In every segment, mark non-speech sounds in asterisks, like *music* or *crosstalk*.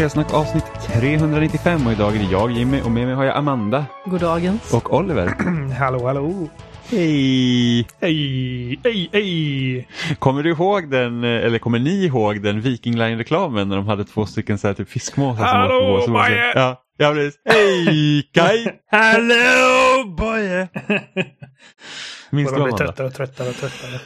Spelsnack avsnitt 395 och idag är det jag Jimmy och med mig har jag Amanda Goddagens. och Oliver. *clears throat* hallå, hallå. Hej! Hej, hej, hej. Kommer du ihåg den, eller kommer ni ihåg den Viking Line-reklamen när de hade två stycken så här typ fiskmåsar som Hallå, på Baje! Ja, ja precis. Hej *laughs* Kaj! Hallå, boje! *laughs* Minns du de blir Amanda? tröttare och tröttare och tröttare.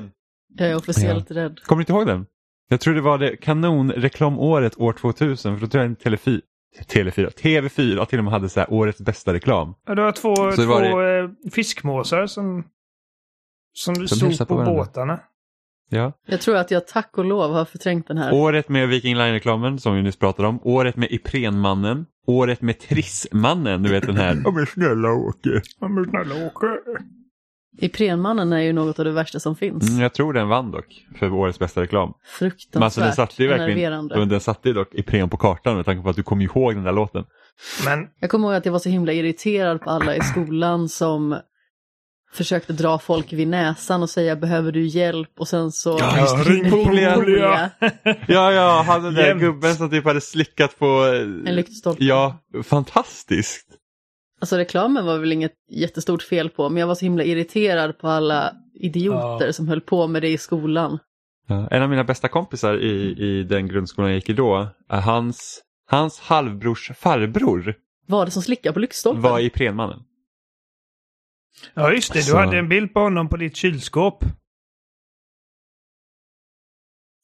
*clears throat* Jag är officiellt rädd. Kommer du inte ihåg den? Jag tror det var det kanonreklamåret år 2000 för då tror jag Telefi Tele4, TV4 till och med hade så här årets bästa reklam. Ja, det var två, Så två var eh, fiskmåsar som, som, Som stod på, på båtarna. Ja. Jag tror att jag tack och lov har förträngt den här. Året med Viking Line-reklamen som vi nyss pratade om. Året med Iprenmannen. Året med Trissmannen, du vet den här. *laughs* Ja men snälla Åke. Ja, men snälla Åke. Iprenmannen är ju något av det värsta som finns. Mm, jag tror den vann dock för årets bästa reklam. Fruktansvärt Men alltså den satte ju verkligen, den satte ju dock Ipren på kartan med tanke på att du kommer ihåg den där låten. Men Jag kommer ihåg att jag var så himla irriterad på alla i skolan som försökte dra folk vid näsan och säga behöver du hjälp och sen så Ja, just det. ring. Polia. *laughs* Ja, ja, han den där Jämt. gubben som typ hade slickat på... En lyktstolpe. Ja, fantastiskt. Alltså reklamen var väl inget jättestort fel på, men jag var så himla irriterad på alla idioter Ja. som höll på med det i skolan. Ja, en av mina bästa kompisar i, i den grundskolan jag gick i då, är hans, hans halvbrors farbror Var det som slickade på lyktstolpen? var Iprenmannen. ja, just det. Du Alltså- hade en bild på honom på ditt kylskåp.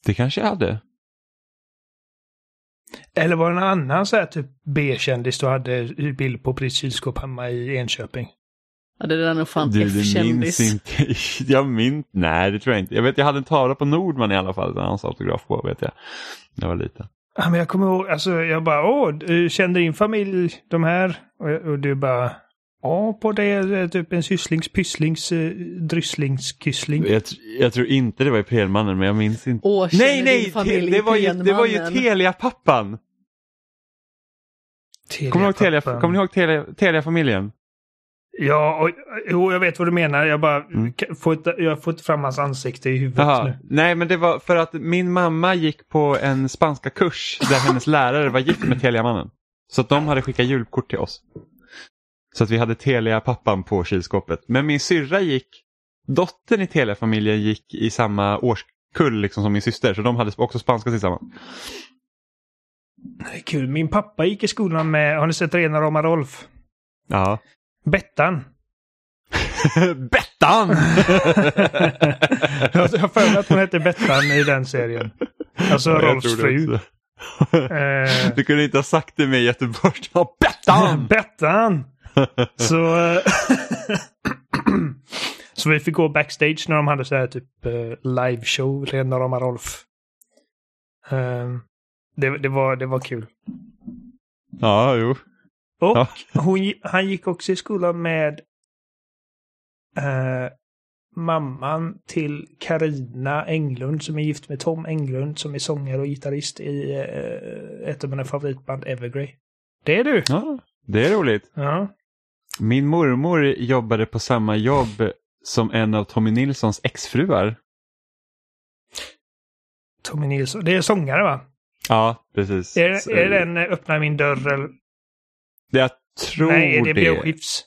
Det kanske jag hade. Eller var det en annan så här typ B-kändis du hade bild på på ditt kylskåp hemma i Enköping? Ja, det är nog fan F-kändis. inte. *laughs* Jag minns, nej det tror jag inte. Jag vet jag hade en tavla på Nordman i alla fall, där hans autograf på vet jag. När jag var liten. Ja, men jag kommer ihåg, alltså jag bara, åh, du kände din familj de här? Och, och du bara, ja, på det är typ en sysslings, pysslings, eh, drysslingskyssling. Jag, tr- jag tror inte det var Iprenmannen men jag minns inte. Åh, Nej, nej! familj Te, det, var ju, det var ju? Telia-pappan! Kommer ni ihåg Telia, kommer ni ihåg Telia, Telia-familjen? Ja, och, jo, jag vet vad du menar. Jag bara, Mm. får inte, jag får inte fram hans ansikte i huvudet Jaha. nu. Nej men det var för att min mamma gick på en spanska kurs där hennes lärare var gift med Telia-mannen. Så att de hade skickat julkort till oss. Så att vi hade Telia-pappan på kylskåpet. Men min syrra gick, dottern i Telia-familjen gick i samma årskull liksom som min syster. Så de hade också spanska tillsammans. Det är Kul. Min pappa gick i skolan med, har ni sett Rena rama Rolf? Ja. Bettan. *laughs* Bettan! *laughs* jag har för mig att hon hette Bettan i den serien. Alltså Ja, Rolfs fru. Eh, Du kunde inte ha sagt det med Göteborg. Ja, Bettan! *laughs* Bettan! *laughs* Så... eh, *clears throat* så vi fick gå backstage när de hade så här typ eh, liveshow, Rena rama Rolf. Eh, det, det, var, det var kul. Ja, jo. Och Ja. hon, han gick också i skolan med eh, mamman till Karina Englund som är gift med Tom Englund som är sångare och gitarrist i eh, ett av mina favoritband Evergrey. Det är du! Ja, det är roligt. Ja. Min mormor jobbade på samma jobb som en av Tommy Nilssons exfruar. Tommy Nilsson. Det är sångare va? Ja, precis. Är, Så- är det den eh, Öppna min dörr eller? Det jag tror Nej, är det det. Björn Skifs?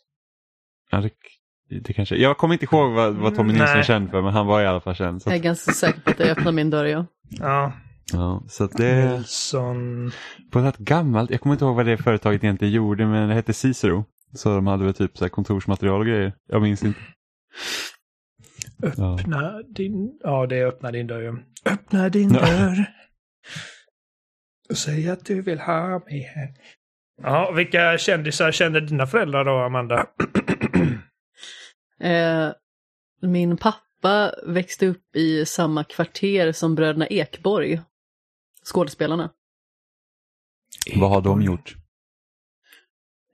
Ja, det, det kanske. Jag kommer inte ihåg vad, vad Tommy Nilsson är Nej. känd för, men han var i alla fall känd. Så Jag är att, ganska säker på att jag öppnar min dörr, ja. Ja. ja, så att det Nilsson. på ett gammalt, jag kommer inte ihåg vad det företaget egentligen gjorde, men det hette Cicero. Så de hade väl typ så här kontorsmaterial och grejer. Jag minns inte. Ja. Öppna din... Ja, det är Öppna din dörr. ja. Öppna din Ja. dörr. Och säg att du vill ha mig här. Ja, vilka kändisar kände dina föräldrar då, Amanda? *clears throat* Eh, min pappa växte upp i samma kvarter som bröderna Ekborg, skådespelarna. Vad har de gjort?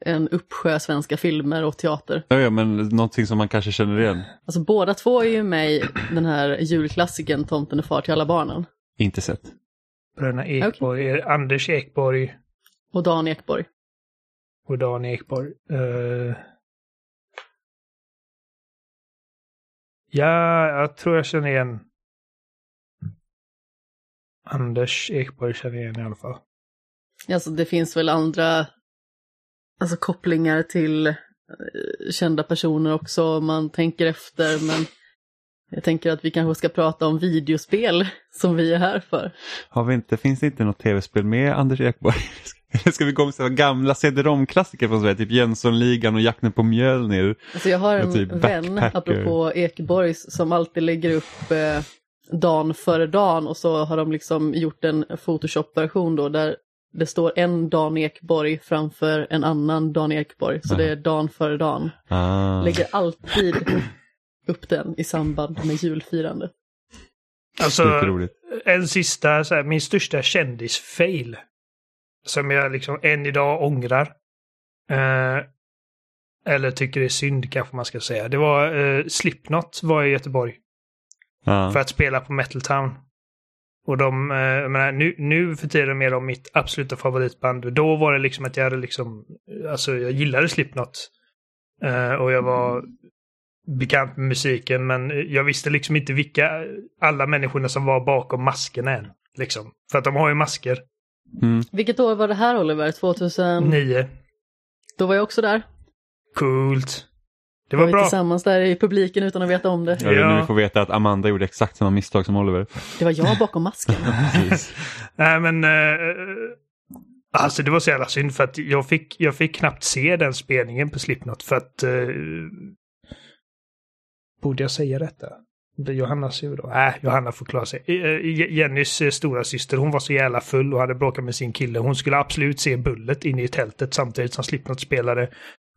En uppsjö svenska filmer och teater. Ja, ja, men någonting som man kanske känner igen. Alltså båda två är ju med i den här julklassiken Tomten är far till alla barnen. Inte sett. Bröderna Ekborg. är Anders Ekborg Och Dan Ekborg. och Dan Ekborg. Eh, Ja, jag tror jag känner igen. Anders Ekborg känner igen i alla fall. Alltså det finns väl andra alltså, kopplingar till eh, kända personer också om man tänker efter, men jag tänker att vi kanske ska prata om videospel *laughs* som vi är här för. Har vi inte, finns det inte något tv-spel med Anders Ekborg? *laughs* Ska vi gå med gamla CD-ROM-klassiker från Sverige, typ Jönssonligan och Jakten på Mjölnir? Alltså jag har en typ vän, apropå Ekborgs, som alltid lägger upp eh, dagen före dagen och så har de liksom gjort en Photoshop-version då där det står en Dan Ekborg framför en annan Dan Ekborg, så det är dan före dagen. Ah. Lägger alltid upp den i samband med julfirande. Alltså, en sista, så här, min största kändis-fail. Som jag liksom än idag ångrar. Eh, eller tycker är synd kanske man ska säga. Det var eh, Slipknot var i Göteborg. Ja. För att spela på Metal Town. Och de, eh, jag menar, nu, nu för tiden är de mitt absoluta favoritband. Då var det liksom att jag hade liksom, alltså jag gillade Slipknot. Eh, och jag var bekant med musiken men jag visste liksom inte vilka alla människorna som var bakom masken än. Liksom. För att de har ju masker. Mm. Vilket år var det här Oliver? 2000? Nio. Då var jag också där. Coolt. Det var var vi bra. tillsammans där i publiken utan att veta om det. Ja. Nu Ja. vi får veta att Amanda gjorde exakt samma misstag som Oliver. Det var jag bakom masken. *laughs* *laughs* Nej men... Eh, alltså det var så jävla synd för att jag fick, jag fick knappt se den spelningen på Slipknot för att... Eh, borde jag säga detta? Johanna sur då? Nej, Johanna får klara sig. Eh, Jennys eh, stora syster, hon var så jävla full och hade bråkat med sin kille. Hon skulle absolut se Bullet inne i tältet samtidigt som Slipknot spelade.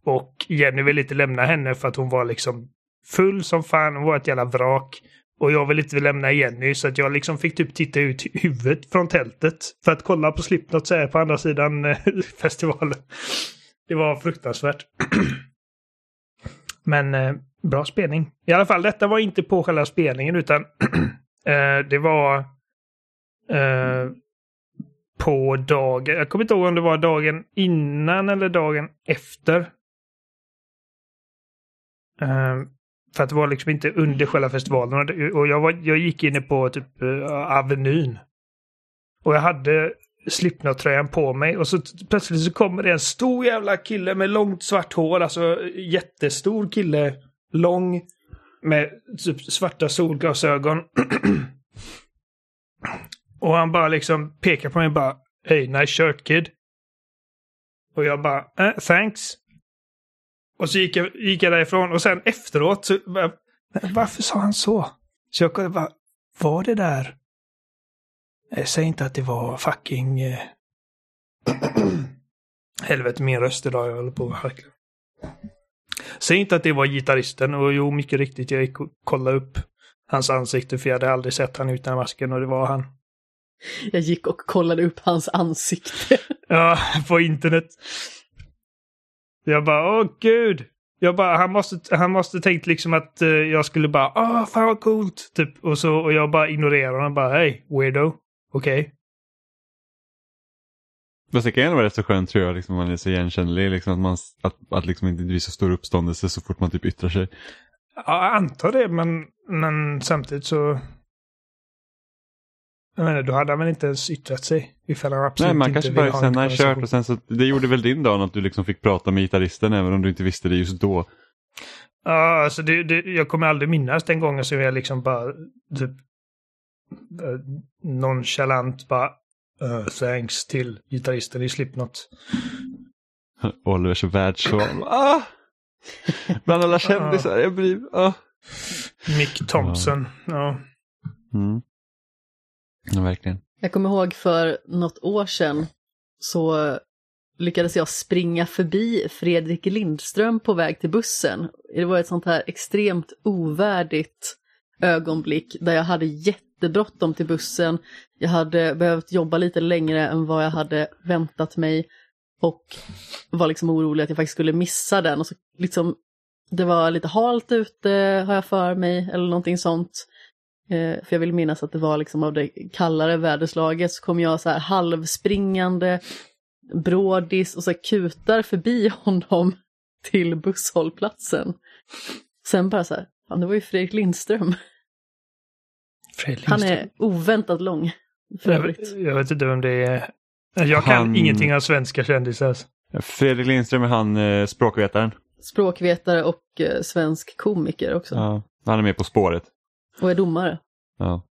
Och Jenny ville inte lämna henne för att hon var liksom full som fan. Hon var ett jävla vrak. Och jag ville inte lämna Jenny så att jag liksom fick typ titta ut huvudet från tältet för att kolla på Slipknot så här på andra sidan eh, *laughs* festivalen. Det var fruktansvärt. *clears throat* Men eh, bra spelning. I alla fall, detta var inte på själva spelningen utan *clears throat* eh, det var eh, på dagen, jag kommer inte ihåg om det var dagen innan eller dagen efter. Eh, för att det var liksom inte under själva festivalen. Och jag, var, jag gick inne på typ uh, Avenyn. Och jag hade Slipknot-tröjan på mig och så plötsligt så kommer det en stor jävla kille med långt svart hår. Alltså jättestor kille. Lång. Med typ svarta solglasögon. *clears throat* och han bara liksom pekar på mig och bara Hey, nice shirt kid. Och jag bara eh, thanks. Och så gick jag, gick jag därifrån och sen efteråt så "Men varför sa han så? Så jag kollade bara, var det där? Eh, Säg inte att det var fucking... Eh... *clears throat* Helvete min röst idag, jag håller på att harkla. Säg inte att det var gitarristen och jo, mycket riktigt, jag gick och kollade upp hans ansikte för jag hade aldrig sett han utan masken och det var han. Jag gick och kollade upp hans ansikte. *laughs* Ja, på internet. Jag bara, åh gud. Jag bara, han måste, han måste tänkt liksom att eh, jag skulle bara, åh fan vad coolt. Typ, och, så, och jag bara ignorerar honom bara, hej, weirdo. Okej. Fast det kan ju vara rätt så skönt tror jag, liksom, man är så igenkännlig. Liksom, att man, att, att liksom inte blir så stor uppståndelse så fort man typ yttrar sig. Ja, jag antar det, men, men samtidigt så... Jag menar, då hade han väl inte ens yttrat sig ifall han absolut Nej, man kanske bara ha säga en nej, konversation. kört och sen så, det gjorde väl din dag att du liksom fick prata med gitarristen även om du inte visste det just då. Ja, alltså det, det, jag kommer aldrig minnas den gången som jag liksom bara typ eh, nonchalant bara uh, thanks till gitarristen i Slipknot. *laughs* Olivers världssval. Ah! Bland alla kändisar, jag blir... Ah. Mick Thompson. Ja. Mm. Ja, verkligen. Jag kommer ihåg för något år sedan så lyckades jag springa förbi Fredrik Lindström på väg till bussen. Det var ett sånt här extremt ovärdigt ögonblick där jag hade jättebråttom till bussen. Jag hade behövt jobba lite längre än vad jag hade väntat mig och var liksom orolig att jag faktiskt skulle missa den. Och så liksom, det var lite halt ute har jag för mig eller någonting sånt. Eh, för jag vill minnas att det var liksom av det kallare väderslaget så kom jag så här halvspringande, brådis och så här kutar förbi *laughs* honom till busshållplatsen. Sen bara så här, fan det var ju Fredrik Lindström. Fredrik Han Lindström. är oväntat lång. för Jag, övrigt. jag vet inte vem det är. Jag kan Han- ingenting av svenska kändisar. Fredrik Lindström är han eh, språkvetaren. Språkvetare och eh, svensk komiker också. Ja, han är med På spåret. Och är domare. Ja.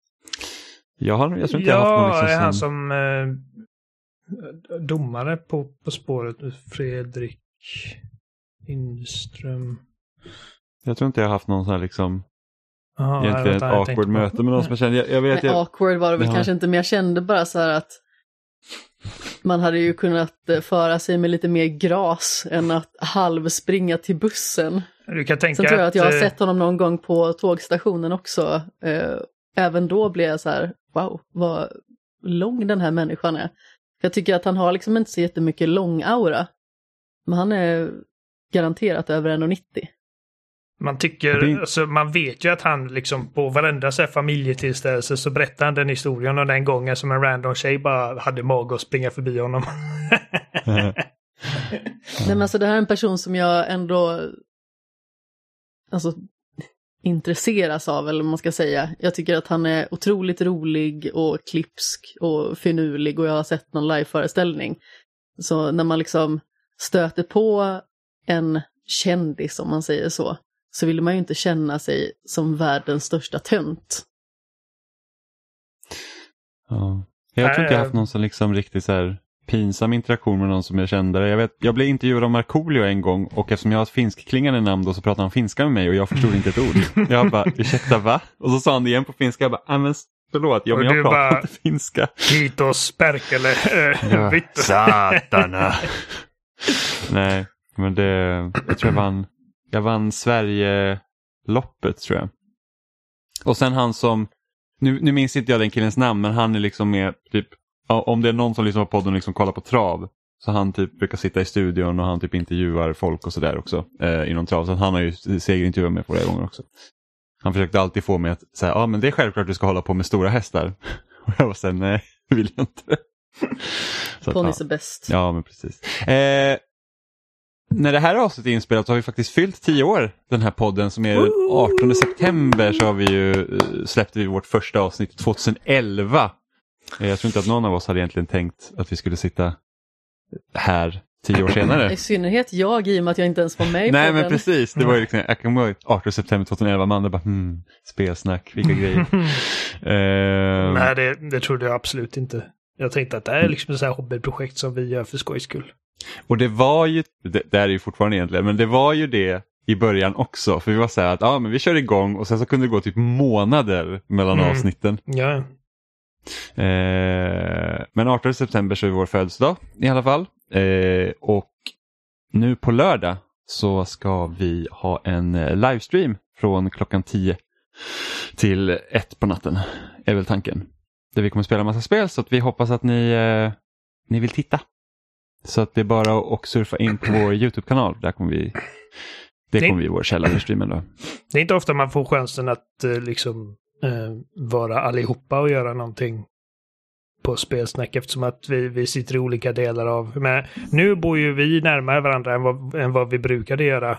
Jag, har, jag tror inte jag har haft någon Ja, liksom är han som eh, domare på, på spåret? Fredrik Lindström. Jag tror inte jag har haft någon sån här liksom, Aha, egentligen ett awkward möte med någon som jag känner. Jag, jag vet, Men jag, awkward var det väl Ja. kanske inte, men jag kände bara så här att man hade ju kunnat eh, föra sig med lite mer gras än att halvspringa till bussen. Du kan tänka Sen tror jag att jag har eh, sett honom någon gång på tågstationen också. Eh, även då blev jag så här, wow, vad lång den här människan är. Jag tycker att han har liksom inte så jättemycket lång aura. Men han är garanterat över 1,90. Man tycker, Det alltså, man vet ju att han liksom på varenda så här familjetillställelse så berättar han den historien om den gången som en random tjej bara hade mag att springa förbi honom. *laughs* Nej men alltså det här är en person som jag ändå alltså, intresseras av, eller vad man ska säga. Jag tycker att han är otroligt rolig och klipsk och finurlig och jag har sett någon liveföreställning. Så när man liksom stöter på en kändis, om man säger så, så vill man ju inte känna sig som världens största tönt. ja. jag tror inte jag har haft någon sån liksom riktigt så här pinsam interaktion med någon som jag kände. Jag, vet, jag blev intervjuad av Markoolio en gång och eftersom jag har finskklingande namn då så pratade han finska med mig och jag förstod inte ett ord. *laughs* Jag bara, ursäkta va? Och så sa han det igen på finska. Jag bara, "Ah, men förlåt, ja, Och men jag pratar bara- inte finska. Kiitos Perkele. Ja. *laughs* Satana. *laughs* Nej, men det, jag tror jag vann, jag vann Sverige-loppet tror jag. Och sen han som, nu, nu minns inte jag den killens namn, men han är liksom med, typ, om det är någon som lyssnar på podden och liksom kollar på trav, så han typ brukar sitta i studion och han typ intervjuar folk och sådär också eh, inom trav. Så han har ju segerintervjuat mig flera gånger också. Han försökte alltid få mig att säga, ja men det är självklart du ska hålla på med stora hästar. *laughs* Och jag var såhär, nej, det vill jag inte. *laughs* Att, Ponnys är bäst. Ja, men precis. Eh, när det här avsnittet är inspelat så har vi faktiskt fyllt tio år den här podden som är den 18 september så har vi ju, eh, släppte vi vårt första avsnitt 2011. Jag tror inte att någon av oss hade egentligen tänkt att vi skulle sitta här tio år senare. I synnerhet jag i och med att jag inte ens var med Nej men precis, det var ju liksom, jag kommer ihåg 18 september 2011, Amanda bara hmm, spelsnack, vilka *laughs* grejer. Eh, Nej, det, det trodde jag absolut inte. Jag tänkte att det är liksom ett sånt här hobbyprojekt som vi gör för skojs skull. Och det var ju, det, det är ju fortfarande egentligen, men det var ju det i början också. För vi var så här att ja, men vi kör igång och sen så kunde det gå typ månader mellan Mm. avsnitten. Ja, men 18 september så är vår födelsedag i alla fall. Eh, och nu på lördag så ska vi ha en eh, livestream från klockan 10 till 1 på natten. Är väl tanken. Där vi kommer spela massa spel så att vi hoppas att ni, eh, ni vill titta. Så att det är bara att surfa in på vår YouTube-kanal. Där kommer vi det Det- kommer bli vår källa för streamen då. det är inte ofta man får chansen att eh, liksom eh, vara allihopa och göra någonting på spelsnack eftersom att vi, vi sitter i olika delar av... Men nu bor ju vi närmare varandra än vad, än vad vi brukade göra.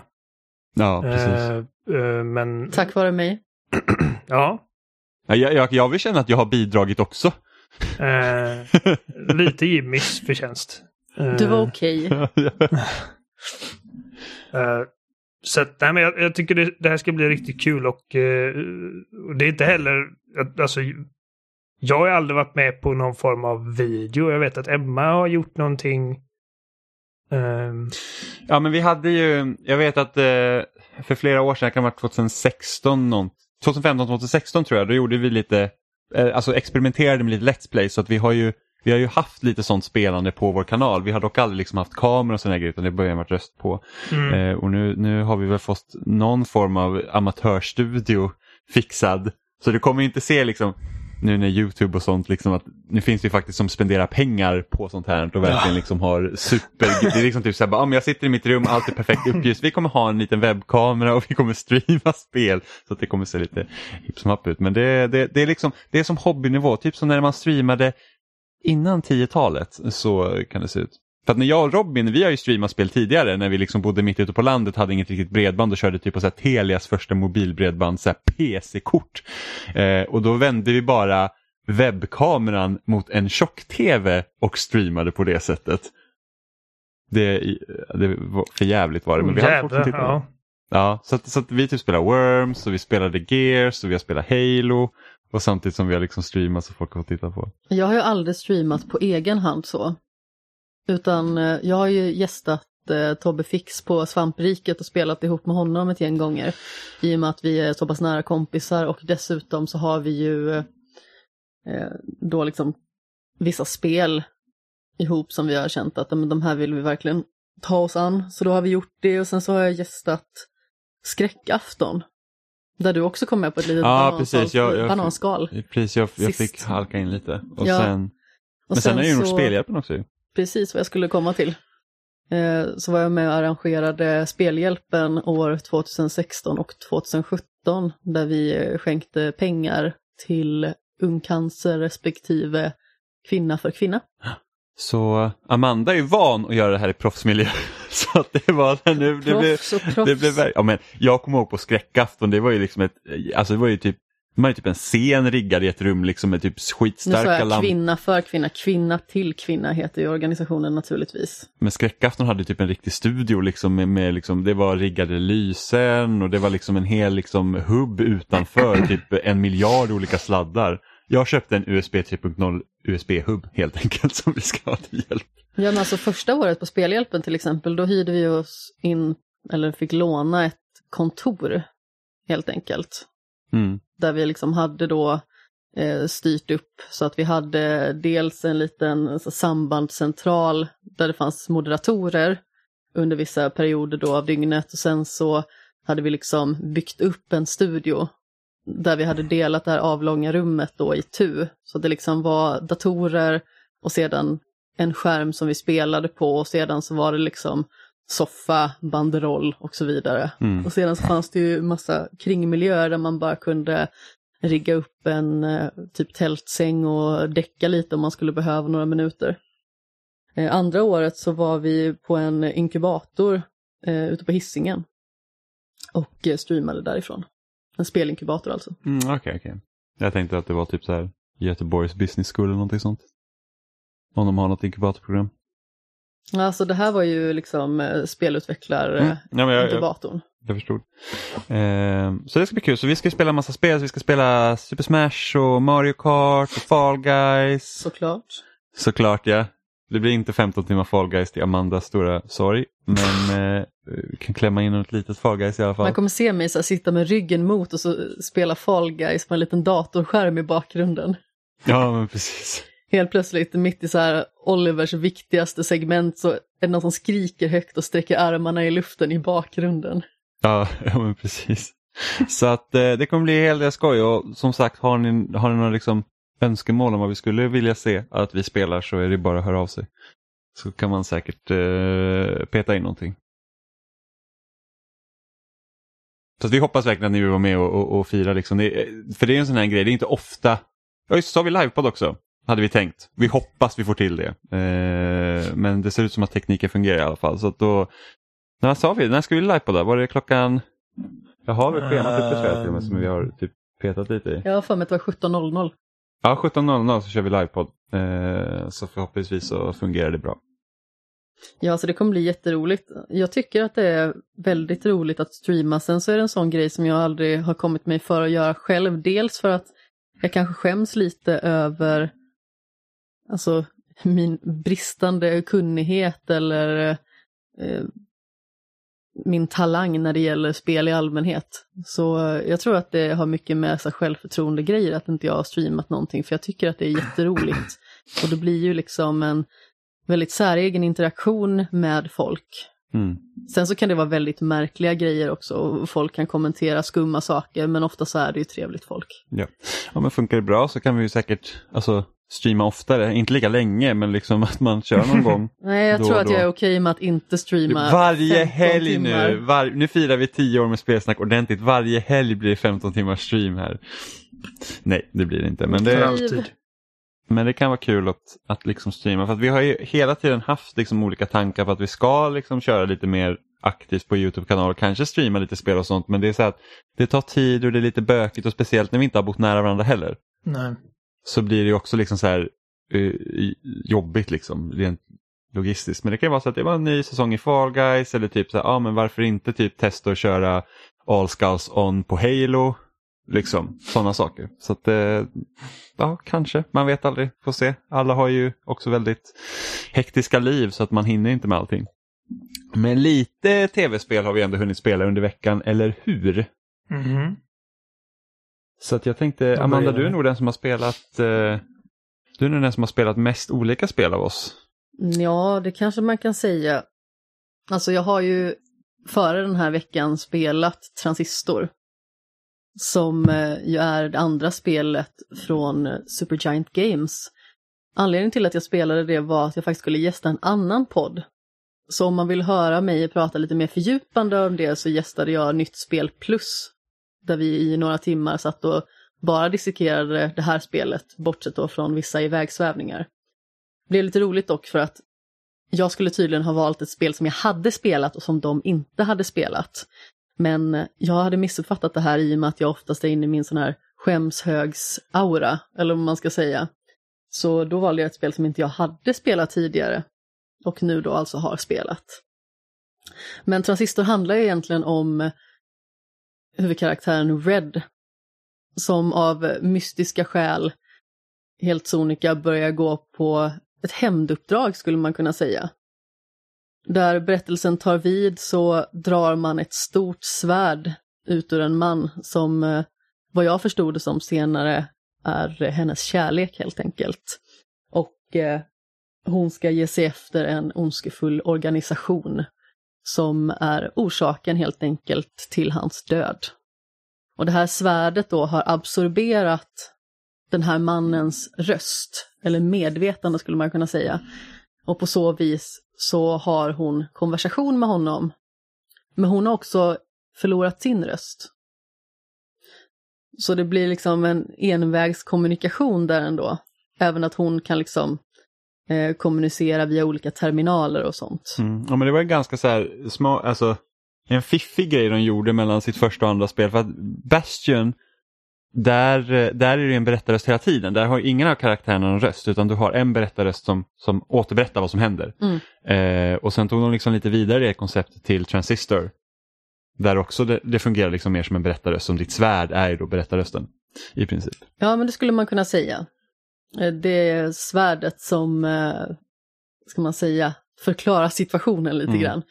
Ja, precis. Eh, eh, men Tack vare mig. *clears throat* ja, Ja, Jag, jag, jag vill känna att jag har bidragit också. eh, lite Jimmys förtjänst. Eh, Du var okej. *laughs* Eh, så att, nej, men jag, jag tycker det, det här ska bli riktigt kul och, eh, och det är inte heller, alltså, jag har aldrig varit med på någon form av video. Jag vet att Emma har gjort någonting. Um... Ja men vi hade ju, jag vet att eh, för flera år sedan, det kan ha varit 2016, någon, 2015, 2016 tror jag, då gjorde vi lite, eh, alltså experimenterade med lite Let's Play så att vi har ju vi har ju haft lite sånt spelande på vår kanal. Vi har dock aldrig liksom haft kameror och sådana grejer utan det börjar med röst på. mm, Eh, och nu, nu har vi väl fått någon form av amatörstudio *laughs* fixad. Så du kommer inte se liksom nu när Youtube och sånt, liksom att nu finns det ju faktiskt som spenderar pengar på sånt här och verkligen liksom har super, det är liksom typ såhär, ah, jag sitter i mitt rum, allt är perfekt uppljust, vi kommer ha en liten webbkamera och vi kommer streama spel så att det kommer se lite hipp som happ ut. Men det, det, det är liksom, det är som hobbynivå, typ som när man streamade innan 10-talet så kan det se ut. För att när jag och Robin, vi har ju streamat spel tidigare när vi liksom bodde mitt ute på landet, hade inget riktigt bredband och körde typ på så här Telias första mobilbredband, så här PC-kort. Eh, och då vände vi bara webbkameran mot en tjock-tv och streamade på det sättet. Det, det var för jävligt var det. Men vi hade Jävlar, tittade. ja. Ja, så, att, så att vi typ spelar Worms och vi spelade Gears och vi har spelat Halo. Och samtidigt som vi har liksom streamat så folk har fått titta på. Jag har ju aldrig streamat på egen hand så. Utan eh, jag har ju gästat eh, Tobbe Fix på Svampriket och spelat ihop med honom ett gäng gånger. I och med att vi är så pass nära kompisar och dessutom så har vi ju eh, då liksom vissa spel ihop som vi har känt att men, de här vill vi verkligen ta oss an. Så då har vi gjort det och sen så har jag gästat Skräckafton. Där du också kom med på ett litet Ja, bananskal. precis. Jag- jag- bananskal. Precis, jag, jag fick halka in lite. Och Ja. sen, Och men sen, är ju nog så- Spelhjälpen också precis vad jag skulle komma till. Eh, så var jag med och arrangerade Spelhjälpen år 2016 och 2017 där vi eh, skänkte pengar till ungcancer respektive kvinna för kvinna. Så Amanda är ju van att göra det här i proffsmiljö. *laughs* Så att det var nu, det blev, det blev, ja, men jag kommer ihåg på skräckafton, det var ju liksom ett, alltså det var ju typ, man hade typ en scen riggad i ett rum liksom med typ nu sa skitstarka jag lampor. kvinna för kvinna, kvinna till kvinna heter ju organisationen naturligtvis. Men skräckafton hade typ en riktig studio liksom med, med liksom, det var riggade lysen och det var liksom en hel liksom hubb utanför, typ en miljard olika sladdar. Jag köpte en USB 3.0 USB-hubb helt enkelt som vi ska ha till hjälp. Ja men alltså första året på Spelhjälpen till exempel, då hyrde vi oss in, eller fick låna ett kontor helt enkelt. Mm. där vi liksom hade då eh, styrt upp så att vi hade dels en liten alltså, sambandscentral där det fanns moderatorer under vissa perioder då av dygnet och sen så hade vi liksom byggt upp en studio där vi hade delat det här avlånga rummet då i tu. Så det liksom var datorer och sedan en skärm som vi spelade på och sedan så var det liksom soffa, banderoll och så vidare. Mm. Och sedan så fanns det ju massa kringmiljöer där man bara kunde rigga upp en eh, typ tältsäng och däcka lite om man skulle behöva några minuter. Eh, andra året så var vi på en inkubator eh, ute på Hisingen och streamade därifrån. En spelinkubator alltså. Mm, Okej, okej. Jag tänkte att det var typ så här Göteborgs Business School eller någonting sånt. Om de har något inkubatorprogram. Alltså det här var ju liksom eh, spelutvecklar Mm. Ja, jag, jag förstod. Eh, så det ska bli kul. Så vi ska spela massa spel. Så vi ska spela Super Smash och Mario Kart och Fall Guys. Såklart. Såklart ja. Det blir inte 15 timmar Fall Guys till Amandas stora sorg. Men *laughs* eh, vi kan klämma in något litet Fall Guys i alla fall. Man kommer se mig så här, sitta med ryggen mot och så spela Fall Guys på en liten datorskärm i bakgrunden. Ja, men precis. *laughs* Helt plötsligt mitt i så här Olivers viktigaste segment så är det någon som skriker högt och sträcker armarna i luften i bakgrunden. Ja, *laughs* ja men precis. Så att eh, det kommer bli en hel del skoj och som sagt har ni, har ni några liksom önskemål om vad vi skulle vilja se att vi spelar så är det bara att höra av sig. Så kan man säkert eh, peta in någonting. Så att vi hoppas verkligen att ni vill vara med och, och, och fira. Liksom. Det, för det är en sån här grej, det är inte ofta. Ja just så har vi livepodd också. Hade vi tänkt. Vi hoppas vi får till det. Eh, men det ser ut som att tekniken fungerar i alla fall. Så att då, när sa vi? När ska vi livepodda? Var det klockan? Jag har väl schemat uppe tror jag till och med som vi har typ petat lite i. Jag har för mig att det var 17.00. Ja, 17.00 så kör vi livepodd. Eh, så förhoppningsvis så fungerar det bra. Ja, så det kommer bli jätteroligt. Jag tycker att det är väldigt roligt att streama. Sen så är det en sån grej som jag aldrig har kommit mig för att göra själv. Dels för att jag kanske skäms lite över alltså, min bristande kunnighet eller eh, min talang när det gäller spel i allmänhet. Så jag tror att det har mycket med så självförtroende grejer att inte jag har streamat någonting för jag tycker att det är jätteroligt. Och det blir ju liksom en väldigt säregen interaktion med folk. Mm. Sen så kan det vara väldigt märkliga grejer också och folk kan kommentera skumma saker men ofta så är det ju trevligt folk. Ja. ja, men funkar det bra så kan vi ju säkert alltså, streama oftare. Inte lika länge men liksom att man kör någon *laughs* gång. Nej, jag Då tror att då. jag är okej med att inte streama Varje 15 helg timmar. nu. Var, nu firar vi tio år med spelsnack ordentligt. Varje helg blir det 15 timmars stream här. Nej, det blir det inte. Men det, alltid. Men det kan vara kul att, att liksom streama för att vi har ju hela tiden haft liksom olika tankar på att vi ska liksom köra lite mer aktivt på Youtube-kanal och kanske streama lite spel och sånt men det är så att det tar tid och det är lite bökigt och speciellt när vi inte har bott nära varandra heller. Nej så blir det också liksom så här uh, jobbigt liksom rent logistiskt. Men det kan ju vara så att det var en ny säsong i Fall Guys eller typ så här, ja men varför inte typ testa att köra All Skulls On på Halo. Liksom sådana saker. Så att eh, ja kanske, man vet aldrig, får se. Alla har ju också väldigt hektiska liv så att man hinner inte med allting. Men lite tv-spel har vi ändå hunnit spela under veckan, eller hur? Mhm. Så att jag tänkte, Amanda du är nog den som har spelat eh, du är nog den som har spelat mest olika spel av oss. Ja, det kanske man kan säga. Alltså jag har ju före den här veckan spelat Transistor. Som eh, ju är det andra spelet från eh, Supergiant Games. Anledningen till att jag spelade det var att jag faktiskt skulle gästa en annan podd. Så om man vill höra mig prata lite mer fördjupande om det så gästade jag Nytt Spel Plus. Där vi i några timmar satt och bara dissekerade det här spelet, bortsett då från vissa ivägsvävningar. Det blev lite roligt dock för att jag skulle tydligen ha valt ett spel som jag hade spelat och som de inte hade spelat. Men jag hade missuppfattat det här i och med att jag oftast är inne i min sån här skämshögs-aura, eller vad man ska säga. Så då valde jag ett spel som inte jag hade spelat tidigare och nu då alltså har spelat. Men Transistor handlar ju egentligen om huvudkaraktären Red som av mystiska skäl helt sonika börjar gå på ett hämnduppdrag skulle man kunna säga. Där berättelsen tar vid så drar man ett stort svärd ut ur en man som, eh, vad jag förstod det som senare, är hennes kärlek helt enkelt. Och eh, hon ska ge sig efter en ondskefull organisation som är orsaken helt enkelt till hans död. Och det här svärdet då har absorberat den här mannens röst, eller medvetande skulle man kunna säga. Och på så vis så har hon konversation med honom. Men hon har också förlorat sin röst. Så det blir liksom en envägskommunikation där ändå. Även att hon kan liksom eh, kommunicera via olika terminaler och sånt. Mm. Ja, men det var en ganska så här små, alltså en fiffig grej de gjorde mellan sitt första och andra spel. För att Bastion, där, där är det en berättarröst hela tiden. Där har ingen av karaktärerna någon röst utan du har en berättarröst som, som återberättar vad som händer. Mm. Eh, och sen tog de liksom lite vidare det konceptet till Transistor. Där också det, det fungerar liksom mer som en berättarröst, som ditt svärd är ju då berättarrösten i princip. Ja, men det skulle man kunna säga. Eh, Det är svärdet som, eh, ska man säga, förklarar situationen lite Mm. grann.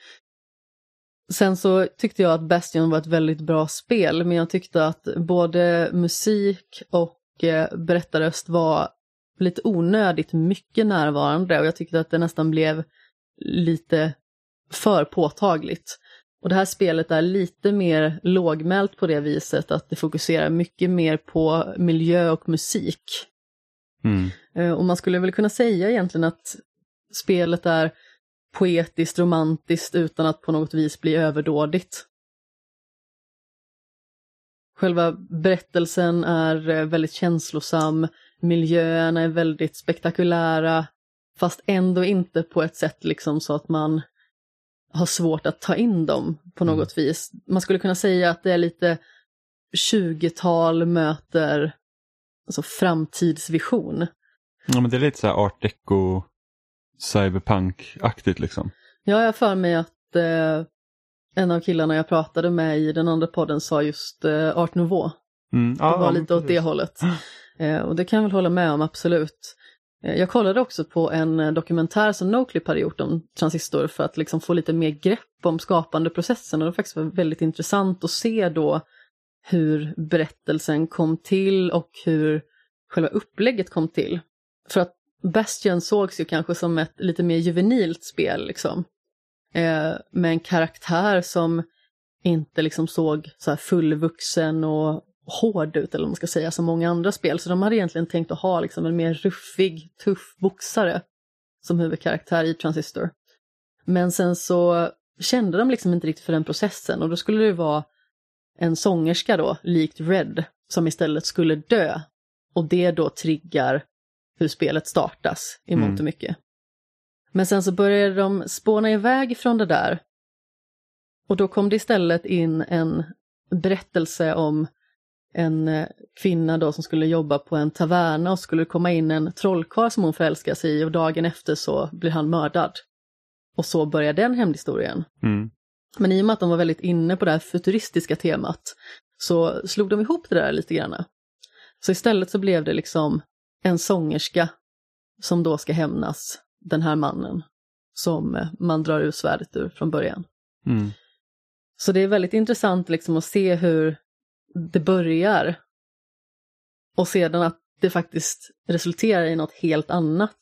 Sen så tyckte jag att Bastion var ett väldigt bra spel, men jag tyckte att både musik och eh, berättarröst var lite onödigt mycket närvarande och jag tyckte att det nästan blev lite för påtagligt. Och det här spelet är lite mer lågmält på det viset att det fokuserar mycket mer på miljö och musik. Mm. Eh, Och man skulle väl kunna säga egentligen att spelet är poetiskt, romantiskt utan att på något vis bli överdådigt. Själva berättelsen är eh, väldigt känslosam, miljöerna är väldigt spektakulära, fast ändå inte på ett sätt liksom så att man har svårt att ta in dem på något vis. Man skulle kunna säga att det är lite 20-tal möter alltså framtidsvision. Ja, men det är lite så här art deco cyberpunk-aktigt liksom. Ja, jag för mig att eh, en av killarna jag pratade med i den andra podden sa just eh, Art Nouveau. Mm. Det var lite åt det hållet. Eh, och det kan jag väl hålla med om, absolut. Eh, jag kollade också på en eh, dokumentär som Noclip hade gjort om Transistor för att liksom få lite mer grepp om skapandeprocessen och det faktiskt var väldigt intressant att se då hur berättelsen kom till och hur själva upplägget kom till. För att Bastion sågs ju kanske som ett lite mer juvenilt spel liksom. Eh, med en karaktär som inte liksom såg så här fullvuxen och hård ut, eller vad man ska säga, som många andra spel. Så de hade egentligen tänkt att ha liksom en mer ruffig, tuff boxare som huvudkaraktär i Transistor. Men sen så kände de liksom inte riktigt för den processen och då skulle det vara en sångerska då, likt Red, som istället skulle dö. Och det då triggar hur spelet startas i mångt och mycket. Men sen så började de spåna iväg från det där. Och då kom det istället in en berättelse om en eh, kvinna då som skulle jobba på en taverna och skulle komma in en trollkarl som hon förälskar sig i och dagen efter så blir han mördad. Och så börjar den hämndhistorien. Mm. Men i och med att de var väldigt inne på det här futuristiska temat så slog de ihop det där lite grann. Så istället så blev det liksom en sångerska som då ska hämnas den här mannen som man drar ur svärdet ur från början. Mm. Så det är väldigt intressant liksom att se hur det börjar och sedan att det faktiskt resulterar i något helt annat.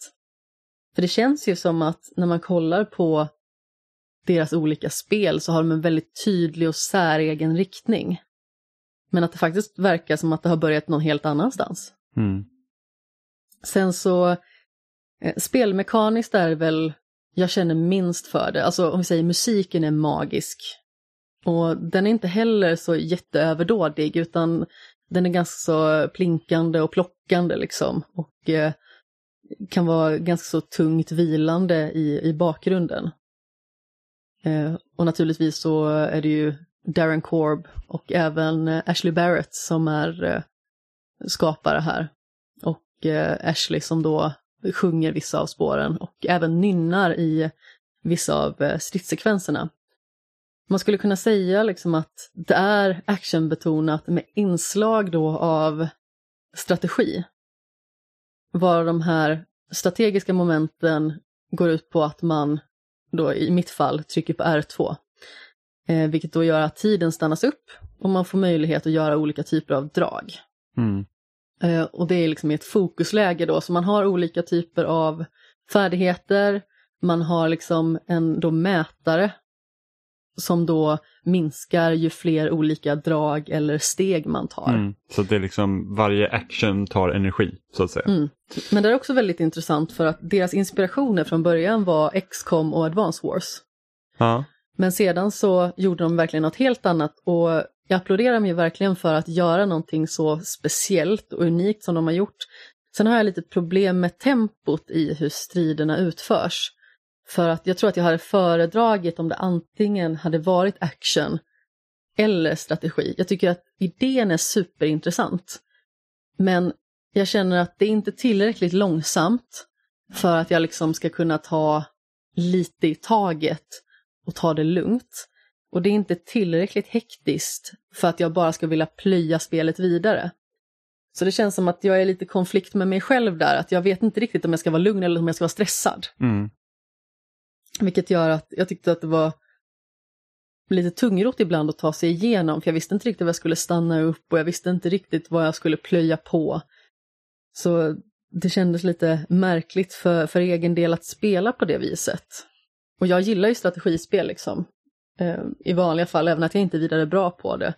För det känns ju som att när man kollar på deras olika spel så har de en väldigt tydlig och säregen riktning. Men att det faktiskt verkar som att det har börjat någon helt annanstans. Mm. Sen så, eh, spelmekaniskt är det väl jag känner minst för det. Alltså om vi säger musiken är magisk. Och den är inte heller så jätteöverdådig utan den är ganska så plinkande och plockande liksom. Och eh, kan vara ganska så tungt vilande i, i bakgrunden. Eh, och naturligtvis så är det ju Darren Korb och även eh, Ashley Barrett som är eh, skapare här. Och Ashley som då sjunger vissa av spåren och även nynnar i vissa av stridssekvenserna. Man skulle kunna säga liksom att det är actionbetonat med inslag då av strategi. Var de här strategiska momenten går ut på att man då i mitt fall trycker på R2. Eh, vilket då gör att tiden stannas upp och man får möjlighet att göra olika typer av drag. Mm. Eh, och det är liksom i ett fokusläge då, så man har olika typer av färdigheter, man har liksom en då mätare som då minskar ju fler olika drag eller steg man tar. Mm. Så det är liksom varje action tar energi så att säga. Mm. Men det är också väldigt intressant för att deras inspirationer från början var XCOM och Advance Wars. Ja. Men sedan så gjorde de verkligen något helt annat och jag applåderar dem ju verkligen för att göra någonting så speciellt och unikt som de har gjort. Sen har jag lite problem med tempot i hur striderna utförs. För att jag tror att jag hade föredragit om det antingen hade varit action eller strategi. Jag tycker att idén är superintressant. Men jag känner att det är inte tillräckligt långsamt för att jag liksom ska kunna ta lite i taget och ta det lugnt. Och det är inte tillräckligt hektiskt för att jag bara ska vilja plöja spelet vidare. Så det känns som att jag är lite i konflikt med mig själv där, att jag vet inte riktigt om jag ska vara lugn eller om jag ska vara stressad. Mm. Vilket gör att jag tyckte att det var lite tungrot ibland att ta sig igenom, för jag visste inte riktigt vad jag skulle stanna upp och jag visste inte riktigt vad jag skulle plöja på. Så det kändes lite märkligt för, för egen del att spela på det viset. Och jag gillar ju strategispel liksom. Eh, I vanliga fall, även att jag inte är vidare bra på det,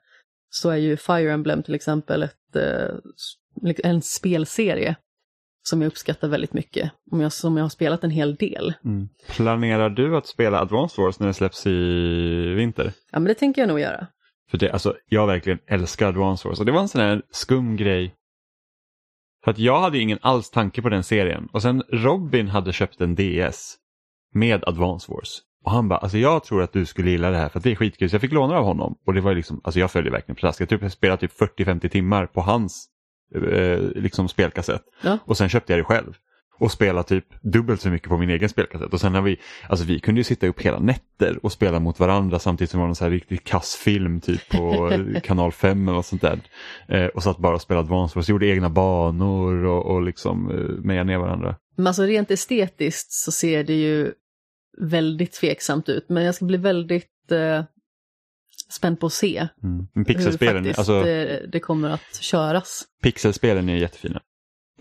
så är ju Fire Emblem till exempel ett, eh, en spelserie som jag uppskattar väldigt mycket, om jag, som jag har spelat en hel del. Mm. Planerar du att spela Advanced Wars när det släpps i vinter? Ja, men det tänker jag nog göra. För det, alltså, jag verkligen älskar Advanced Wars och det var en sån här skum grej. För att jag hade ingen alls tanke på den serien och sen Robin hade köpt en DS med Advanced Wars. Och han bara, alltså jag tror att du skulle gilla det här för att det är skitkul. Så jag fick låna av honom och det var liksom, alltså jag följde verkligen pladask. Jag typ spelade typ 40-50 timmar på hans eh, liksom spelkassett. Ja. Och sen köpte jag det själv. Och spelade typ dubbelt så mycket på min egen spelkassett. Och sen när vi, alltså vi kunde ju sitta upp hela nätter och spela mot varandra samtidigt som det var någon så här riktigt kass film typ på *laughs* kanal 5 eller något sånt där. Eh, och satt bara och spelade Advance Wars, gjorde egna banor och, och liksom eh, mejade ner varandra. Men alltså rent estetiskt så ser det ju väldigt tveksamt ut, men jag ska bli väldigt eh, spänd på att se Mm. Men hur pixelspelen, faktiskt alltså, det, det kommer att köras. pixelspelen är jättefina.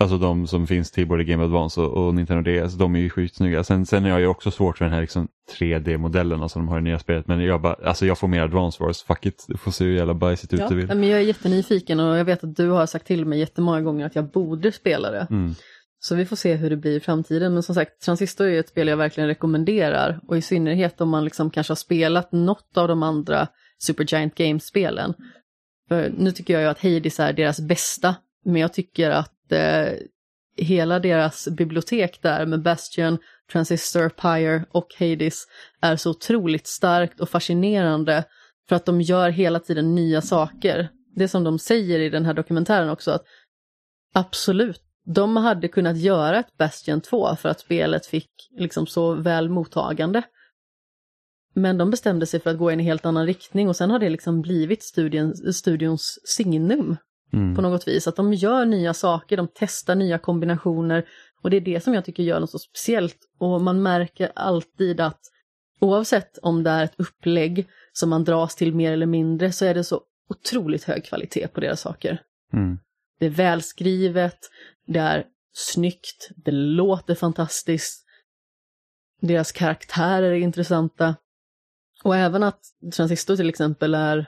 Alltså de som finns till både Game Advance och, och Nintendo DS, de är ju sjukt snygga. Sen, sen är jag också svårt för den här liksom 3D-modellerna som de har i nya spelet. Men jag, bara, alltså jag får mer Advance Wars, fuck it, du får se hur jävla bajsigt ut Ja, du vill. men jag är jättenyfiken och jag vet att du har sagt till mig jättemånga gånger att jag borde spela det. Mm. Så vi får se hur det blir i framtiden. Men som sagt, Transistor är ett spel jag verkligen rekommenderar. Och i synnerhet om man liksom kanske har spelat något av de andra Supergiant Games-spelen. För nu tycker jag ju att Hades är deras bästa. Men jag tycker att eh, hela deras bibliotek där med Bastion, Transistor, Pyre och Hades är så otroligt starkt och fascinerande. För att de gör hela tiden nya saker. det som de säger i den här dokumentären också, att absolut, de hade kunnat göra ett Bastion 2 för att spelet fick liksom så väl mottagande. Men de bestämde sig för att gå i en helt annan riktning och sen har det liksom blivit studien, studions signum Mm. på något vis. Att de gör nya saker, de testar nya kombinationer och det är det som jag tycker gör något så speciellt. Och man märker alltid att oavsett om det är ett upplägg som man dras till mer eller mindre så är det så otroligt hög kvalitet på deras saker. Mm. Det är välskrivet, det är snyggt, det låter fantastiskt. Deras karaktärer är intressanta. Och även att Transistor till exempel är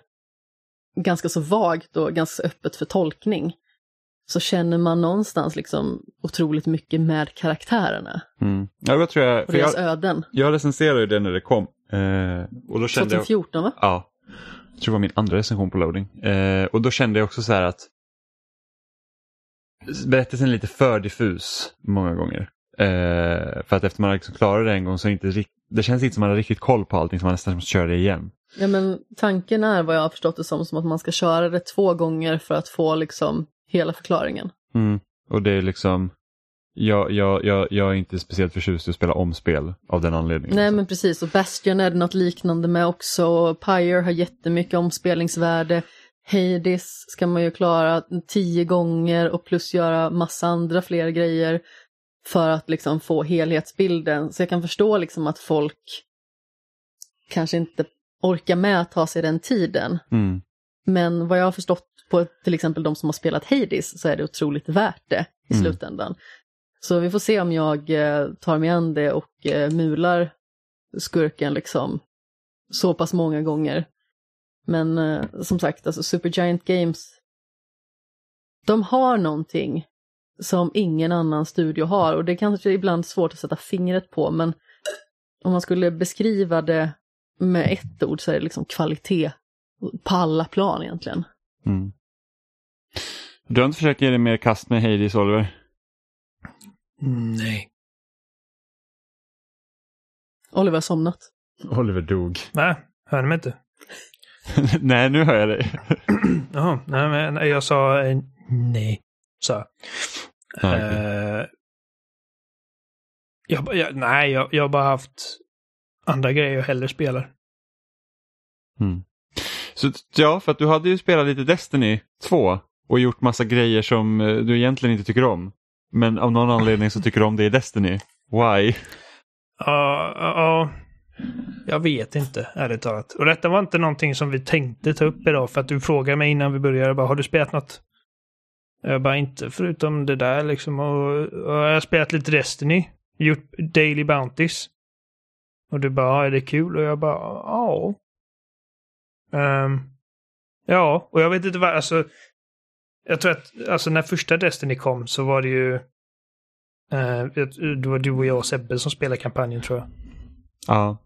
ganska så vagt och ganska öppet för tolkning. Så känner man någonstans liksom otroligt mycket med karaktärerna Mm. Ja, jag, tror jag, och deras jag, öden. jag recenserade ju det när det kom. Eh, och då kände jag, 2014 va? ja, jag tror det var min andra recension på loading. Eh, och då kände jag också så här att berättelsen är lite för diffus många gånger. Eh, för att efter man liksom klarar det en gång så är det inte rikt- det känns inte som man har riktigt koll på allting så man nästan måste köra det igen. Ja men tanken är vad jag har förstått det som, som att man ska köra det två gånger för att få liksom hela förklaringen. Mm. Och det är liksom, jag, jag, jag, jag är inte speciellt förtjust i att spela om spel av den anledningen. Nej liksom. men precis, och Bastion är det något liknande med också. Pyre har jättemycket omspelningsvärde. Hades ska man ju klara tio gånger och plus göra massa andra fler grejer för att liksom få helhetsbilden. Så jag kan förstå liksom att folk kanske inte orkar med att ta sig den tiden. Mm. Men vad jag har förstått på till exempel de som har spelat Hades så är det otroligt värt det i Mm. slutändan. Så vi får se om jag eh, tar mig an det och eh, mular skurken liksom så pass många gånger. Men eh, som sagt, alltså Supergiant Games, de har någonting som ingen annan studio har och det kanske ibland är svårt att sätta fingret på men om man skulle beskriva det med ett ord så är det liksom kvalitet på alla plan egentligen. Mm. Du har inte försökt ge dig mer kast med Hades, Oliver? Nej. Oliver har somnat. Oliver dog. Nej, hör ni mig inte? *laughs* Nej, nu hör jag dig. *clears throat* Jaha, nej men jag sa eh, nej. Så. Eh, jag, jag, nej, jag, jag har bara haft andra grejer jag hellre spelar. Mm. Så ja, för att du hade ju spelat lite Destiny 2 och gjort massa grejer som eh, du egentligen inte tycker om. Men av någon anledning så tycker du om det i Destiny. Why? Ja, ja, jag vet inte, ärligt talat. Och detta var inte någonting som vi tänkte ta upp idag, för att du frågade mig innan vi började, bara, har du spelat något? Jag bara, inte förutom det där liksom. Och, och jag har spelat lite Destiny, gjort Daily Bounties. Och du bara, är det kul? Och jag bara, ja. Ehm, ja, och jag vet inte vad, alltså. Jag tror att, alltså när första Destiny kom så var det ju eh, det var du och jag och Sebbe som spelade kampanjen tror jag. Ja.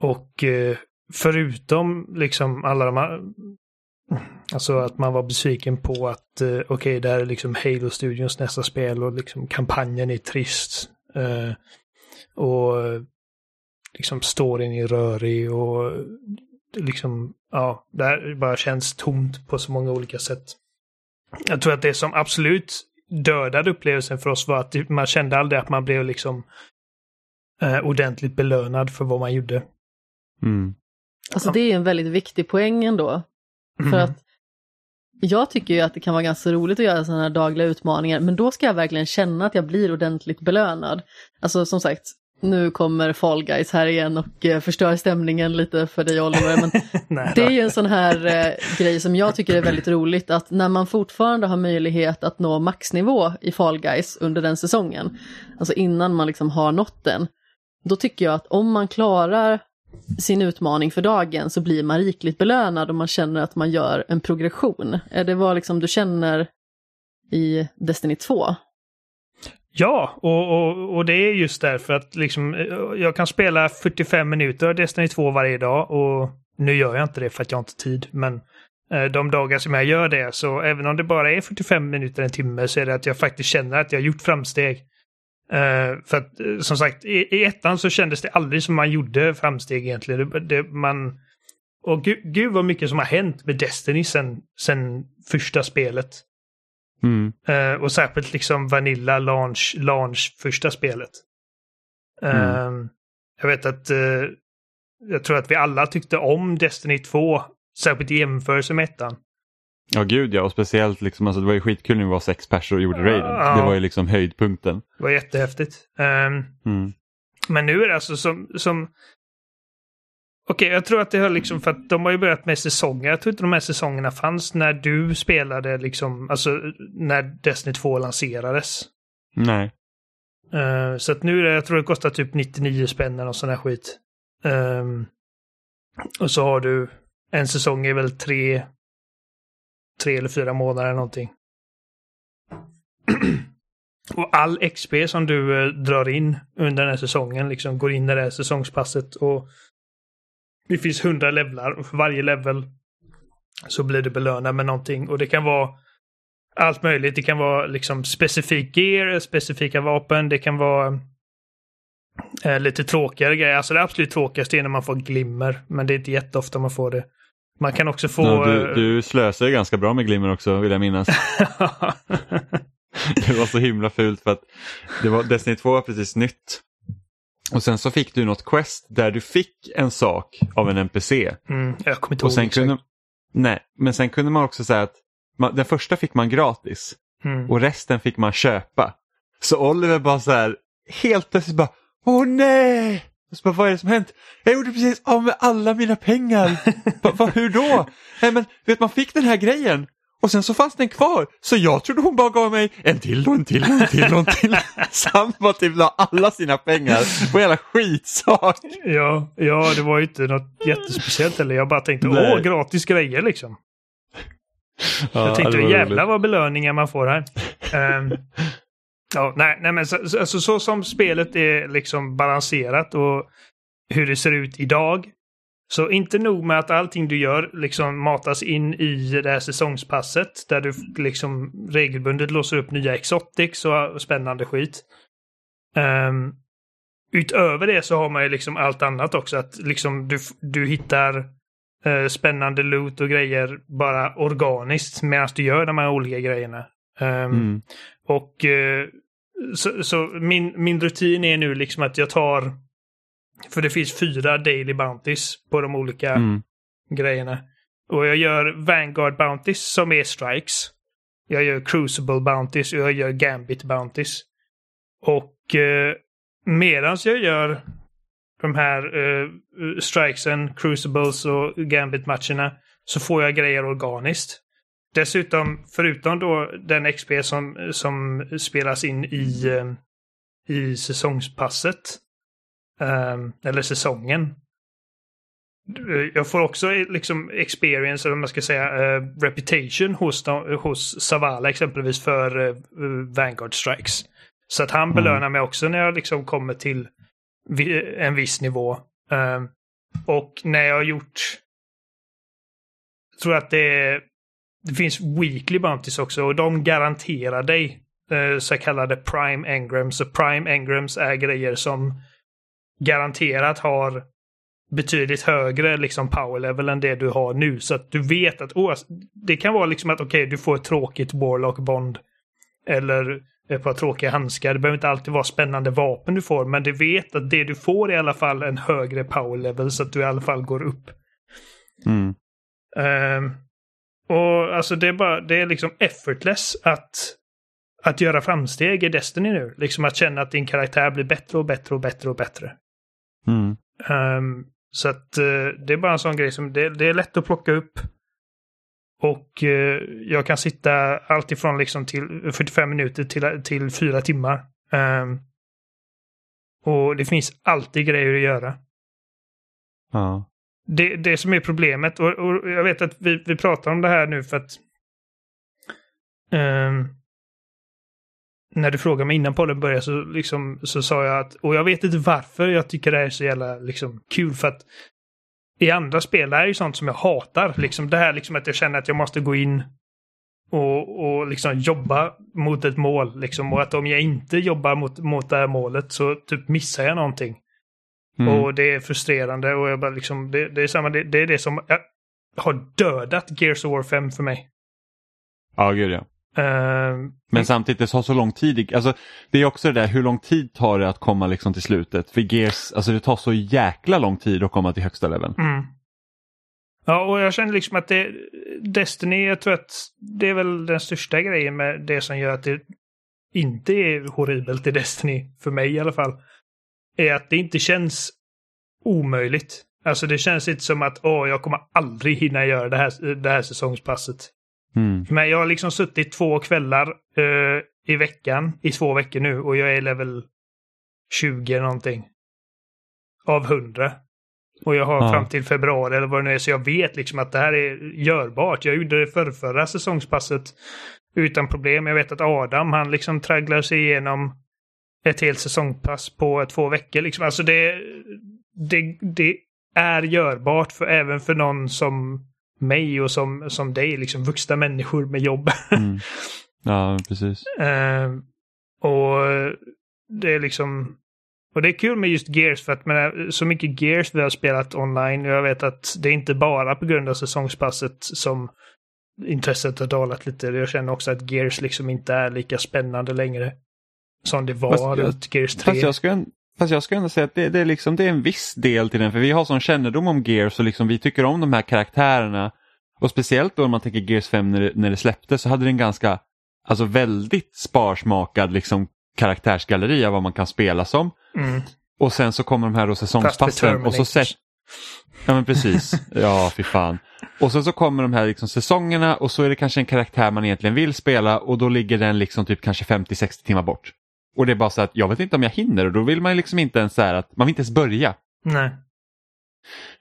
Och eh, förutom liksom alla de här... Alltså att man var besviken på att eh, okej, okay, det här är liksom Halo Studios nästa spel och liksom kampanjen är trist. Eh, och liksom storyn är rörig och liksom, ja, det här bara känns tomt på så många olika sätt. Jag tror att det som absolut dödade upplevelsen för oss var att man kände aldrig att man blev liksom eh, ordentligt belönad för vad man gjorde. Mm. Alltså det är en väldigt viktig poäng ändå. För Mm. att jag tycker ju att det kan vara ganska roligt att göra sådana här dagliga utmaningar, men då ska jag verkligen känna att jag blir ordentligt belönad. Alltså som sagt, nu kommer Fall Guys här igen och eh, förstör stämningen lite för dig Oliver, men *laughs* Nej, det är ju en sån här eh, grej som jag tycker är väldigt roligt, att när man fortfarande har möjlighet att nå maxnivå i Fall Guys under den säsongen, alltså innan man liksom har nått den, då tycker jag att om man klarar sin utmaning för dagen så blir man rikligt belönad och man känner att man gör en progression. Är det vad liksom du känner i Destiny 2? Ja, och, och, och det är just därför att liksom, eh, jag kan spela 45 minuter av Destiny 2 varje dag och nu gör jag inte det för att jag inte har tid, men eh, de dagar som jag gör det, så även om det bara är 45 minuter, en timme, så är det att jag faktiskt känner att jag har gjort framsteg. Eh, för att eh, som sagt, i, i ettan så kändes det aldrig som man gjorde framsteg egentligen. Det, det, man, och gud, gud vad mycket som har hänt med Destiny sen, sen första spelet. Mm. Eh, och särskilt liksom Vanilla launch, launch första spelet. Mm. Eh, jag vet att jag tror att vi alla tyckte om Destiny 2, särskilt i jämförelse med ettan. Ja gud ja, och speciellt liksom, alltså, det var ju skitkul när vi var sex personer och gjorde raiden. Ja. Det var ju liksom höjdpunkten. Det var jättehäftigt. Ehm, Mm. Men nu är det alltså som... som... Okej, jag tror att det har liksom för att de har ju börjat med säsonger. Jag tror inte de här säsongerna fanns när du spelade liksom, alltså när Destiny 2 lanserades. Nej. Eh, så att nu är det, jag tror det kostar typ 99 spänn eller någon sån här skit. Ehm, och så har du, en säsong är väl tre, tre eller fyra månader eller någonting. *clears throat* och all XP som du eh, drar in under den här säsongen liksom går in i det här säsongspasset och det finns 100 levlar och för varje level så blir du belönad med någonting och det kan vara allt möjligt. Det kan vara liksom specifik gear, specifika vapen, det kan vara eh, lite tråkigare grejer. Alltså det absolut tråkigaste är när man får glimmer, men det är inte jätteofta man får det. Man kan också få... Ja, du, eh, du slösar ju ganska bra med glimmer också vill jag minnas. *laughs* det var så himla fult för att det var, Destiny 2 var precis nytt. Och sen så fick du något quest där du fick en sak av en NPC. mm, jag kommer inte Och ihåg kunde, nej, men sen kunde man också säga att man, den första fick man gratis Mm. och resten fick man köpa. Så Oliver bara så här helt plötsligt bara Åh nej! Och så bara, vad är det som hänt? Jag gjorde precis av med alla mina pengar. *laughs* va, va, hur då? Nej men vet man fick den här grejen och sen så fanns den kvar. Så jag trodde hon bara gav mig en till och en till och en till och en till. *laughs* han bara typ la alla sina pengar på en jävla skitsak. Ja, ja, det var ju inte något jättespeciellt heller. Jag bara tänkte, Nej. åh, gratis grejer liksom. Ja, jag tänkte, var jävlar vad belöningar man får här. Ehm, ja, nej, nej, men så, så, alltså, så som spelet är liksom balanserat och hur det ser ut idag. Så inte nog med att allting du gör liksom matas in i det här säsongspasset där du liksom regelbundet låser upp nya exotics och spännande skit. Ehm, utöver det så har man ju liksom allt annat också. Att liksom du, du hittar eh, spännande loot och grejer bara organiskt medan du gör de här olika grejerna. Ehm, Mm. Och eh, så, så min, min rutin är nu liksom att jag tar, för det finns fyra daily bounties på de olika Mm. grejerna. Och jag gör Vanguard bounties som är strikes. Jag gör Crucible bounties och jag gör Gambit bounties. Och eh, medans jag gör de här eh, strikesen, Crucibles och Gambit-matcherna så får jag grejer organiskt. Dessutom, förutom då den XP som, som spelas in i, eh, i säsongspasset, eh, eller säsongen, jag får också eh, liksom experience, eller man ska säga, eh, reputation hos, hos Savala exempelvis för eh, Vanguard Strikes. Så att han Mm. belönar mig också när jag liksom kommer till vi, en viss nivå. Eh, och när jag har gjort, jag tror att det, är- det finns weekly bounties också och de garanterar dig eh, så kallade prime engrams. Så prime engrams är grejer som garanterat har betydligt högre liksom power level än det du har nu. Så att du vet att oh, alltså, det kan vara liksom att okej, du får ett tråkigt Warlock Bond. Eller ett par tråkiga handskar. Det behöver inte alltid vara spännande vapen du får, men du vet att det du får är i alla fall en högre power level så att du i alla fall går upp. Mm. Ehm, och alltså det är bara, det är liksom effortless att, att göra framsteg i Destiny nu. Liksom att känna att din karaktär blir bättre och bättre och bättre och bättre. Mm. Ehm, så att eh, det är bara en sån grej som det, det är lätt att plocka upp. Och eh, jag kan sitta alltifrån liksom till 45 minuter till, till 4 timmar. Ehm, och det finns alltid grejer att göra. Ja. Det, det som är problemet, och, och jag vet att vi, vi pratar om det här nu för att um, när du frågade mig innan podden började så, liksom, så sa jag att, och jag vet inte varför jag tycker det här är så jävla liksom, kul för att i andra spel, det här är ju sånt som jag hatar. Liksom, det här liksom att jag känner att jag måste gå in och, och liksom jobba mot ett mål. Liksom, och att om jag inte jobbar mot, mot det här målet så typ missar jag någonting. Mm. Och det är frustrerande och jag bara liksom, det, det är samma, det, det är det som har dödat Gears of War 5 för mig. Ja, gud ja. Uh, Men samtidigt, det tar så lång tid. Alltså, det är också det där, hur lång tid tar det att komma liksom till slutet? För Gears, alltså det tar så jäkla lång tid att komma till högsta leveln. mm. Ja, och jag känner liksom att det, Destiny, jag tror att det är väl den största grejen med det som gör att det inte är horribelt i Destiny, för mig i alla fall, är att det inte känns omöjligt. Alltså det känns inte som att åh, jag kommer aldrig hinna göra det här, det här säsongspasset. Mm. Men jag har liksom suttit två kvällar eh, i veckan i två veckor nu och jag är level 20 någonting. Av 100. Och jag har Ja. fram till februari eller vad det nu är så jag vet liksom att det här är görbart. Jag gjorde det för förra säsongspasset utan problem. Jag vet att Adam han liksom tragglar sig igenom ett helt säsongpass på två veckor. Liksom. Alltså det, det, det är görbart för, även för någon som mig och som, som dig, liksom vuxna människor med jobb. *laughs* Mm. Ja, precis. Eh, och det är liksom... Och det är kul med just Gears för att men, så mycket Gears vi har spelat online. Jag vet att det är inte bara på grund av säsongspasset som intresset har dalat lite. Jag känner också att Gears liksom inte är lika spännande längre. Som det var Fast runt Gears 3. Fast jag en- fast jag ska ändå säga att det, det, är liksom, det är en viss del till den, för vi har sån kännedom om Gears och liksom, vi tycker om de här karaktärerna. Och speciellt då om man tänker Gears 5 när det, när det släpptes så hade det en ganska, alltså väldigt sparsmakad liksom karaktärsgalleri av vad man kan spela som. Mm. Och sen så kommer de här då säsongspassen och så sätt, Ja men precis, *laughs* ja fy fan. Och sen så kommer de här liksom säsongerna och så är det kanske en karaktär man egentligen vill spela och då ligger den liksom typ kanske 50-60 timmar bort. Och det är bara så att jag vet inte om jag hinner och då vill man ju liksom inte ens så här att man vill inte ens börja. Nej.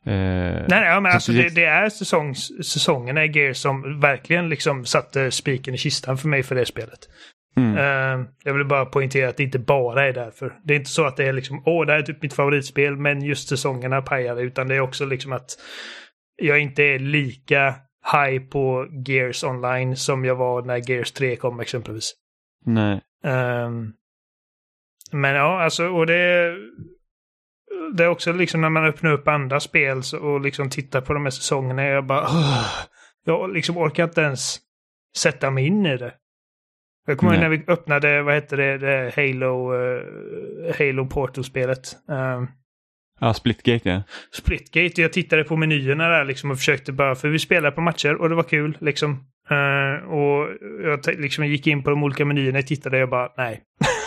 Eh, Nej, nej, men så alltså det- det, är säsongs, säsongerna i Gears som verkligen liksom satte spiken i kistan för mig för det spelet. mm, Eh, jag vill bara poängtera att det inte bara är därför. Det är inte så att det är liksom, åh, det här är typ mitt favoritspel, men just säsongerna pajade, utan det är också liksom att jag inte är lika high på Gears online som jag var när Gears 3 kom exempelvis. nej. Ehm, men ja, alltså, och det... Det är också liksom när man öppnar upp andra spel och liksom tittar på de här säsongerna, jag bara... "Ugh." Jag liksom orkar inte ens sätta mig in i det. Jag kommer ihåg när vi öppnade, vad hette det, det Halo, uh, Halo Portal-spelet. Um, Ja, Splitgate ja. Splitgate. Jag tittade på menyerna där liksom och försökte bara, för vi spelade på matcher och det var kul liksom. Eh, och jag liksom gick in på de olika menyerna och tittade och jag bara, nej. *laughs*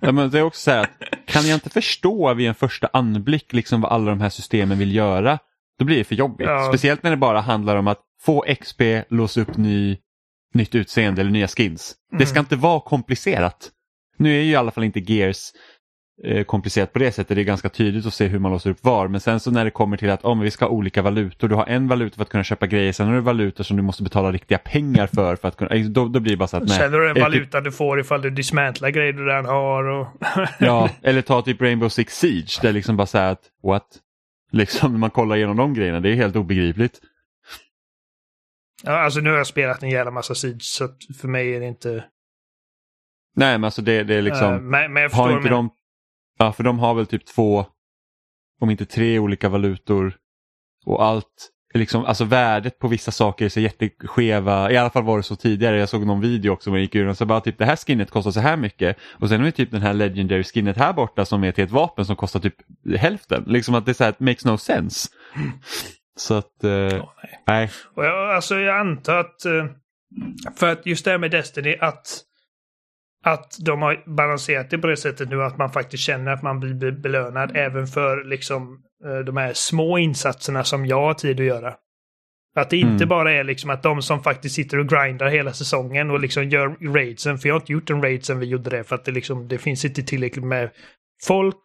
ja men det är också så här kan jag inte förstå vid en första anblick liksom vad alla de här systemen vill göra, då blir det för jobbigt. Ja. Speciellt när det bara handlar om att få XP, låsa upp ny, nytt utseende eller nya skins. Det ska Mm. inte vara komplicerat. Nu är ju i alla fall inte Gears eh, komplicerat på det sättet. Det är ganska tydligt att se hur man låser upp var. Men sen så när det kommer till att om vi ska ha olika valutor. Du har en valuta för att kunna köpa grejer. Sen har du valutor som du måste betala riktiga pengar för. för att kunna, eh, då, då blir det bara så att nej. Sen har du en Är det typ- valuta du får ifall du dismantlar grejer du redan har. Och... *laughs* Ja, *laughs* eller ta typ Rainbow Six Siege. Där liksom bara säga att what? Liksom när man kollar igenom de grejerna. Det är helt obegripligt. ja, alltså nu har jag spelat en jävla massa Siege så för mig är det inte... Nej men alltså det, det är liksom. Eh, men, men jag har inte menar. de. Ja för de har väl typ två. Om inte tre olika valutor. Och allt. Liksom, alltså värdet på vissa saker är så jätteskeva. I alla fall var det så tidigare. Jag såg någon video också. Man gick ur och så bara typ det här skinnet kostar så här mycket. Och sen har vi typ den här legendary skinnet här borta som är till ett vapen som kostar typ hälften. Liksom att det är så här, it makes no sense. Så att, eh, Ja, nej. nej. Och jag, alltså jag antar att... eh, För att just det här med Destiny, att... Att de har balanserat det på det sättet nu att man faktiskt känner att man blir be- belönad även för liksom eh, de här små insatserna som jag har tid att göra. Att det inte Mm. bara är liksom att de som faktiskt sitter och grindar hela säsongen och liksom gör raidsen, för jag har inte gjort en raid sen vi gjorde det för att det liksom, det finns inte tillräckligt med folk.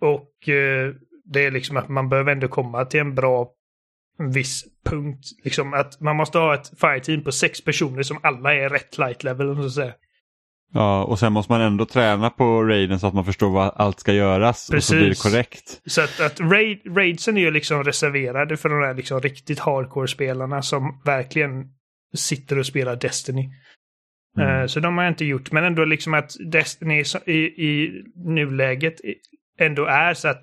Och eh, det är liksom att man behöver ändå komma till en bra en viss punkt. Liksom att man måste ha ett fireteam på sex personer som alla är rätt light level. om ska säga. Ja, och sen måste man ändå träna på raiden så att man förstår vad allt ska göras och så blir det Precis. korrekt. Så att, att raid, raidsen är ju liksom reserverade för de där liksom riktigt hardcore-spelarna som verkligen sitter och spelar Destiny. Mm. Eh, Så de har jag inte gjort, men ändå liksom att Destiny i, i nuläget ändå är så att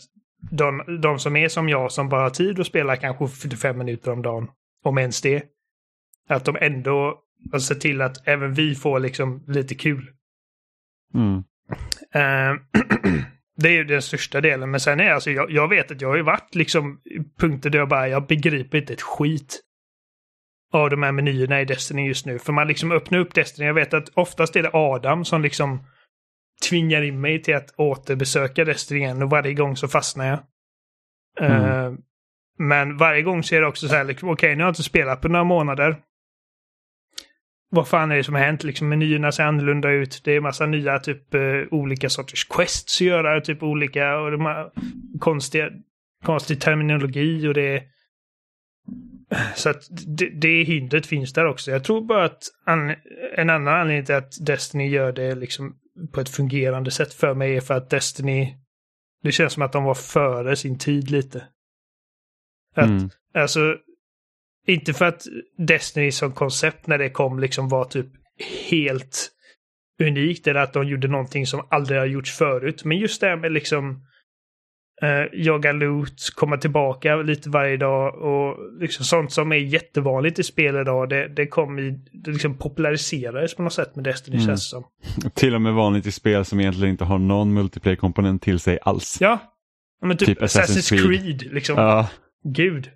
de, de som är som jag som bara har tid att spela kanske 45 minuter om dagen, om ens det, att de ändå ser till att även vi får liksom lite kul. Mm. Uh, *clears throat* det är ju den största delen, men sen är alltså, jag, jag vet att jag har ju varit liksom punkter där jag bara, jag begriper inte ett skit av de här menyerna i Destiny just nu. För man liksom öppnar upp Destiny, jag vet att oftast är det Adam som liksom tvingar in mig till att återbesöka Destiny igen och varje gång så fastnar jag. Mm. Uh, men varje gång så är det också så här, liksom, okej okay, nu har jag inte spelat på några månader. Vad fan är det som har hänt? Liksom menyerna ser annorlunda ut. Det är massa nya typ uh, olika sorters quests att göra, typ olika och de har konstiga, konstig terminologi och det är så att det, det hindret finns där också. Jag tror bara att an, en annan anledning till att Destiny gör det liksom på ett fungerande sätt för mig är för att Destiny, det känns som att de var före sin tid lite. Att, mm. Alltså, inte för att Destiny som koncept när det kom liksom var typ helt unikt eller att de gjorde någonting som aldrig har gjorts förut. Men just det här med liksom eh, jaga loot, komma tillbaka lite varje dag och liksom sånt som är jättevanligt i spel idag. Det, det kom i, det liksom populariserades på något sätt med Destiny mm. känns som. Till och med vanligt i spel som egentligen inte har någon multiplayer-komponent till sig alls. Ja, men typ, typ Assassin's, Assassin's Creed. Creed. liksom. Ja. Gud.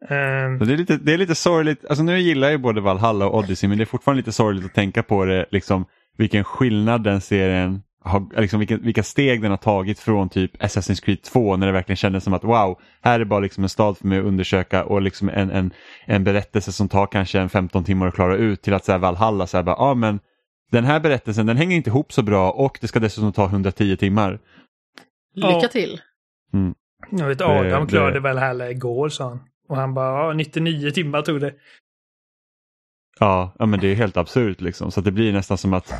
Um... Det, är lite, det är lite sorgligt, alltså nu gillar jag ju både Valhalla och Odyssey men det är fortfarande lite sorgligt att tänka på det, liksom vilken skillnad den serien har, liksom vilka, vilka steg den har tagit från typ Assassin's Creed 2 när det verkligen kändes som att wow, här är bara liksom en stad för mig att undersöka och liksom en, en, en berättelse som tar kanske en 15 timmar att klara ut till att säga Valhalla, så här bara, ja men den här berättelsen den hänger inte ihop så bra och det ska dessutom ta 110 timmar. Lycka till! Mm. Jag vet Adam det, klarade det... Valhalla igår sa han. Och han bara, ja, 99 timmar tog det. Ja, ja men det är helt absurt liksom. Så det blir nästan som att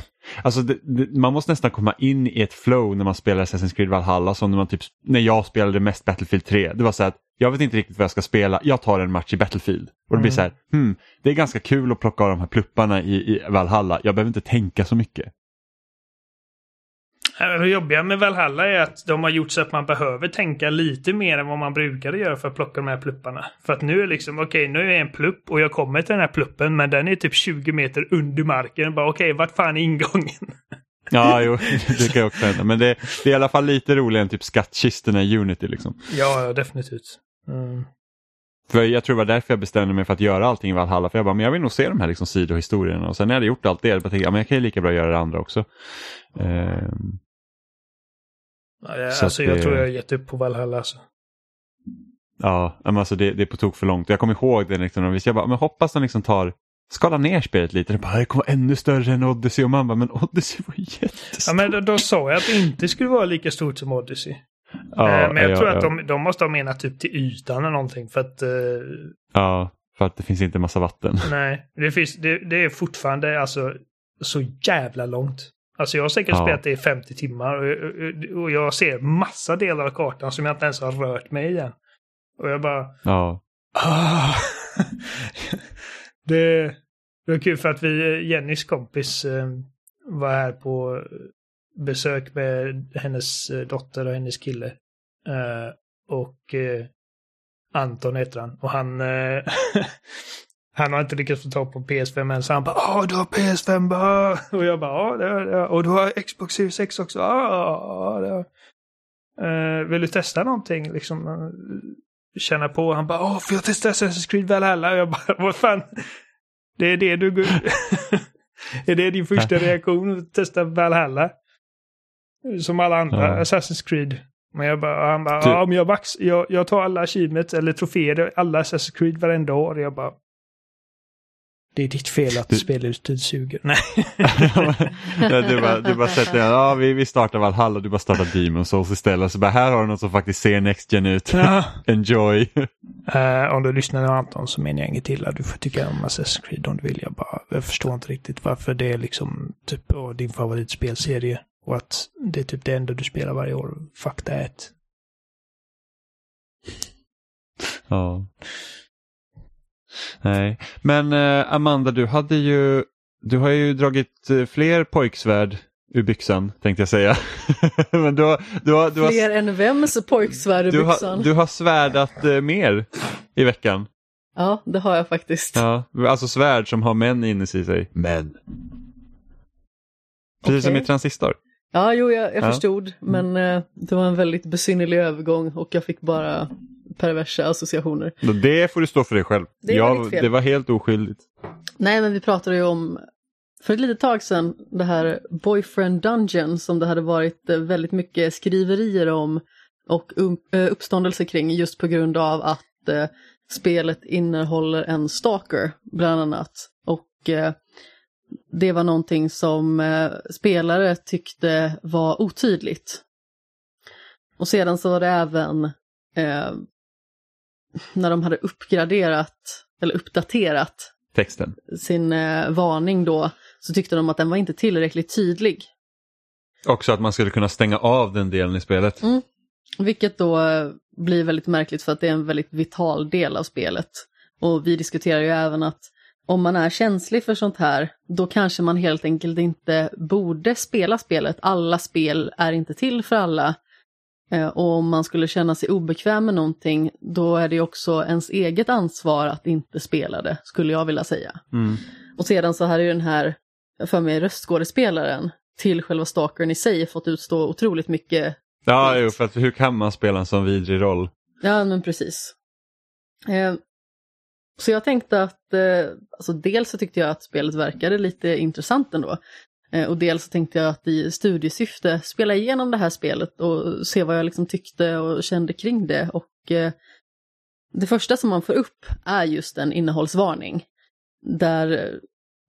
alltså det, det, man måste nästan komma in i ett flow när man spelar Assassin's Creed Valhalla som när, man typ, när jag spelade mest Battlefield 3. Det var så att jag vet inte riktigt vad jag ska spela, jag tar en match i Battlefield. Och det blir mm. så här, hmm, det är ganska kul att plocka av de här plupparna i, i Valhalla, jag behöver inte tänka så mycket. Det jobbiga med Valhalla är att de har gjort så att man behöver tänka lite mer än vad man brukade göra för att plocka de här plupparna. För att nu är det liksom, okej, okay, nu är jag en plupp och jag kommer till den här pluppen, men den är typ 20 meter under marken. Bara okej, okay, vart fan är ingången? *laughs* Ja, jo, det kan jag också hända. Men det, det, är i alla fall lite roligare än typ skattkistorna i Unity liksom. Ja, definitivt. Mm. För jag tror det var därför jag bestämde mig för att göra allting i Valhalla. För jag bara, men jag vill nog se de här liksom sidohistorierna. Och sen när jag hade gjort allt det, jag tänkte jag, men jag kan ju lika bra göra det andra också. Um, Ja, alltså, jag det... tror jag har gett upp på Valhalla. Alltså. Ja, men alltså det, det är på tok för långt. Jag kommer ihåg det liksom, jag bara, men hoppas de liksom tar skala ner spelet lite. Det, bara, det kommer vara ännu större än Odyssey och man bara, men Odyssey var jättestort. Ja, men då, då sa jag att det inte skulle vara lika stort som Odyssey. Ja, eh, men jag ja, tror att de, de, måste ha menat typ till ytan eller någonting för att... Uh... Ja, för att det finns inte massa vatten. Nej, det, finns, det, det är fortfarande alltså så jävla långt. Alltså jag har säkert ja. spelat det i 50 timmar och, och jag ser massa delar av kartan som jag inte ens har rört mig igen. Och jag bara... Ja. Ah. *laughs* det, det var kul för att vi, Jennys kompis, eh, var här på besök med hennes eh, dotter och hennes kille. Eh, och Anton heter han. Och han, *laughs* Han har inte lyckats få tag på PS5 än så han bara Åh, du har PS5 bara. *laughs* Och jag bara Ja, det har jag. Och du har Xbox Series X också. Ja, det har uh, Vill du testa någonting? Liksom uh, känna på. Han bara Åh, får jag testa Assassin's Creed Valhalla? Och jag bara *laughs* Vad fan? Det är det du... *laughs* är det din första reaktion? Att testa Valhalla? Som alla andra ja. Assassin's Creed. Men jag bara, han bara, ja, men jag, vax, jag, jag tar alla achievements eller troféer, alla Assassin's Creed varenda år. Jag bara, det är ditt fel att du... spelutbud suger. Nej. *laughs* ja, du, bara, du bara sätter, ja vi, vi startar Valhalla och du bara startar Demon Souls istället. Så bara, här har du något som faktiskt ser Next Gen ut. Ja. *laughs* Enjoy. Uh, om du lyssnar på Anton så menar jag inget illa. Du får tycka om Assassin's Creed om du vill. Jag, bara, jag förstår inte riktigt varför det är liksom typ oh, din favoritspelserie. Och att det är typ det enda du spelar varje år. Fuck that. Ja. Nej, men eh, Amanda du hade ju, du har ju dragit eh, fler pojksvärd ur byxan tänkte jag säga. *laughs* Men du har, du har, du har, Fler än vems pojksvärd ur du har, byxan? du har svärdat eh, mer i veckan. Ja, det har jag faktiskt. Ja, alltså svärd som har män inne i sig. Män. Precis som Okej. i Transistor. Ja, jo, jag, jag Ja. förstod, men eh, det var en väldigt besynnerlig övergång och jag fick bara perversa associationer. Det får du stå för dig själv. Det jag, fel. det var helt oskyldigt. Nej, men vi pratade ju om för ett litet tag sedan det här Boyfriend Dungeon som det hade varit eh, väldigt mycket skriverier om och um, eh, uppståndelse kring just på grund av att eh, spelet innehåller en stalker bland annat. Och eh, det var någonting som eh, spelare tyckte var otydligt. Och sedan så var det även eh, när de hade uppgraderat eller uppdaterat Texten. sin eh, varning då så tyckte de att den var inte tillräckligt tydlig. Också att man skulle kunna stänga av den delen i spelet. Mm. Vilket då eh, blir väldigt märkligt för att det är en väldigt vital del av spelet. Och vi diskuterar ju även att om man är känslig för sånt här, då kanske man helt enkelt inte borde spela spelet. Alla spel är inte till för alla. Eh, Och om man skulle känna sig obekväm med någonting, då är det också ens eget ansvar att inte spela det, skulle jag vilja säga. Mm. Och sedan så hade ju den här, för mig röstskådespelaren, till själva stalkern i sig fått utstå otroligt mycket. Ja, jo, för att hur kan man spela en sån vidrig roll? Ja, men precis. Eh, så jag tänkte att, eh, alltså dels så tyckte jag att spelet verkade lite intressant ändå. Eh, och dels så tänkte jag att i studiesyfte spela igenom det här spelet och se vad jag liksom tyckte och kände kring det. Och eh, det första som man får upp är just en innehållsvarning. Där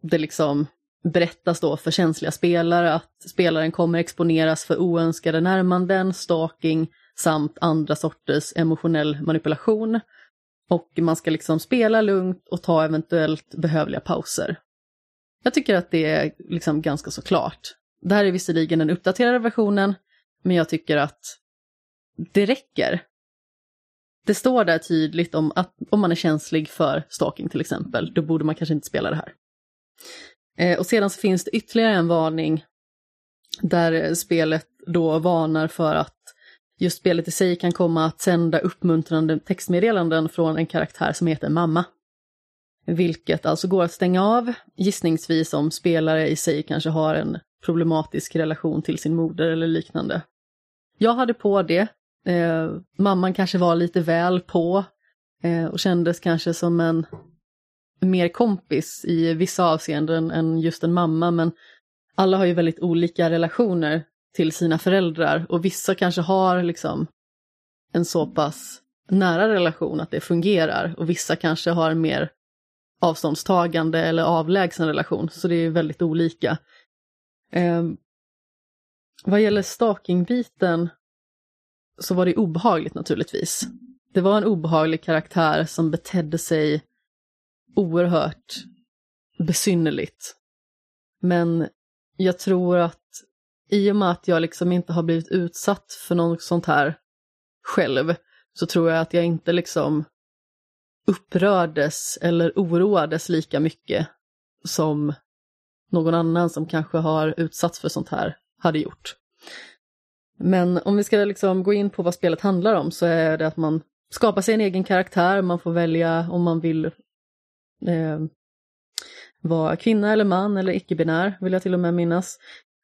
det liksom berättas då för känsliga spelare att spelaren kommer exponeras för oönskade närmanden, stalking samt andra sorters emotionell manipulation. Och man ska liksom spela lugnt och ta eventuellt behövliga pauser. Jag tycker att det är liksom ganska så klart. Det här är visserligen den uppdaterade versionen, men jag tycker att det räcker. Det står där tydligt om att om man är känslig för stalking till exempel, då borde man kanske inte spela det här. Eh, och sedan så finns det ytterligare en varning där eh, spelet då varnar för att just spelet i sig kan komma att sända uppmuntrande textmeddelanden från en karaktär som heter mamma. Vilket alltså går att stänga av, gissningsvis om spelare i sig kanske har en problematisk relation till sin moder eller liknande. Jag hade på det, eh, mamman kanske var lite väl på eh, och kändes kanske som en mer kompis i vissa avseenden än just en mamma, men alla har ju väldigt olika relationer till sina föräldrar och vissa kanske har liksom en så pass nära relation att det fungerar och vissa kanske har en mer avståndstagande eller avlägsen relation, så det är väldigt olika. Eh, vad gäller stalking-biten så var det obehagligt naturligtvis. Det var en obehaglig karaktär som betedde sig oerhört besynnerligt. Men jag tror att i och med att jag liksom inte har blivit utsatt för något sånt här själv så tror jag att jag inte liksom upprördes eller oroades lika mycket som någon annan som kanske har utsatts för sånt här hade gjort. Men om vi ska liksom gå in på vad spelet handlar om så är det att man skapar sig en egen karaktär, man får välja om man vill eh, vara kvinna eller man eller icke-binär, vill jag till och med minnas.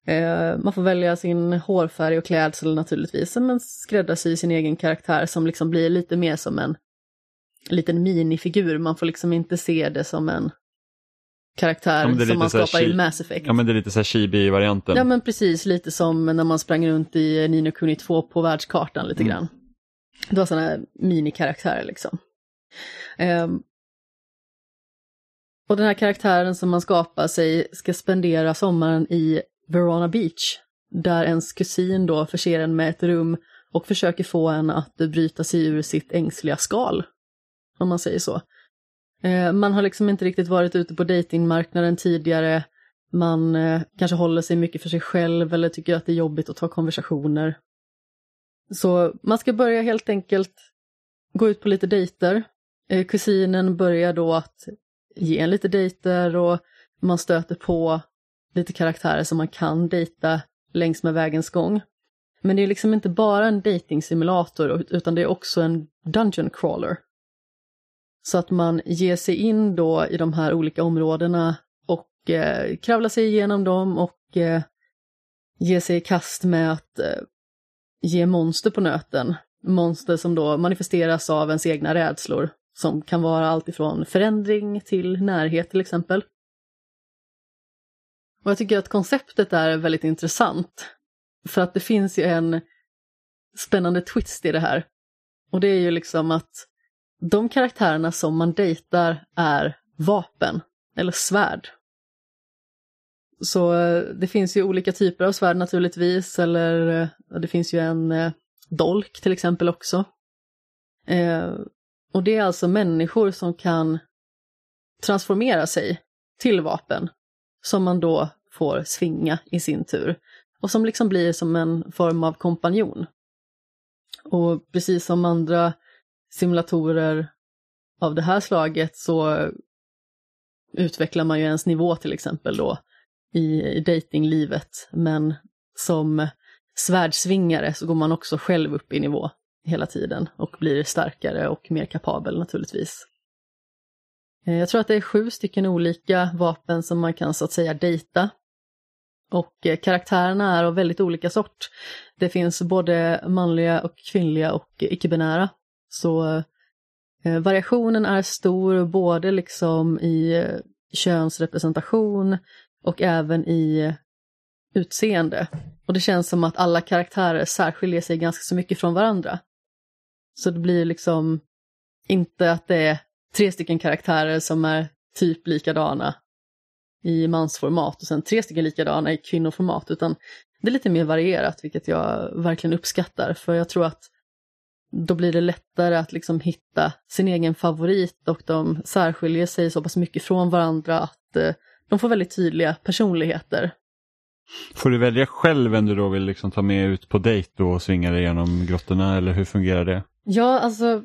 Eh, man får välja sin hårfärg och klädsel naturligtvis, men skräddarsy sin egen karaktär som liksom blir lite mer som en liten minifigur. Man får liksom inte se det som en karaktär Ja, som man skapar i Mass Effect. Ja men det är lite så här chibi-varianten. Ja men precis, lite som när man sprang runt i Nino Kuni 2 på världskartan lite Mm. grann. Det var sådana här minikaraktärer liksom. Ehm, och den här karaktären som man skapar sig ska spendera sommaren i Verona Beach. Där ens kusin då förser en med ett rum och försöker få en att bryta sig ur sitt ängsliga skal. Om man säger så. Eh, man har liksom inte riktigt varit ute på datingmarknaden tidigare. Man eh, kanske håller sig mycket för sig själv eller tycker att det är jobbigt att ta konversationer. Så man ska börja helt enkelt gå ut på lite dejter. Eh, kusinen börjar då att ge en lite dejter och man stöter på lite karaktärer som man kan dejta längs med vägens gång. Men det är liksom inte bara en dating-simulator utan det är också en dungeon crawler. Så att man ger sig in då i de här olika områdena och eh, kravlar sig igenom dem och eh, ger sig i kast med att eh, ge monster på nöten. Monster som då manifesteras av ens egna rädslor, som kan vara allt ifrån förändring till närhet till exempel. Och jag tycker att konceptet är väldigt intressant. För att det finns ju en spännande twist i det här. Och det är ju liksom att de karaktärerna som man dejtar är vapen, eller svärd. Så eh, det finns ju olika typer av svärd naturligtvis, eller eh, det finns ju en eh, dolk till exempel också. och det är alltså människor som kan transformera sig till vapen, som man då får svinga i sin tur. Och som liksom blir som en form av kompanjon. Och precis som andra simulatorer av det här slaget så utvecklar man ju ens nivå till exempel då i, i datinglivet. Men som svärdsvingare så går man också själv upp i nivå hela tiden och blir starkare och mer kapabel naturligtvis. Eh, jag tror att det är sju stycken olika vapen som man kan så att säga dejta. Och eh, karaktärerna är av väldigt olika sort. Det finns både manliga och kvinnliga och icke-binära. Så eh, variationen är stor både liksom i eh, könsrepresentation och även i utseende. Och det känns som att alla karaktärer särskiljer sig ganska så mycket från varandra. Så det blir liksom inte att det är tre stycken karaktärer som är typ likadana i mansformat och sen tre stycken likadana i kvinnoformat, utan det är lite mer varierat, vilket jag verkligen uppskattar, för jag tror att då blir det lättare att liksom hitta sin egen favorit och de särskiljer sig så pass mycket från varandra att eh, de får väldigt tydliga personligheter. Får du välja själv vem du då vill liksom ta med ut på dejt och svinga dig genom grottorna eller hur fungerar det? Ja, alltså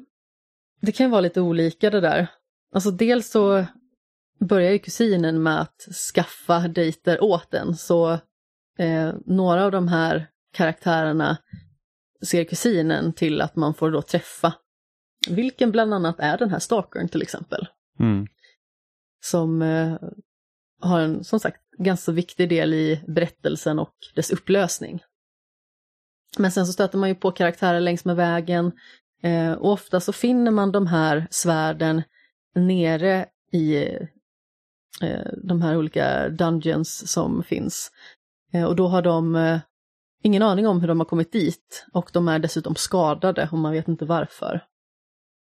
det kan vara lite olika det där. Alltså dels så börjar ju kusinen med att skaffa dejter åt en så eh, några av de här karaktärerna ser kusinen till att man får då träffa. Vilken bland annat är den här stalkern till exempel. Mm. Som eh, har en, som sagt, ganska viktig del i berättelsen och dess upplösning. Men sen så stöter man ju på karaktärer längs med vägen eh, och ofta så finner man de här svärden nere i eh, de här olika dungeons som finns. Eh, och då har de eh, ingen aning om hur de har kommit dit och de är dessutom skadade och man vet inte varför.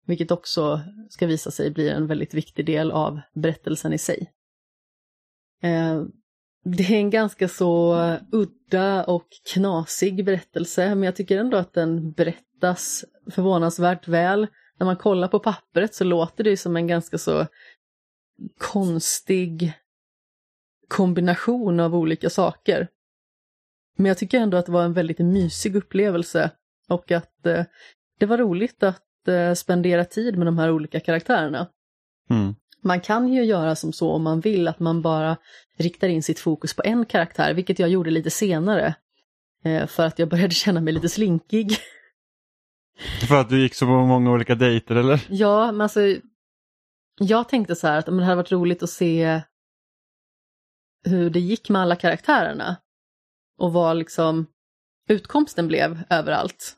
Vilket också ska visa sig bli en väldigt viktig del av berättelsen i sig. Eh, det är en ganska så udda och knasig berättelse, men jag tycker ändå att den berättas förvånansvärt väl. När man kollar på pappret så låter det som en ganska så konstig kombination av olika saker. Men jag tycker ändå att det var en väldigt mysig upplevelse och att eh, det var roligt att eh, spendera tid med de här olika karaktärerna. Mm. Man kan ju göra som så om man vill att man bara riktar in sitt fokus på en karaktär, vilket jag gjorde lite senare. Eh, för att jag började *laughs* känna mig lite slinkig. För att du gick så många olika dejter eller? Ja, men alltså jag tänkte så här att men det hade varit roligt att se hur det gick med alla karaktärerna och vad liksom utkomsten blev överallt.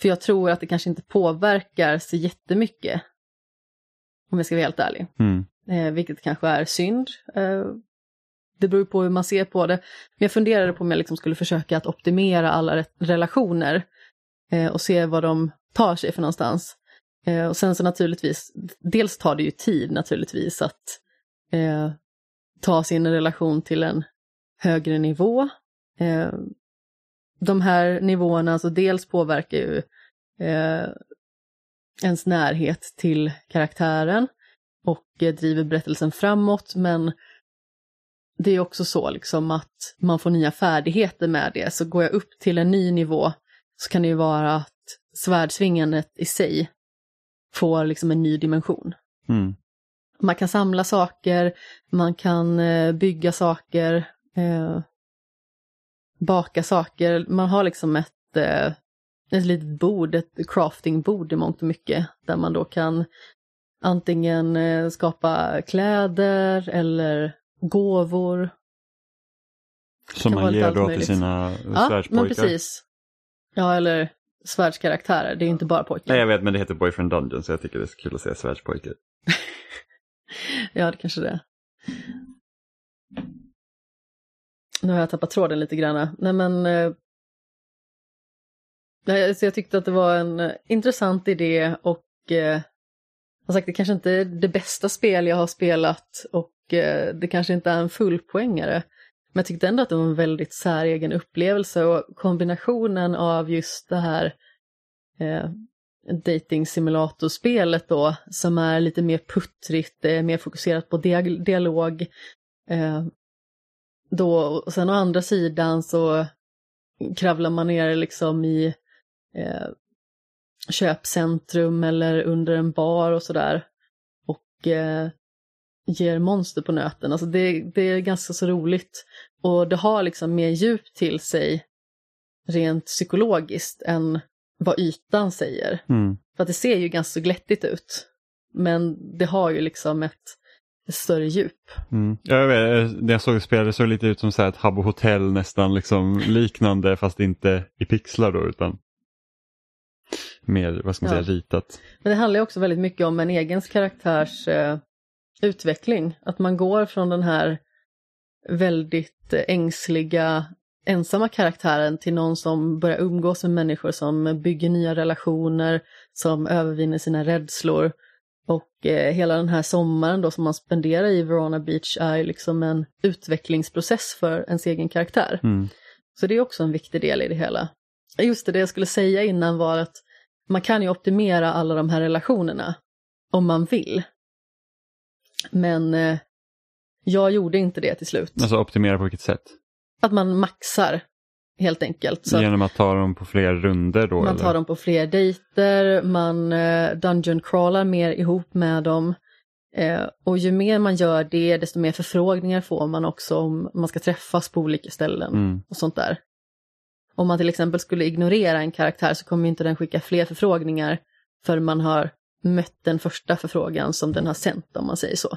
För jag tror att det kanske inte påverkar så jättemycket. Om jag ska vara helt ärlig. Mm. Eh, vilket kanske är synd. Eh, det beror på hur man ser på det. Men jag funderade på om jag liksom skulle försöka att optimera alla relationer eh, och se vad de tar sig för någonstans. Eh, och sen så naturligtvis, dels tar det ju tid naturligtvis att eh, ta sin relation till en högre nivå. Eh, de här nivåerna, alltså dels påverkar ju eh, ens närhet till karaktären och eh, driver berättelsen framåt, men det är också så liksom att man får nya färdigheter med det. Så går jag upp till en ny nivå så kan det ju vara att svärdsvingandet i sig får liksom en ny dimension. Mm. Man kan samla saker, man kan eh, bygga saker eh, baka saker. Man har liksom ett, eh, ett litet bord, ett craftingbord i mångt och mycket, där man då kan antingen eh, skapa kläder eller gåvor. Som man ger då till sina Ja, svärdspojkar. men precis. Ja, eller svärdskaraktärer, det är ju inte bara pojkar. Nej, jag vet, men det heter Boyfriend Dungeon så jag tycker det är så kul att säga svärdspojke. *laughs* Ja, det kanske det är. Nu har jag tappat tråden lite grann. Nej men... Eh, nej, så jag tyckte att det var en eh, intressant idé och eh, som sagt, det kanske inte är det bästa spel jag har spelat och eh, det kanske inte är en fullpoängare. Men jag tyckte ändå att det var en väldigt säregen upplevelse och kombinationen av just det här eh, dating simulatorspelet då, som är lite mer puttrigt, det är mer fokuserat på dialog. Eh, då, och sen å andra sidan så kravlar man ner liksom i eh, köpcentrum eller under en bar och sådär. Och eh, ger monster på nöten. Alltså det, det är ganska så roligt. Och det har liksom mer djup till sig rent psykologiskt än vad ytan säger. Mm. För att det ser ju ganska så glättigt ut. Men det har ju liksom ett, ett större djup. Mm. Jag vet, när jag såg spelet såg det lite ut som så här ett Habbo Hotel nästan liksom *laughs* liknande fast inte i pixlar då utan mer, vad ska man Ja. säga, ritat. Men det handlar också väldigt mycket om en egen karaktärs eh, utveckling. Att man går från den här väldigt eh, ängsliga, ensamma karaktären till någon som börjar umgås med människor som bygger nya relationer, som övervinner sina rädslor. Och eh, hela den här sommaren då som man spenderar i Verona Beach är liksom en utvecklingsprocess för ens egen karaktär. Mm. Så det är också en viktig del i det hela. Just det, det jag skulle säga innan var att man kan ju optimera alla de här relationerna om man vill. Men eh, jag gjorde inte det till slut. Alltså optimera på vilket sätt? Att man maxar helt enkelt. Så Genom att ta dem på fler runder då? man eller? tar dem på fler dejter, man eh, dungeon crawlar mer ihop med dem. Eh, och ju mer man gör det, desto mer förfrågningar får man också om man ska träffas på olika ställen Mm. och sånt där. Om man till exempel skulle ignorera en karaktär så kommer inte den skicka fler förfrågningar förrän man har mött den första förfrågan som den har sänt om man säger så.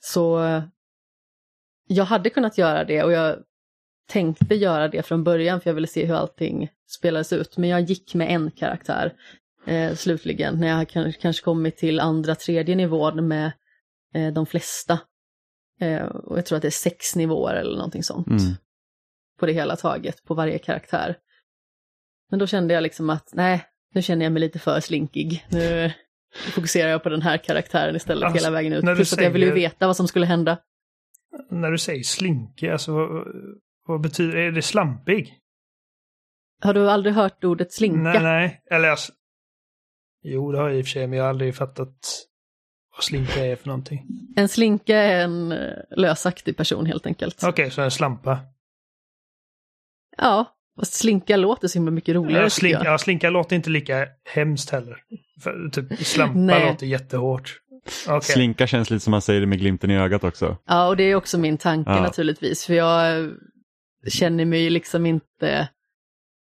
Så eh, jag hade kunnat göra det och jag tänkte göra det från början för jag ville se hur allting spelades ut. Men jag gick med en karaktär eh, slutligen när jag kan, kanske kommit till andra, tredje nivån med eh, de flesta. Eh, och jag tror att det är sex nivåer eller någonting sånt Mm. på det hela taget, på varje karaktär. Men då kände jag liksom att nej, nu känner jag mig lite för slinkig. Nu fokuserar jag på den här karaktären istället Alltså, hela vägen ut. Plus att jag ville ju säger- veta vad som skulle hända. När du säger slinke, alltså vad, betyder Är det slampig? Har du aldrig hört ordet slinka? Nej, nej. Eller alltså, Jo, det har jag i och för sig, men jag har aldrig fattat vad slinka är för någonting. En slinka är en eh, lösaktig person helt enkelt. Okej, så en slampa. Ja, fast slinka låter så himla mycket roligare Ja, jag. ja, slinka låter inte lika hemskt heller. För, typ, slampa Nej. låter jättehårt. Okej. Slinka känns lite som man säger det med glimten i ögat också. Ja, och det är också min tanke Ja. naturligtvis, för jag eh, känner mig ju liksom inte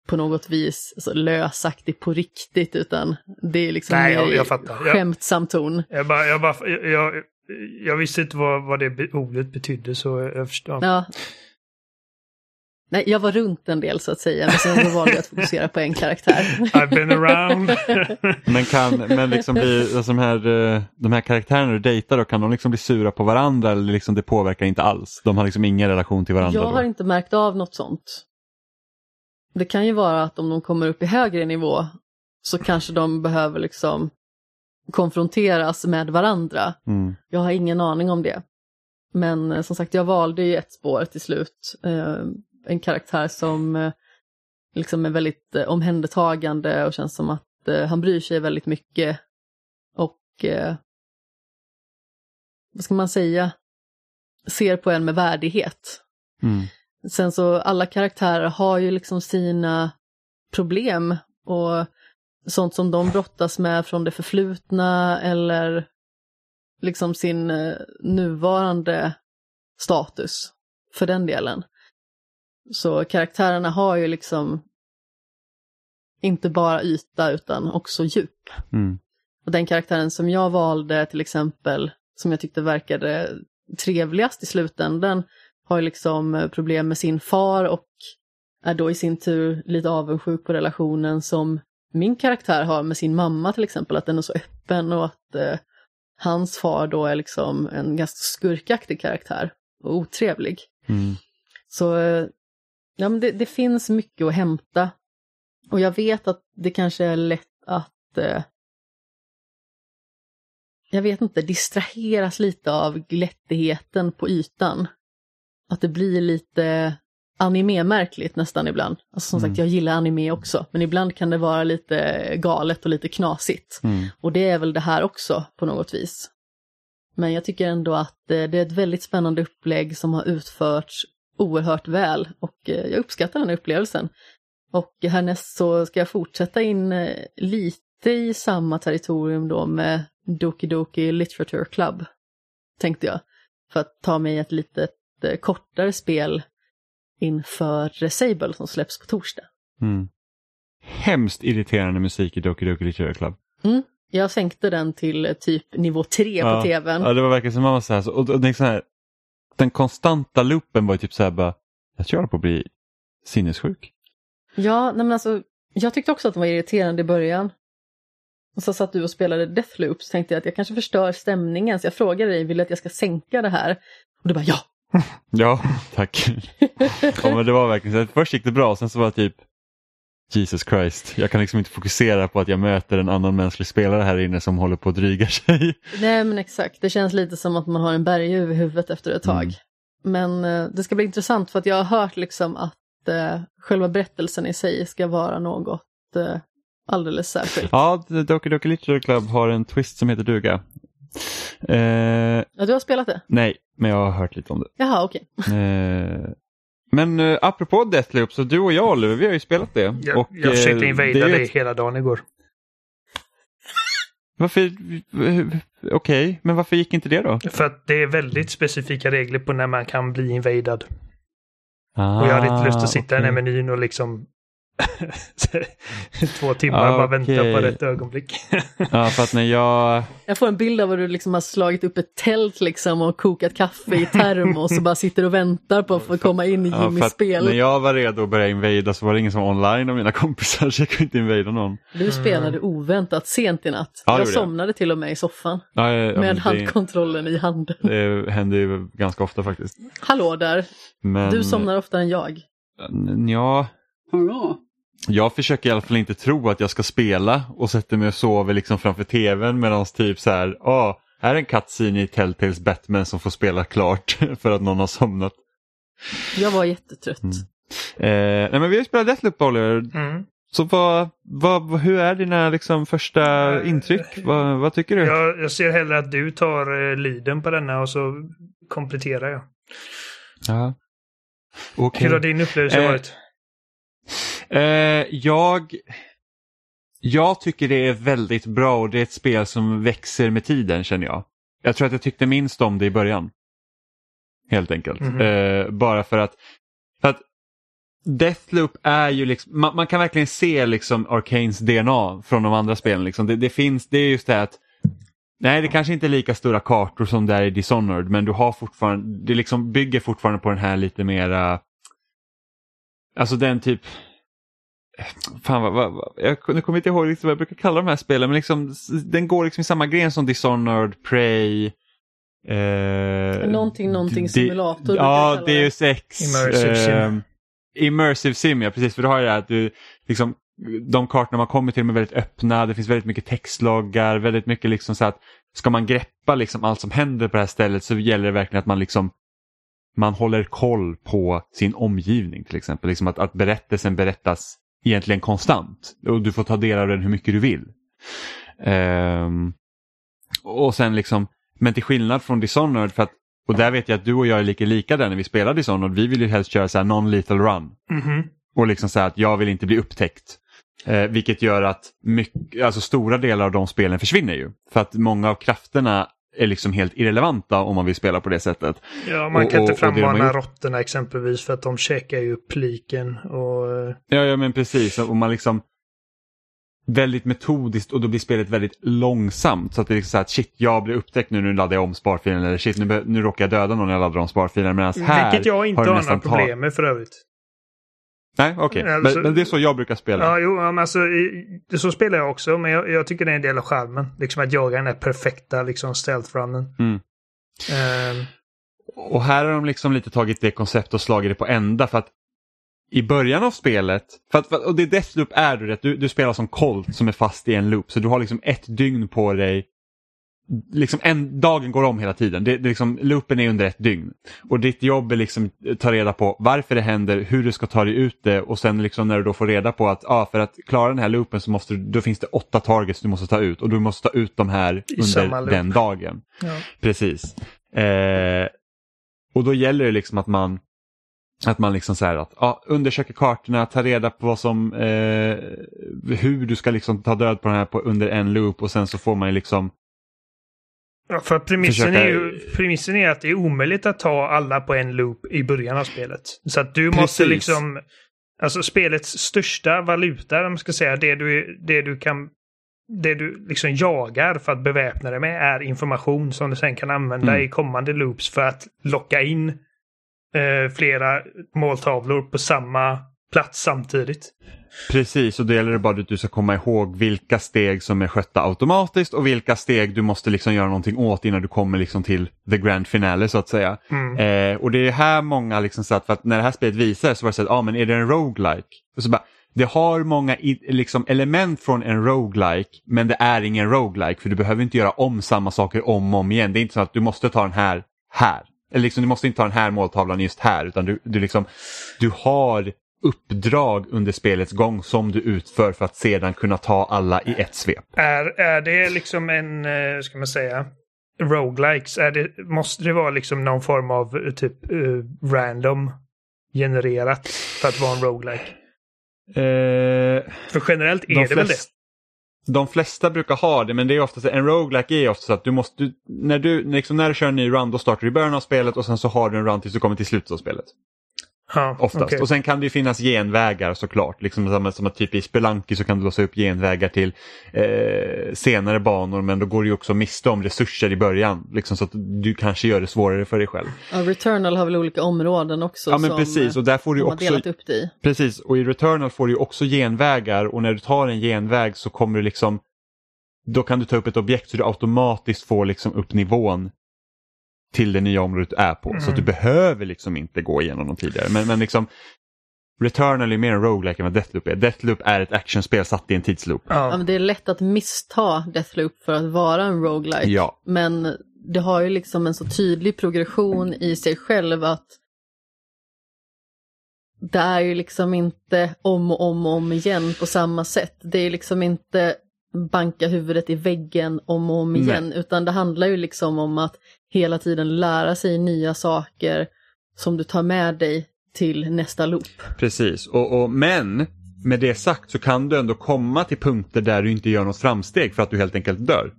på något vis alltså, lösaktig på riktigt, utan det är liksom Nej, jag- jag fattar. Skämtsam ton. Jag, bara, jag, bara, jag, jag, jag visste inte vad, vad det ordet betydde, så jag förstår. Ja. Nej, jag var runt en del så att säga, men sen valde jag att fokusera på en karaktär. I've been around. *laughs* Men kan men liksom bli, alltså de, här, eh, de här karaktärerna du dejtar då, kan de liksom bli sura på varandra eller liksom det påverkar inte alls? De har liksom ingen relation till varandra Jag har då? inte märkt av något sånt. Det kan ju vara att om de kommer upp i högre nivå så kanske de behöver liksom konfronteras med varandra. Mm. Jag har ingen aning om det. Men eh, som sagt, jag valde ju ett spår till slut. En karaktär som eh, liksom är väldigt eh, omhändertagande och känns som att eh, han bryr sig väldigt mycket. Och vad ska man säga? Ser på en med värdighet. Mm. Sen så alla karaktärer har ju liksom sina problem och sånt som de brottas med från det förflutna eller liksom sin nuvarande status. för den delen. Så karaktärerna har ju liksom inte bara yta utan också djup. Mm. Och den karaktären som jag valde till exempel, som jag tyckte verkade trevligast i slutändan, har ju liksom problem med sin far och är då i sin tur lite avundsjuk på relationen som min karaktär har med sin mamma till exempel, att den är så öppen och att eh, hans far då är liksom en ganska skurkaktig karaktär och otrevlig. Mm. Så eh, ja, men det, det finns mycket att hämta. Och jag vet att det kanske är lätt att eh, jag vet inte, distraheras lite av glättigheten på ytan. Att det blir lite anime-märkligt nästan ibland. Alltså som Mm. sagt, jag gillar anime också, men ibland kan det vara lite galet och lite knasigt. Mm. Och det är väl det här också på något vis. Men jag tycker ändå att eh, det är ett väldigt spännande upplägg som har utförts oerhört väl och eh, jag uppskattar den här upplevelsen. Och härnäst så ska jag fortsätta in eh, lite i samma territorium då med Doki Doki Literature Club, tänkte jag. För att ta mig ett litet eh, kortare spel inför Sable som släpps på torsdag. Mm. Hemskt irriterande musik i Doki Doki Literature Club. Jag sänkte den till typ nivå 3 Ja, på tvn. Ja, det var verkligen som man var så här, så, och, och är så här, den konstanta loopen var ju typ så här bara, jag tror jag håller på att bli sinnessjuk. Ja, nej men alltså, jag tyckte också att den var irriterande i början. Och så satt du och spelade Deathloop så tänkte jag att jag kanske förstör stämningen så jag frågade dig, vill du att jag ska sänka det här? Och du bara ja! *laughs* Ja, tack. *laughs* ja, men det var verkligen så. Först gick det bra, sen så var det typ Jesus Christ, jag kan liksom inte fokusera på att jag möter en annan mänsklig spelare här inne som håller på att dryga sig. Nej men exakt, det känns lite som att man har en berg över huvudet efter ett tag. Mm. Men eh, det ska bli intressant för att jag har hört liksom att eh, själva berättelsen i sig ska vara något eh, alldeles särskilt. Ja, Doki Doki Literature Club har en twist som heter duga. Eh, Ja, du har spelat det? nej, men jag har hört lite om det. Jaha, okej. Eh, men eh, apropå Deathloop, så du och jag Oliver, vi har ju spelat det. Jag, och, jag försökte eh, ju dig hela dagen igår. Varför? Okej, men varför gick inte det då? För att det är väldigt specifika regler på när man kan bli invadad. Ah, Och jag hade inte lust att sitta i den här okej. menyn och liksom *laughs* två timmar Ah, bara vänta okej. på rätt ögonblick. *laughs* Ja, för att när jag... Jag får en bild av hur du liksom har slagit upp ett tält liksom och kokat kaffe i termos och bara sitter och väntar på att få komma in i Ja, Jimmys spel. när jag var redo att börja invada så var det ingen som var online av mina kompisar så jag kunde inte invada någon. Du spelade oväntat sent i natt. Ja, jag gjorde jag. somnade till och med i soffan Ja, ja, med det, handkontrollen i handen. det händer ju ganska ofta faktiskt. Hallå där, Men, du somnar oftare än jag. Ja, Hurra! jag försöker i alla fall inte tro att jag ska spela och sätter mig och sover liksom framför tvn medan typ så här, ja, här är en cutscene i Telltales Batman som får spela klart *laughs* för att någon har somnat. Jag var jättetrött. Mm. Eh, nej men vi har ju spelat Deathloop Oliver, Mm. så vad, vad, hur är dina liksom, första Eh, intryck? Vad, vad tycker du? Jag, jag ser hellre att du tar eh, liden på denna och så kompletterar jag. Ja. Okej. Hur har din upplevelse Eh, varit? Eh, jag, jag tycker det är väldigt bra och det är ett spel som växer med tiden känner jag. Jag tror att jag tyckte minst om det i början. Helt enkelt. Mhm. Eh, bara för att, för att Deathloop är ju liksom, man, man kan verkligen se liksom Arcanes DNA från de andra spelen. Liksom. Det, det finns, det är just det att Nej, det kanske inte är lika stora kartor som det är i Dishonored, men du har fortfarande, det liksom bygger fortfarande på den här lite mera, alltså den typ, fan vad, vad, vad jag, nu kommer jag inte ihåg riktigt vad jag brukar kalla de här spelen, men liksom, den går liksom i samma gren som Dishonored, Prey, eh, Någonting, någonting simulator Ja, det. Deus Ex. Immersive sim. ehm, Immersive sim, ja precis, för du har ju det här att du, liksom, de kartorna man kommer till är väldigt öppna, det finns väldigt mycket textloggar, väldigt mycket liksom så att ska man greppa liksom allt som händer på det här stället så gäller det verkligen att man liksom man håller koll på sin omgivning till exempel. Liksom att, att berättelsen berättas egentligen konstant och du får ta del av den hur mycket du vill. Ehm, och sen liksom, men till skillnad från Dishonored, för att, och där vet jag att du och jag är lika lika där när vi spelar Dishonored, vi vill ju helst köra så här non-lethal run. Mhm. Och liksom säga att jag vill inte bli upptäckt. Eh, vilket gör att mycket, alltså stora delar av de spelen försvinner ju. För att många av krafterna är liksom helt irrelevanta om man vill spela på det sättet. Ja, man Och- kan inte frammana råttorna exempelvis för att de käkar ju upp liken. Och, Ja, ja men precis. Och man liksom väldigt metodiskt och då blir spelet väldigt långsamt. Så att det är liksom så här att shit, jag blir upptäckt nu, nu laddar jag om sparfilen. Eller shit, nu, nu råkar jag döda någon när jag laddar om sparfilen. Medan här vilket jag inte har har, några problem med för övrigt. Nej, okej. Alltså- men, men det är så jag brukar spela. Ja, jo, men alltså, så spelar jag också, men jag, jag tycker det är en del av charmen. Liksom att jaga den där perfekta liksom, stealth-runnen. Mm. Ehm, Och här har de liksom lite tagit det konceptet och slagit det på ända för att i början av spelet, för att, och det Deathloop är du rätt, du, du spelar som Colt som är fast i en loop så du har liksom ett dygn på dig Liksom en, dagen går om hela tiden. Det, det liksom, loopen är under ett dygn. Och ditt jobb är liksom att ta reda på varför det händer, hur du ska ta dig ut det och sen liksom när du då får reda på att ah, för att klara den här loopen så måste du, då finns det åtta targets du måste ta ut och du måste ta ut de här under den dagen. ja. Precis. Eh, och då gäller det liksom att man att man liksom så här att ja, undersöker kartorna, tar reda på vad som eh, hur du ska liksom ta död på den här på, under en loop och sen så får man liksom Ja, för premissen, Försöka- är ju, premissen är att det är omöjligt att ta alla på en loop i början av spelet. Så att du måste Precis. liksom... Alltså spelets största valuta, om man ska säga, det du, det du kan... Det du liksom jagar för att beväpna dig med är information som du sen kan använda Mm. i kommande loops för att locka in eh, flera måltavlor på samma plats samtidigt. Precis, och då gäller det bara att du ska komma ihåg vilka steg som är skötta automatiskt och vilka steg du måste liksom göra någonting åt innan du kommer liksom till the grand finale så att säga. Mm. Eh, och det är här många liksom satt, för att när det här spelet visades så var det så att, ja ah, men är det en roguelike? Och så bara, det har många liksom element från en roguelike men det är ingen roguelike för du behöver inte göra om samma saker om och om igen. Det är inte så att du måste ta den här här. Eller liksom, du måste inte ta den här måltavlan just här utan du, du, liksom, du har uppdrag under spelets gång som du utför för att sedan kunna ta alla i ett svep. Är, är det liksom en, eh, ska man säga, roguelikes? Är det, måste det vara liksom någon form av eh, typ eh, random genererat för att vara en roguelike? Eh, För generellt är de, det väl det? flest, de flesta brukar ha det men det är ofta så, en roguelike är ofta så att du måste, du, när, du, liksom när du kör en ny run då startar du i början av spelet och sen så har du en run tills du kommer till slutet av spelet. Oftast. okej. Och sen kan det ju finnas genvägar såklart. Liksom som, som att typ i Spelunky så kan du låsa upp genvägar till eh, senare banor men då går du ju också miste om resurser i början. Liksom så att du kanske gör det svårare för dig själv. Ja, Returnal har väl olika områden också ja men som precis och där får du också delat upp det i. Precis, och i Returnal får du ju också genvägar och när du tar en genväg så kommer du liksom då kan du ta upp ett objekt så du automatiskt får liksom upp nivån till det nya området du är på. Så att du behöver liksom inte gå igenom dem tidigare. Men, men liksom Returnal är mer en roguelike än vad Deathloop är. Deathloop är ett actionspel satt i en tidsloop. Ja, Ja. men det är lätt att missta Deathloop för att vara en roguelike. Ja. Men det har ju liksom en så tydlig progression i sig själv att det är ju liksom inte om och om och om igen på samma sätt. Det är liksom inte banka huvudet i väggen om och om igen, utan det handlar ju liksom om att hela tiden lära sig nya saker som du tar med dig till nästa loop. Precis, och, och, men med det sagt så kan du ändå komma till punkter där du inte gör något framsteg för att du helt enkelt dör.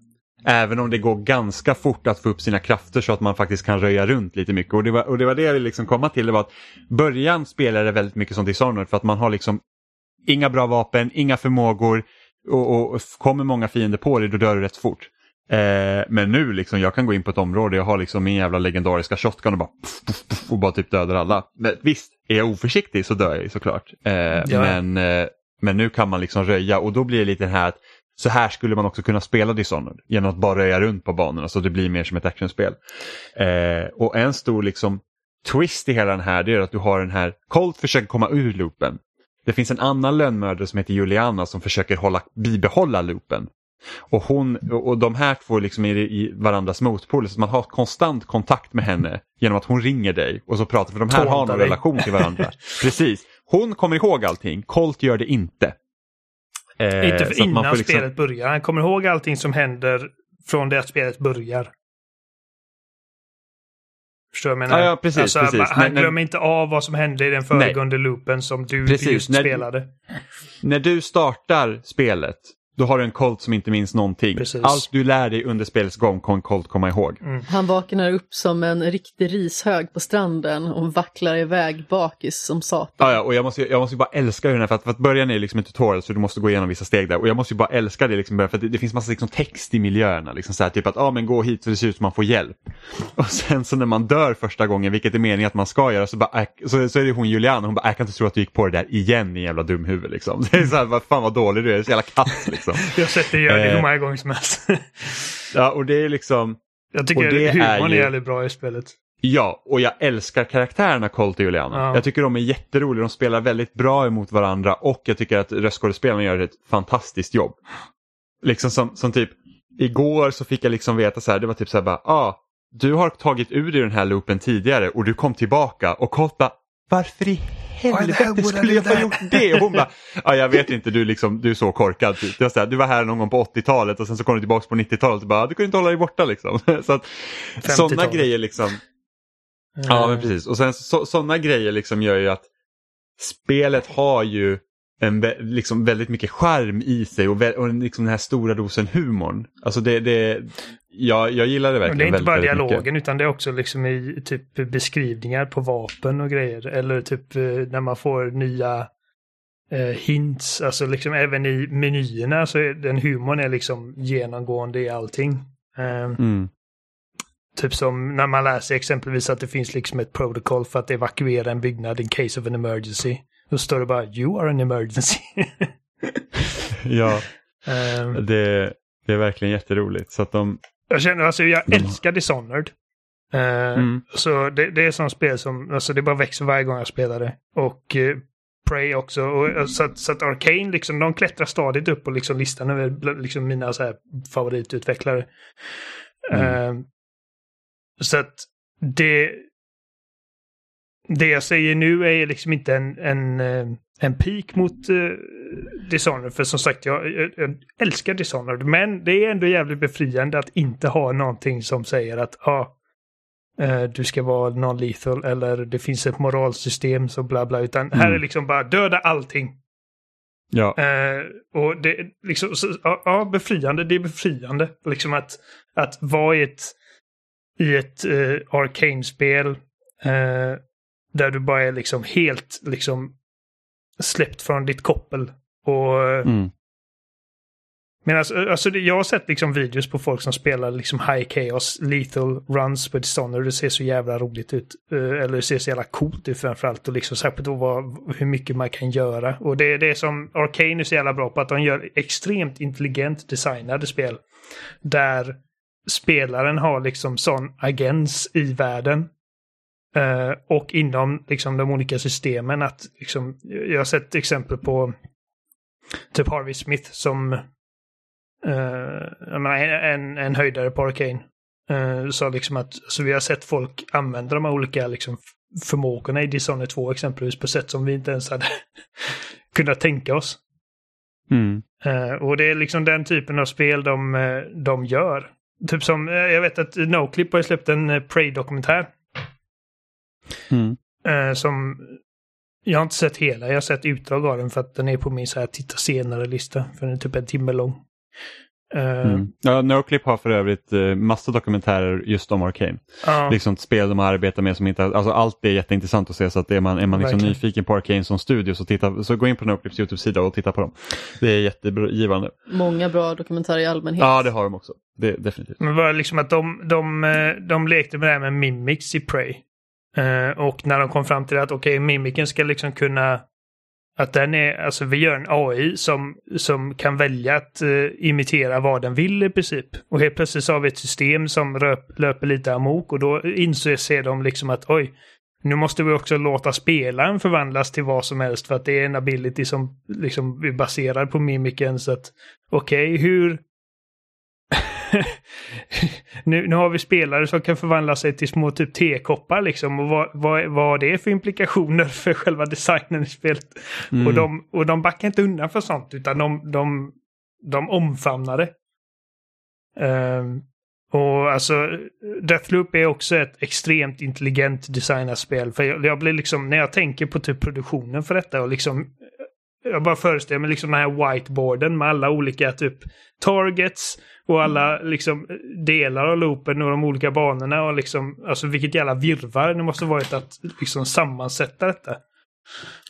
Även om det går ganska fort att få upp sina krafter så att man faktiskt kan röja runt lite mycket. Och det var, och det, var det jag ville liksom komma till. Det var att början spelade väldigt mycket som Dishonored för att man har liksom inga bra vapen, inga förmågor och, och, kommer många fiender på dig då dör du rätt fort. Eh, men nu liksom, jag kan gå in på ett område, jag har liksom min jävla legendariska shotgun och bara, puff, puff, puff, och bara typ dödar alla. Men visst, är jag oförsiktig så dör jag ju såklart. Eh, men, eh, men nu kan man liksom röja och då blir det lite den här att så här skulle man också kunna spela Dishonored genom att bara röja runt på banorna så det blir mer som ett actionspel. Eh, och en stor liksom twist i hela den här det är att du har den här, Colt försöker komma ur loopen. Det finns en annan lönnmördare som heter Juliana som försöker hålla, bibehålla loopen. Och, hon, och de här två liksom är i varandras motpoler så man har konstant kontakt med henne genom att hon ringer dig och så pratar för de här har Tåntar någon dig. relation till varandra. *laughs* Precis. Hon kommer ihåg allting, Colt gör det inte. Eh, Inte för man innan liksom- spelet börjar. Han kommer ihåg allting som händer från det att spelet börjar. Förstår du vad jag menar? Ja, ja, precis, alltså, precis. Han glömmer inte av vad som hände i den föregående loopen som du Precis, just när- spelade. När du startar spelet då har du en Colt som inte minns någonting. Precis. Allt du lär dig under spelets gång kommer Colt komma ihåg. Han vaknar upp som en riktig rishög på stranden och vacklar iväg bakis som satan. Ja, ja, och jag måste, jag måste ju bara älska den här, för att, för att början är liksom en tutorial så du måste gå igenom vissa steg där och jag måste ju bara älska det liksom, för att det, det finns massa liksom, text i miljöerna. Liksom, så här, typ att ah, men gå hit för det ser ut som man får hjälp. *laughs* Och sen så när man dör första gången, vilket är meningen att man ska göra, så, bara, så, så är det hon Juliana, hon bara jag kan inte tro att du gick på det där igen din jävla dumhuvud. Liksom. *laughs* Det är så här, vad fan vad dålig du är, så jävla kass liksom. *laughs* Jag har sett det göra det hur många gånger som helst. *laughs* Ja, och det är liksom, Jag tycker det humorn är är, ju- jävligt bra i spelet. Ja, och jag älskar karaktärerna Colt och Juliana. Ja. Jag tycker de är jätteroliga, de spelar väldigt bra emot varandra och jag tycker att röstskådespelarna gör ett fantastiskt jobb. Liksom som, som typ, igår så fick jag liksom veta så här, det var typ så här bara, ah, du har tagit ur dig den här loopen tidigare och du kom tillbaka och Colt bara, varför i helvete *laughs* skulle jag ha gjort det? Och hon bara, ja jag vet inte, du, liksom, du är så korkad. Typ. Så här, du var här någon gång på 80-talet och sen så kom du tillbaka på 90-talet och bara, du kunde inte hålla dig borta liksom. *laughs* Så att, sådana 50-talet. grejer liksom. Ja, men precis. Och sen så, sådana grejer liksom gör ju att spelet har ju en, liksom väldigt mycket charm i sig och, och liksom den här stora dosen humorn. Alltså det, det ja, jag gillar det Och verkligen det är inte väldigt, bara dialogen mycket. utan det är också liksom i typ beskrivningar på vapen och grejer. Eller typ eh, när man får nya eh, hints. Alltså liksom även i menyerna så är den humorn är liksom genomgående i allting. Eh, Mm. Typ som när man läser exempelvis att det finns liksom ett protocol för att evakuera en byggnad in case of an emergency. Då står det bara you are an emergency. *laughs* Ja, Eh, det, det är verkligen jätteroligt. Så att de, jag känner alltså, jag De- älskar Dishonored. Eh, mm, Så det, det är ett sånt spel som, alltså det bara växer varje gång jag spelar det. Och eh, Prey också. Och, eh, så, att, så att Arcane liksom, de klättrar stadigt upp på liksom listan över liksom mina så här, favoritutvecklare. Mm. Eh, så att det... Det jag säger nu är liksom inte en, en, eh, en peak mot uh, Dishonored. För som sagt, jag, jag, jag älskar Dishonored. Men det är ändå jävligt befriande att inte ha någonting som säger att ah, eh, du ska vara non-lethal eller det finns ett moralsystem så bla bla. Utan här Mm. är liksom bara döda allting. ja, Eh, och det liksom, så, ja, ja, befriande, det är befriande. Liksom att, att vara i ett, i ett eh, Arcane-spel där du bara är liksom helt liksom släppt från ditt koppel. Och eh, mm, men alltså, alltså jag har sett liksom videos på folk som spelar liksom High Chaos, Lethal Runs på Dishonored. Det ser så jävla roligt ut. Eh, Eller det ser så jävla coolt ut framförallt. Och liksom särskilt då vad, hur mycket man kan göra. Och det är det som Arcane är så jävla bra på. Att de gör extremt intelligent designade spel. Där spelaren har liksom sån agens i världen. Eh, och inom liksom de olika systemen. att liksom, Jag har sett exempel på typ Harvey Smith som Uh, jag menar, en, en höjdare på Arcane. Uh, sa liksom att så vi har sett folk använda de här olika liksom, förmågorna i Dishonored 2 exempelvis på sätt som vi inte ens hade *laughs* kunnat tänka oss. mm, Eh, och det är liksom den typen av spel de, eh, de gör. Typ som, eh, jag vet att Noclip har släppt en uh, Prey-dokumentär. Mm. eh, som jag har inte sett hela, jag har sett utdrag av den för att den är på min så här titta senare-lista. För den är typ en timme lång. Eh, Mm. Ja, Noclip har för övrigt eh, massa dokumentärer just om Arcane. ja. Liksom ett spel de arbetar med som inte, alltså allt är jätteintressant att se så att är man, är man liksom Verkligen. nyfiken på Arcane som studio så, titta, så gå in på Noclips YouTube-sida och titta på dem. Det är jättegivande. Många bra dokumentärer i allmänhet. Ja, det har de också. Det, definitivt. Men var liksom att de, de, de lekte med det här med mimics i Prey. Eh, och när de kom fram till att okej, mimiken ska liksom kunna att den är, alltså vi gör en AI som, som kan välja att uh, imitera vad den vill i princip. Och helt plötsligt så har vi ett system som röp, löper lite amok och då inser de liksom att oj, nu måste vi också låta spelaren förvandlas till vad som helst för att det är en ability som liksom är baserad på mimiken. Så att okej, hur *laughs* nu, nu har vi spelare som kan förvandla sig till små typ tekoppar liksom. Och vad, vad, vad har det för implikationer *laughs* för själva designen i spelet? Mm. Och, de, och de backar inte undan för sånt utan de, de, de omfamnar det. Ehm, och alltså Deathloop är också ett extremt intelligent designat spel. För jag, jag blir liksom, när jag tänker på typ produktionen för detta och liksom jag bara föreställer mig liksom den här whiteboarden med alla olika typ targets och alla liksom delar av loopen och de olika banorna och liksom, alltså vilket jävla virvar det måste varit att liksom sammansätta detta.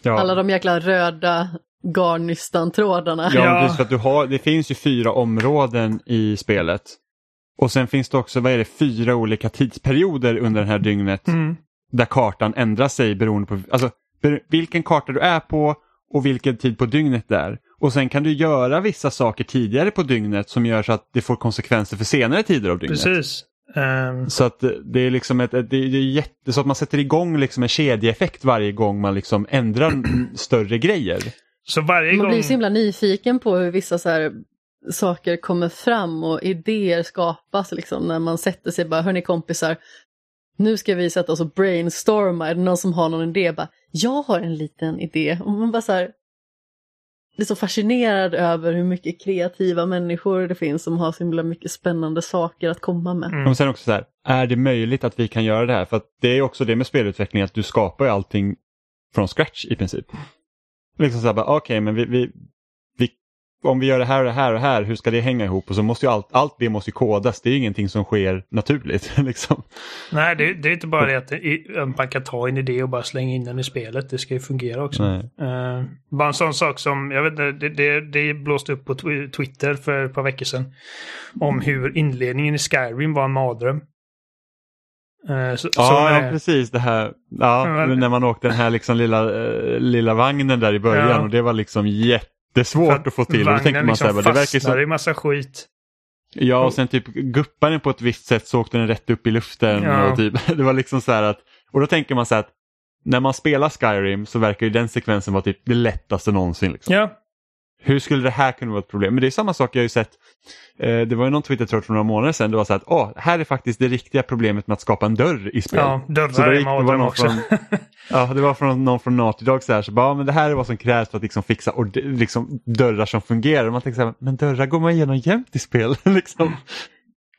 Ja. Alla de jäkla röda garnystan-trådarna. Ja, Ja. för att du har, det finns ju fyra områden i spelet. Och sen finns det också, vad är det, fyra olika tidsperioder under det här dygnet. Mm. Där kartan ändrar sig beroende på alltså, vilken karta du är på och vilken tid på dygnet det är. Och sen kan du göra vissa saker tidigare på dygnet som gör så att det får konsekvenser för senare tider av dygnet. Precis. Ehm, Så att det är liksom ett, det är det är jätte, så att man sätter igång liksom en kedjeeffekt varje gång man liksom ändrar *clears throat* större grejer. så varje Man gång... blir så himla nyfiken på hur vissa så här saker kommer fram och idéer skapas liksom när man sätter sig bara, hörni kompisar, nu ska vi sätta oss och brainstorma, är det någon som har någon idé? Bara, jag har en liten idé. Och man bara så här, blir så fascinerad över hur mycket kreativa människor det finns som har så himla mycket spännande saker att komma med. Mm. Och sen också så här, är det möjligt att vi kan göra det här? För att det är också det med spelutveckling att du skapar ju allting från scratch i princip. Liksom så här, okej men vi, vi, vi, om vi gör det här och det här och det här, hur ska det hänga ihop? Och så måste ju allt, allt det måste ju kodas, det är ju ingenting som sker naturligt. *laughs* liksom. Nej, det, det är inte bara det att det- att man kan ta en idé och bara slänga in den i spelet. Det ska ju fungera också. Eh, bara en sån sak som, jag vet inte, det, det, blåste upp på tw- Twitter för ett par veckor sedan. Om hur inledningen i Skyrim var en mardröm. Eh, så, Ja, så, ja, eh, precis det här. Ja, när man åkte den här liksom lilla, eh, lilla vagnen där i början Ja. och det var liksom jättesvårt att få till. Vagnen tänkte man så här, liksom bara, det verkar fastnar som, i massa skit. Ja, och sen typ guppar den på ett visst sätt så åkte den rätt upp i luften. Ja. Och typ, *laughs* det var liksom så här att, och då tänker man så här att när man spelar Skyrim så verkar ju den sekvensen vara typ det lättaste någonsin. Liksom. Ja, Hur skulle det här kunna vara ett problem? Men det är samma sak jag har ju sett, eh, det var ju någon Twitter-tråd för några månader sedan, det var så här att åh, här är faktiskt det riktiga problemet med att skapa en dörr i spel. ja Så dörrar är gick- det mardröm någon också. från- *laughs* Ja, det var från någon från Naughty Dog så här, så bara, ja, men det här är vad som krävs för att liksom fixa ord- liksom, dörrar som fungerar. Och man tänker så här, men dörrar går man igenom jämt i spel. *laughs* liksom.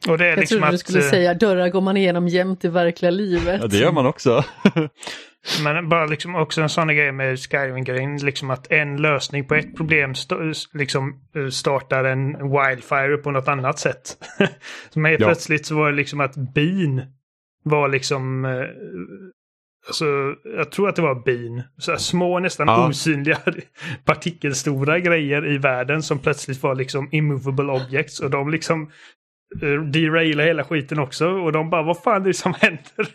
Och det är Jag liksom trodde du att... skulle eh, säga dörrar går man igenom jämt i verkliga livet. Ja, det gör man också. *laughs* Men bara liksom också en sån grej med Skyrim-grejen, liksom att en lösning på ett problem st- liksom eh, startar en wildfire på något annat sätt. *laughs* Så helt Ja. plötsligt så var det liksom att bin var liksom, eh, alltså jag tror att det var bin, så här små nästan Ja. osynliga *laughs* partikelstora grejer i världen som plötsligt var liksom immovable objects och de liksom uh, derailade hela skiten också och de bara vad fan är det som händer? *laughs*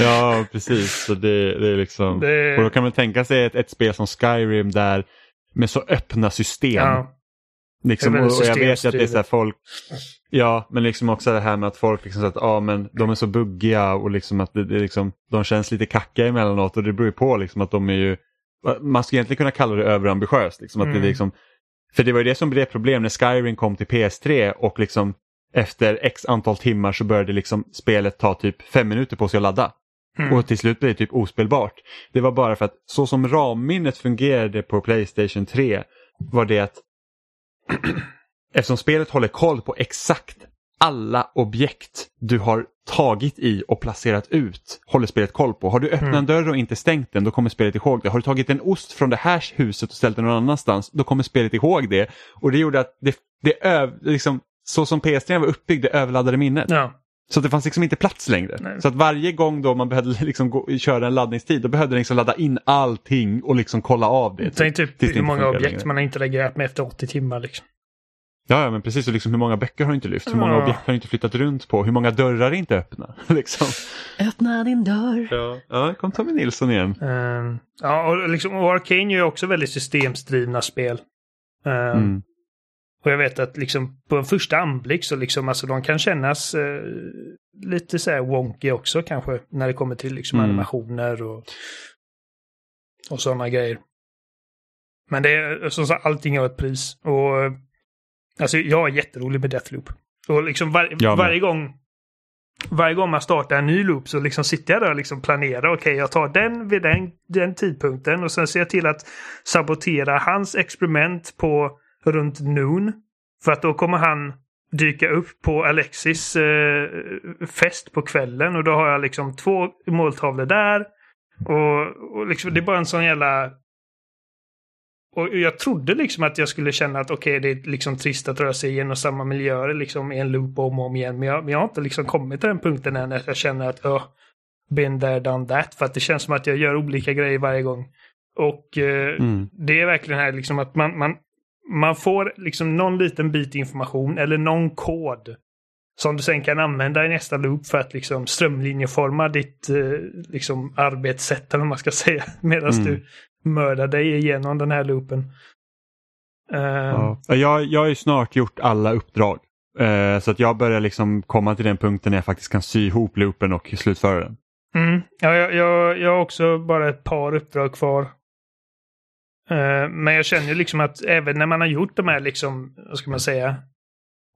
Ja, precis. Så det, det är liksom... Det- Och då kan man tänka sig ett, ett spel som Skyrim där med så öppna system. Ja. Liksom, Det och, och jag vet att det är så här folk... Ja, men liksom också det här med att folk liksom så att, ja men de är så buggiga och liksom att det, det liksom, de känns lite kackiga emellanåt och det beror ju på liksom att de är ju... Man skulle egentligen kunna kalla det överambitiöst. Liksom, att det Mm. är liksom, för det var ju det som blev problem när Skyrim kom till PS3 och liksom efter x antal timmar så började liksom spelet ta typ fem minuter på sig att ladda. Mm. Och till slut blev det typ ospelbart. Det var bara för att så som ramminnet fungerade på Playstation 3 var det att *clears throat* eftersom spelet håller koll på exakt alla objekt du har tagit i och placerat ut håller spelet koll på. Har du öppnat Mm. en dörr och inte stängt den då kommer spelet ihåg det. Har du tagit en ost från det här huset och ställt den någon annanstans då kommer spelet ihåg det. Och det gjorde att det, det öv, liksom, så som PS3 var uppbyggd, det överladdade minnet. Ja. Så att det fanns liksom inte plats längre. Nej. Så att varje gång då man behövde *laughs* liksom gå, köra en laddningstid då behövde den liksom ladda in allting och liksom kolla av det. Tänk typ hur inte många objekt längre. man har interagerat med efter 80 timmar. Liksom. Ja, ja men precis. Och liksom hur många böcker har du inte lyft? Hur många Ja. objekt har du inte flyttat runt på? Hur många dörrar är inte öppna? *laughs* liksom. Öppna din dörr. Ja, ja kom Tommy Nilsson igen. Ehm, ja, och, liksom, och Arcane ju också väldigt systemsdrivna spel. Ehm, Mm. Och jag vet att liksom på en första anblick så liksom, alltså de kan kännas eh, lite så här wonky också kanske. När det kommer till liksom Mm. animationer och, och sådana grejer. Men det är som sagt, allting har ett pris. Och eh, alltså jag är jätterolig med Deathloop. Och liksom var, varje gång varje gång man startar en ny loop så liksom sitter jag där och liksom planerar. Okej, jag tar den vid den, den tidpunkten och sen ser jag till att sabotera hans experiment på runt noon. För att då kommer han dyka upp på Alexis eh, fest på kvällen och då har jag liksom två måltavlor där. Och, och liksom, det är bara en sån jävla och jag trodde liksom att jag skulle känna att okej, okay, det är liksom trist att röra sig igenom samma miljöer liksom i en loop om och om igen. Men jag, men jag har inte liksom kommit till den punkten än att jag känner att oh, been there, done that. För att det känns som att jag gör olika grejer varje gång. Och eh, mm. det är verkligen här liksom att man, man, man får liksom någon liten bit information eller någon kod som du sen kan använda i nästa loop för att liksom strömlinjeforma ditt eh, liksom arbetssätt eller vad man ska *laughs* säga. Medan mm. du mördar dig igenom den här loopen. Uh, ja. jag, jag har ju snart gjort alla uppdrag. Uh, så att jag börjar liksom komma till den punkten när jag faktiskt kan sy ihop loopen och slutföra den. Mm. Ja, jag, jag, jag har också bara ett par uppdrag kvar. Eh, men jag känner liksom att även när man har gjort de här, liksom, vad ska man säga,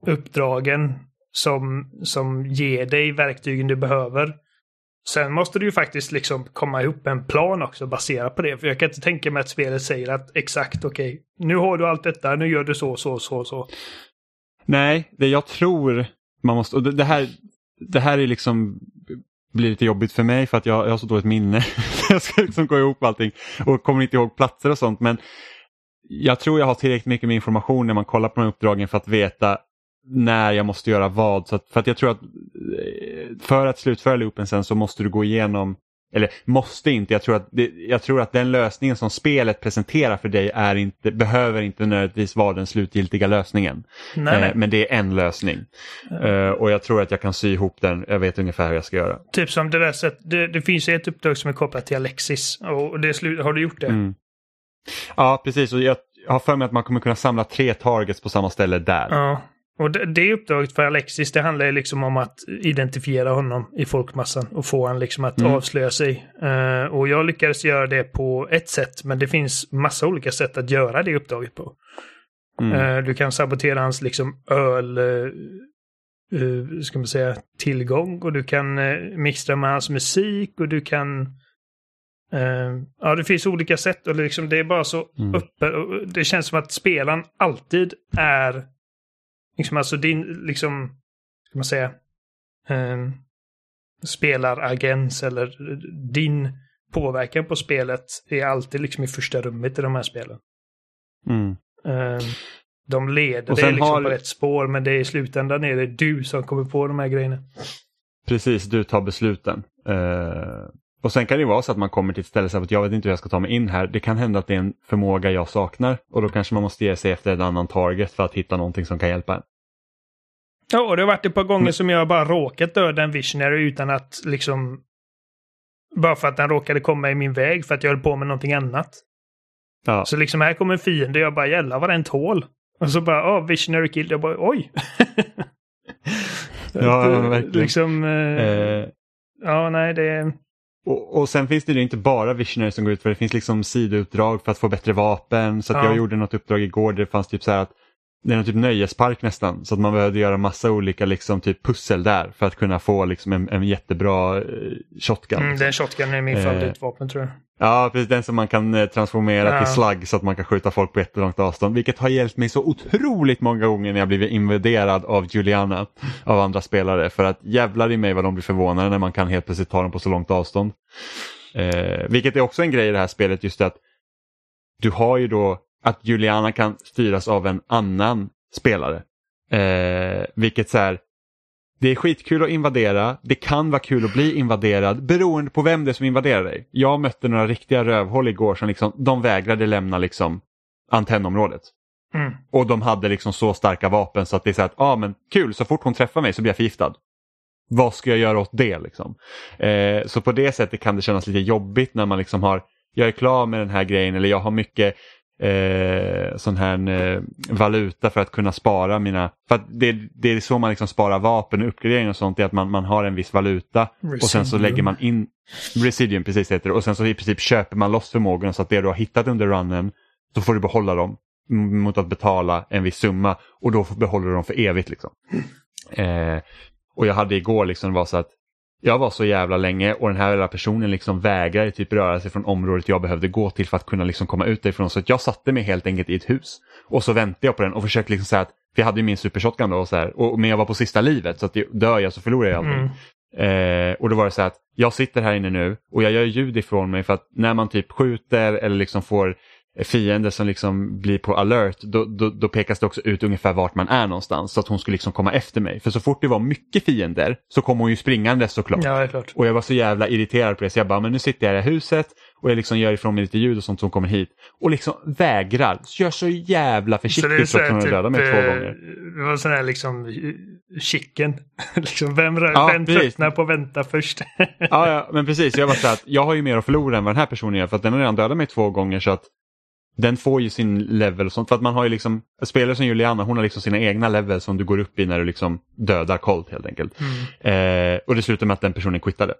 uppdragen som, som ger dig verktygen du behöver. Sen måste du ju faktiskt liksom komma ihop en plan också baserat på det. För jag kan inte tänka mig att spelet säger att exakt okej, okay, nu har du allt detta, nu gör du så, så, så, så. Nej, det jag tror man måste, och det här, det här är liksom blir lite jobbigt för mig för att jag, jag har så dåligt minne. *laughs* jag ska liksom gå ihop allting och kommer inte ihåg platser och sånt. Men jag tror jag har tillräckligt mycket med information när man kollar på de här uppdragen för att veta när jag måste göra vad. Så att, för att jag tror att eh, för att slutföra loopen sen så måste du gå igenom eller måste inte, jag tror, att det, jag tror att den lösningen som spelet presenterar för dig är inte, behöver inte nödvändigtvis vara den slutgiltiga lösningen. Nej, nej. Eh, men det är en lösning. Eh, och jag tror att jag kan sy ihop den, jag vet ungefär hur jag ska göra. Typ som det där sätt, det, det finns ett uppdrag som är kopplat till Alexis och det har du gjort det? Mm. Ja, precis. Och jag har för mig att man kommer kunna samla tre targets på samma ställe där. Ja. Och det, det uppdraget för Alexis, det handlar liksom om att identifiera honom i folkmassan och få honom liksom att mm. avslöja sig. Uh, och jag lyckades göra det på ett sätt, men det finns massa olika sätt att göra det uppdraget på. Mm. Uh, du kan sabotera hans liksom öl, uh, ska man säga, tillgång och du kan uh, mixtra med hans musik och du kan Ja, det finns olika sätt och liksom, det är bara så mm. öppet. Det känns som att spelaren alltid är Liksom alltså din, liksom, ska man säga, eh, spelaragens eller din påverkan på spelet är alltid liksom i första rummet i de här spelen. Mm. Eh, de leder dig liksom har... på rätt spår men det är i slutändan är det du som kommer på de här grejerna. Precis, du tar besluten. Uh, och sen kan det vara så att man kommer till ett ställe och att jag vet inte hur jag ska ta mig in här. Det kan hända att det är en förmåga jag saknar och då kanske man måste ge sig efter en annan target för att hitta någonting som kan hjälpa en. Ja, och det har varit ett par gånger Men... som jag bara råkat döda en visionary utan att liksom... Bara för att den råkade komma i min väg för att jag höll på med någonting annat. Ja. Så liksom här kommer en fiende jag bara jävlar vad den tål. Och så bara, ja, oh, visionary kill. Jag bara, oj! *laughs* ja, *laughs* verkligen. Liksom, eh, eh. Ja, nej, det... Och, och sen finns det ju inte bara Visionary som går ut för det finns liksom sidouppdrag för att få bättre vapen. Så ja. jag gjorde något uppdrag igår där det fanns typ så här att det är en typ nöjespark nästan så att man behövde göra massa olika liksom, typ pussel där för att kunna få liksom, en, en jättebra eh, shotgun. Mm, den shotgun är min eh, favoritvapen tror jag. Ja, precis den som man kan eh, transformera ja. till slagg så att man kan skjuta folk på jättelångt avstånd. Vilket har hjälpt mig så otroligt många gånger när jag blivit invaderad av Juliana av andra spelare. För att jävlar i mig vad de blir förvånade när man kan helt plötsligt ta dem på så långt avstånd. Eh, vilket är också en grej i det här spelet just att du har ju då att Juliana kan styras av en annan spelare. Eh, vilket så här, det är skitkul att invadera, det kan vara kul att bli invaderad beroende på vem det är som invaderar dig. Jag mötte några riktiga rövhål igår som liksom, de vägrade lämna liksom antennområdet. Mm. Och de hade liksom så starka vapen så att det är så att, ja ah, men kul, så fort hon träffar mig så blir jag förgiftad. Vad ska jag göra åt det liksom? Eh, så på det sättet kan det kännas lite jobbigt när man liksom har, jag är klar med den här grejen eller jag har mycket eh, sån här eh, valuta för att kunna spara mina... För det, det, är så man liksom sparar vapen och uppgradering och sånt, är att man, man har en viss valuta Residium. och sen så lägger man in... Residium, precis heter det. Och sen så i princip köper man loss förmågorna så att det du har hittat under runnen så får du behålla dem mot att betala en viss summa och då behåller du dem för evigt. Liksom. Eh, och jag hade igår liksom, var så att jag var så jävla länge och den här personen liksom vägrade typ röra sig från området jag behövde gå till för att kunna liksom komma ut därifrån. Så jag satte mig helt enkelt i ett hus och så väntade jag på den och försökte liksom säga att, för jag hade ju min supershotgun då och så här, och, men jag var på sista livet så att dör jag så förlorar jag allting. Mm. Eh, och då var det så här att jag sitter här inne nu och jag gör ljud ifrån mig för att när man typ skjuter eller liksom får fiende som liksom blir på alert, då, då, då, pekas det också ut ungefär vart man är någonstans. Så att hon skulle liksom komma efter mig. För så fort det var mycket fiender så kom hon ju springande såklart. Ja, klart. Och jag var så jävla irriterad på det så jag bara, men nu sitter jag i det här huset och jag liksom gör ifrån mig lite ljud och sånt som kommer hit. Och liksom vägrar, gör så jävla försiktigt Så så trots att hon har dödat mig typ, två eh, gånger. Det var sån här liksom eh, chicken. *laughs* liksom, vem Ja, vem tröttnar på att vänta först? Ja, ja, *laughs* men precis. Jag var så att jag har ju mer att förlora än vad den här personen gör för att den har redan dödat mig två gånger så att den får ju sin level och sånt. För att man har ju liksom, spelare som Juliana hon har liksom sina egna levels som du går upp i när du liksom dödar Colt helt enkelt. Mm. Eh, och det slutade med att den personen quittade.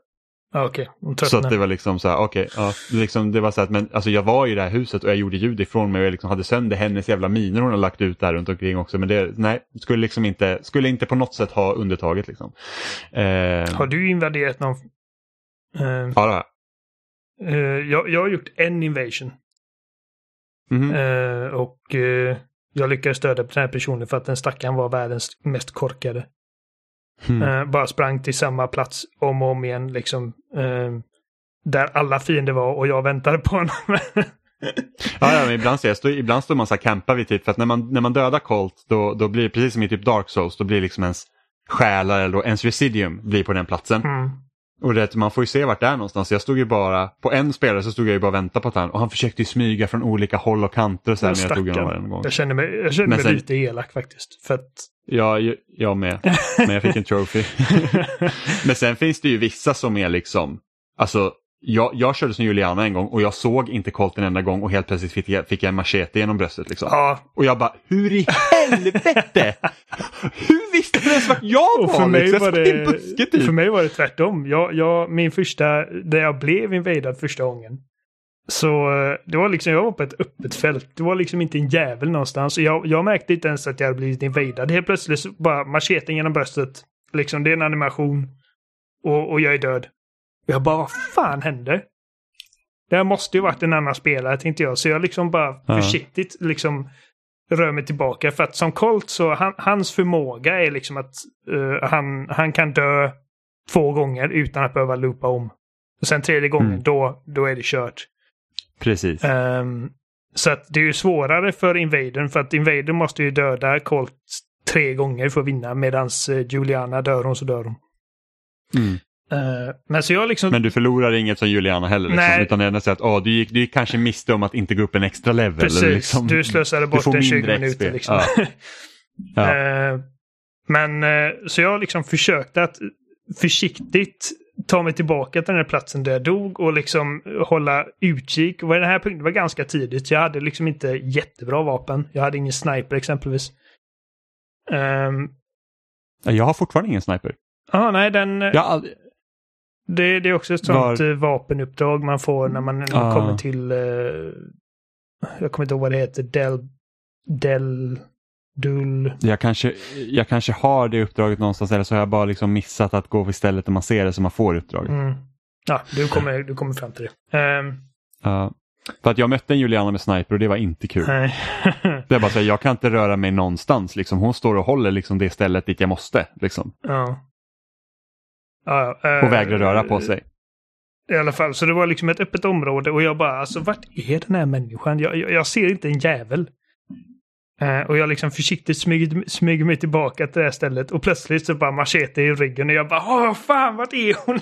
Ja, Okej, hon Så att det var liksom så här, okej, ja, liksom, det var så här, att, men alltså jag var i det här huset och jag gjorde ljud ifrån mig och jag liksom hade sönder hennes jävla miner hon har lagt ut där runt omkring också. Men det, nej, skulle liksom inte, skulle inte på något sätt ha undertaget liksom. Eh, Har du invaderat någon? Eh, Ja, det har jag. eh, jag, jag har gjort en invasion. Mhm. Eh, och eh, jag lyckades döda den här personen för att den stackaren var världens mest korkade. Mm. Eh, bara sprang till samma plats om och om igen liksom. eh, där alla fiender var och jag väntade på honom. *laughs* Ja, ja men ibland, så står, ibland står man så här campar vid typ för att när man, när man dödar Colt då, då blir det precis som i typ Dark Souls då blir liksom ens själar eller ens residium blir på den platsen. Mm. Och det, man får ju se vart det är någonstans. Jag stod ju bara, på en spelare så stod jag ju bara och väntade på att han, och han försökte ju smyga från olika håll och kanter och så här, men jag tog honom varje gång. Jag känner mig, jag känner Men mig sen- lite elak faktiskt. För att, Ja, jag med. Men jag fick en trophy. *laughs* men sen finns det ju vissa som är liksom, alltså jag, jag körde som Juliana en gång och jag såg inte Colt en enda gång och helt plötsligt fick jag, fick jag en machete genom bröstet. Liksom. ja, Och jag bara, hur i helvete? *laughs* hur visste du ens vart jag och var? för mig liksom? var det, buske, typ. för mig var det tvärtom. Jag, jag, min första, där jag blev invadad första gången. Så eh, det var liksom, jag var på ett öppet fält. Det var liksom inte en jävel någonstans. Jag, jag märkte inte ens att jag hade blivit invadad. Helt plötsligt så bara macheten genom bröstet. Liksom det är en animation. Och, och jag är död. Jag bara, vad fan hände? Det här måste ju varit en annan spelare tänkte jag. Så jag liksom bara Ja. försiktigt liksom rör mig tillbaka. För att som Colt så han, hans förmåga är liksom att eh, han, han kan dö två gånger utan att behöva loopa om. Och sen tredje gången, Mm. då, då är det kört. Precis. Ehm, så att det är ju svårare för Invaden för att Invaden måste ju döda Colt tre gånger för att vinna medan Juliana dör hon så dör hon. Mm. Eh, men så jag liksom... Men du förlorar inget som Juliana heller. Liksom, Nej. utan det säger att åh, du, gick, du gick kanske miste om att inte gå upp en extra level. precis, eller liksom, du slösade bort får en 20 mindre minuter liksom. Ja. *laughs* Ja. Eh, men eh, så jag liksom försökte att försiktigt ta mig tillbaka till den här platsen där jag dog och liksom hålla utkik. Och den här punkten var ganska tidigt. Jag hade liksom inte jättebra vapen. Jag hade ingen sniper exempelvis. Um, Jag har fortfarande ingen sniper. ah, nej, den, Jag har aldrig... det, det är också ett sånt Var- eh, vapenuppdrag man får när man Ah. kommer till... eh, jag kommer inte ihåg vad det heter. Del... Del... Dull... Jag kanske, jag kanske har det uppdraget någonstans eller så har jag bara liksom missat att gå vid stället där man ser det så man får uppdraget. Mm. Ja, du kommer, du kommer fram till det. Ehm, Ja. för att jag mötte en Juliana med sniper och det var inte kul. nej. *laughs* Det är bara så här, jag kan inte röra mig någonstans. Liksom. Hon står och håller liksom det stället dit jag måste. Liksom. ja. Ja, eh, Och vägrar röra på sig. I alla fall, så det var liksom ett öppet område och jag bara, alltså vart är den här människan? Jag, jag, jag ser inte en jävel. Eh, och jag liksom försiktigt smyger, smyger mig tillbaka till det här stället och plötsligt så bara machete i ryggen och jag bara, åh fan, vart är hon?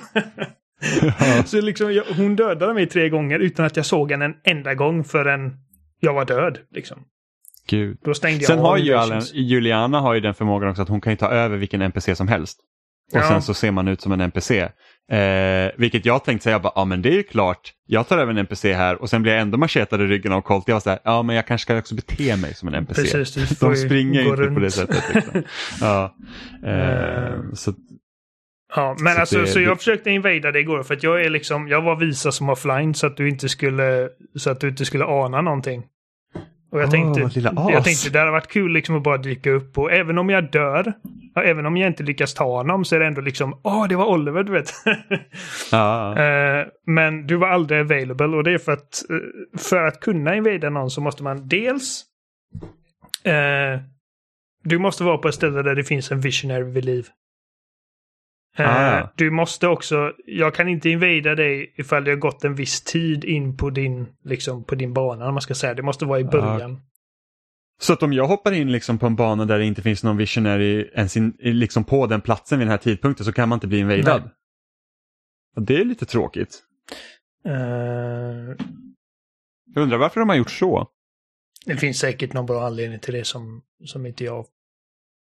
*laughs* så liksom, jag, hon dödade mig tre gånger utan att jag såg henne en enda gång förrän jag var död. Liksom. Gud. Sen har ju. Juliana har ju den förmågan också att hon kan ju ta över vilken NPC som helst. Och Ja. sen så ser man ut som en NPC. Eh, vilket jag tänkte säga, ja men det är ju klart, jag tar över en NPC här och sen blir jag ändå machetad i ryggen av Colt. Jag var så här, ja men jag kanske ska också bete mig som en NPC. Precis, *laughs* De springer inte runt. på det sättet. Liksom. *laughs* Ja. Eh, Eh. så, Ja, men Så alltså det- så det- jag försökte invada det igår för att jag är liksom, jag var visa som offline så att du inte skulle, så att du inte skulle ana någonting. Och jag Åh, tänkte, jag tänkte det hade varit kul liksom att bara dyka upp och även om jag dör, även om jag inte lyckas ta honom så är det ändå liksom, åh det var Oliver du vet. *laughs* ja. Eh, men du var aldrig available och det är för att eh, för att kunna invada någon så måste man dels eh, du måste vara på ett ställe där det finns en visionary vid liv. Eh, Ah, ja. Du måste också, jag kan inte invada dig ifall det har gått en viss tid in på din, liksom, på din bana, om man ska säga. Det måste vara i början. Så att om jag hoppar in liksom på en bana där det inte finns någon visionary ens in, liksom på den platsen vid den här tidpunkten så kan man inte bli invadad. Det är lite tråkigt. Eh, Jag undrar varför de har gjort så. det finns säkert någon bra anledning till det som, som inte jag...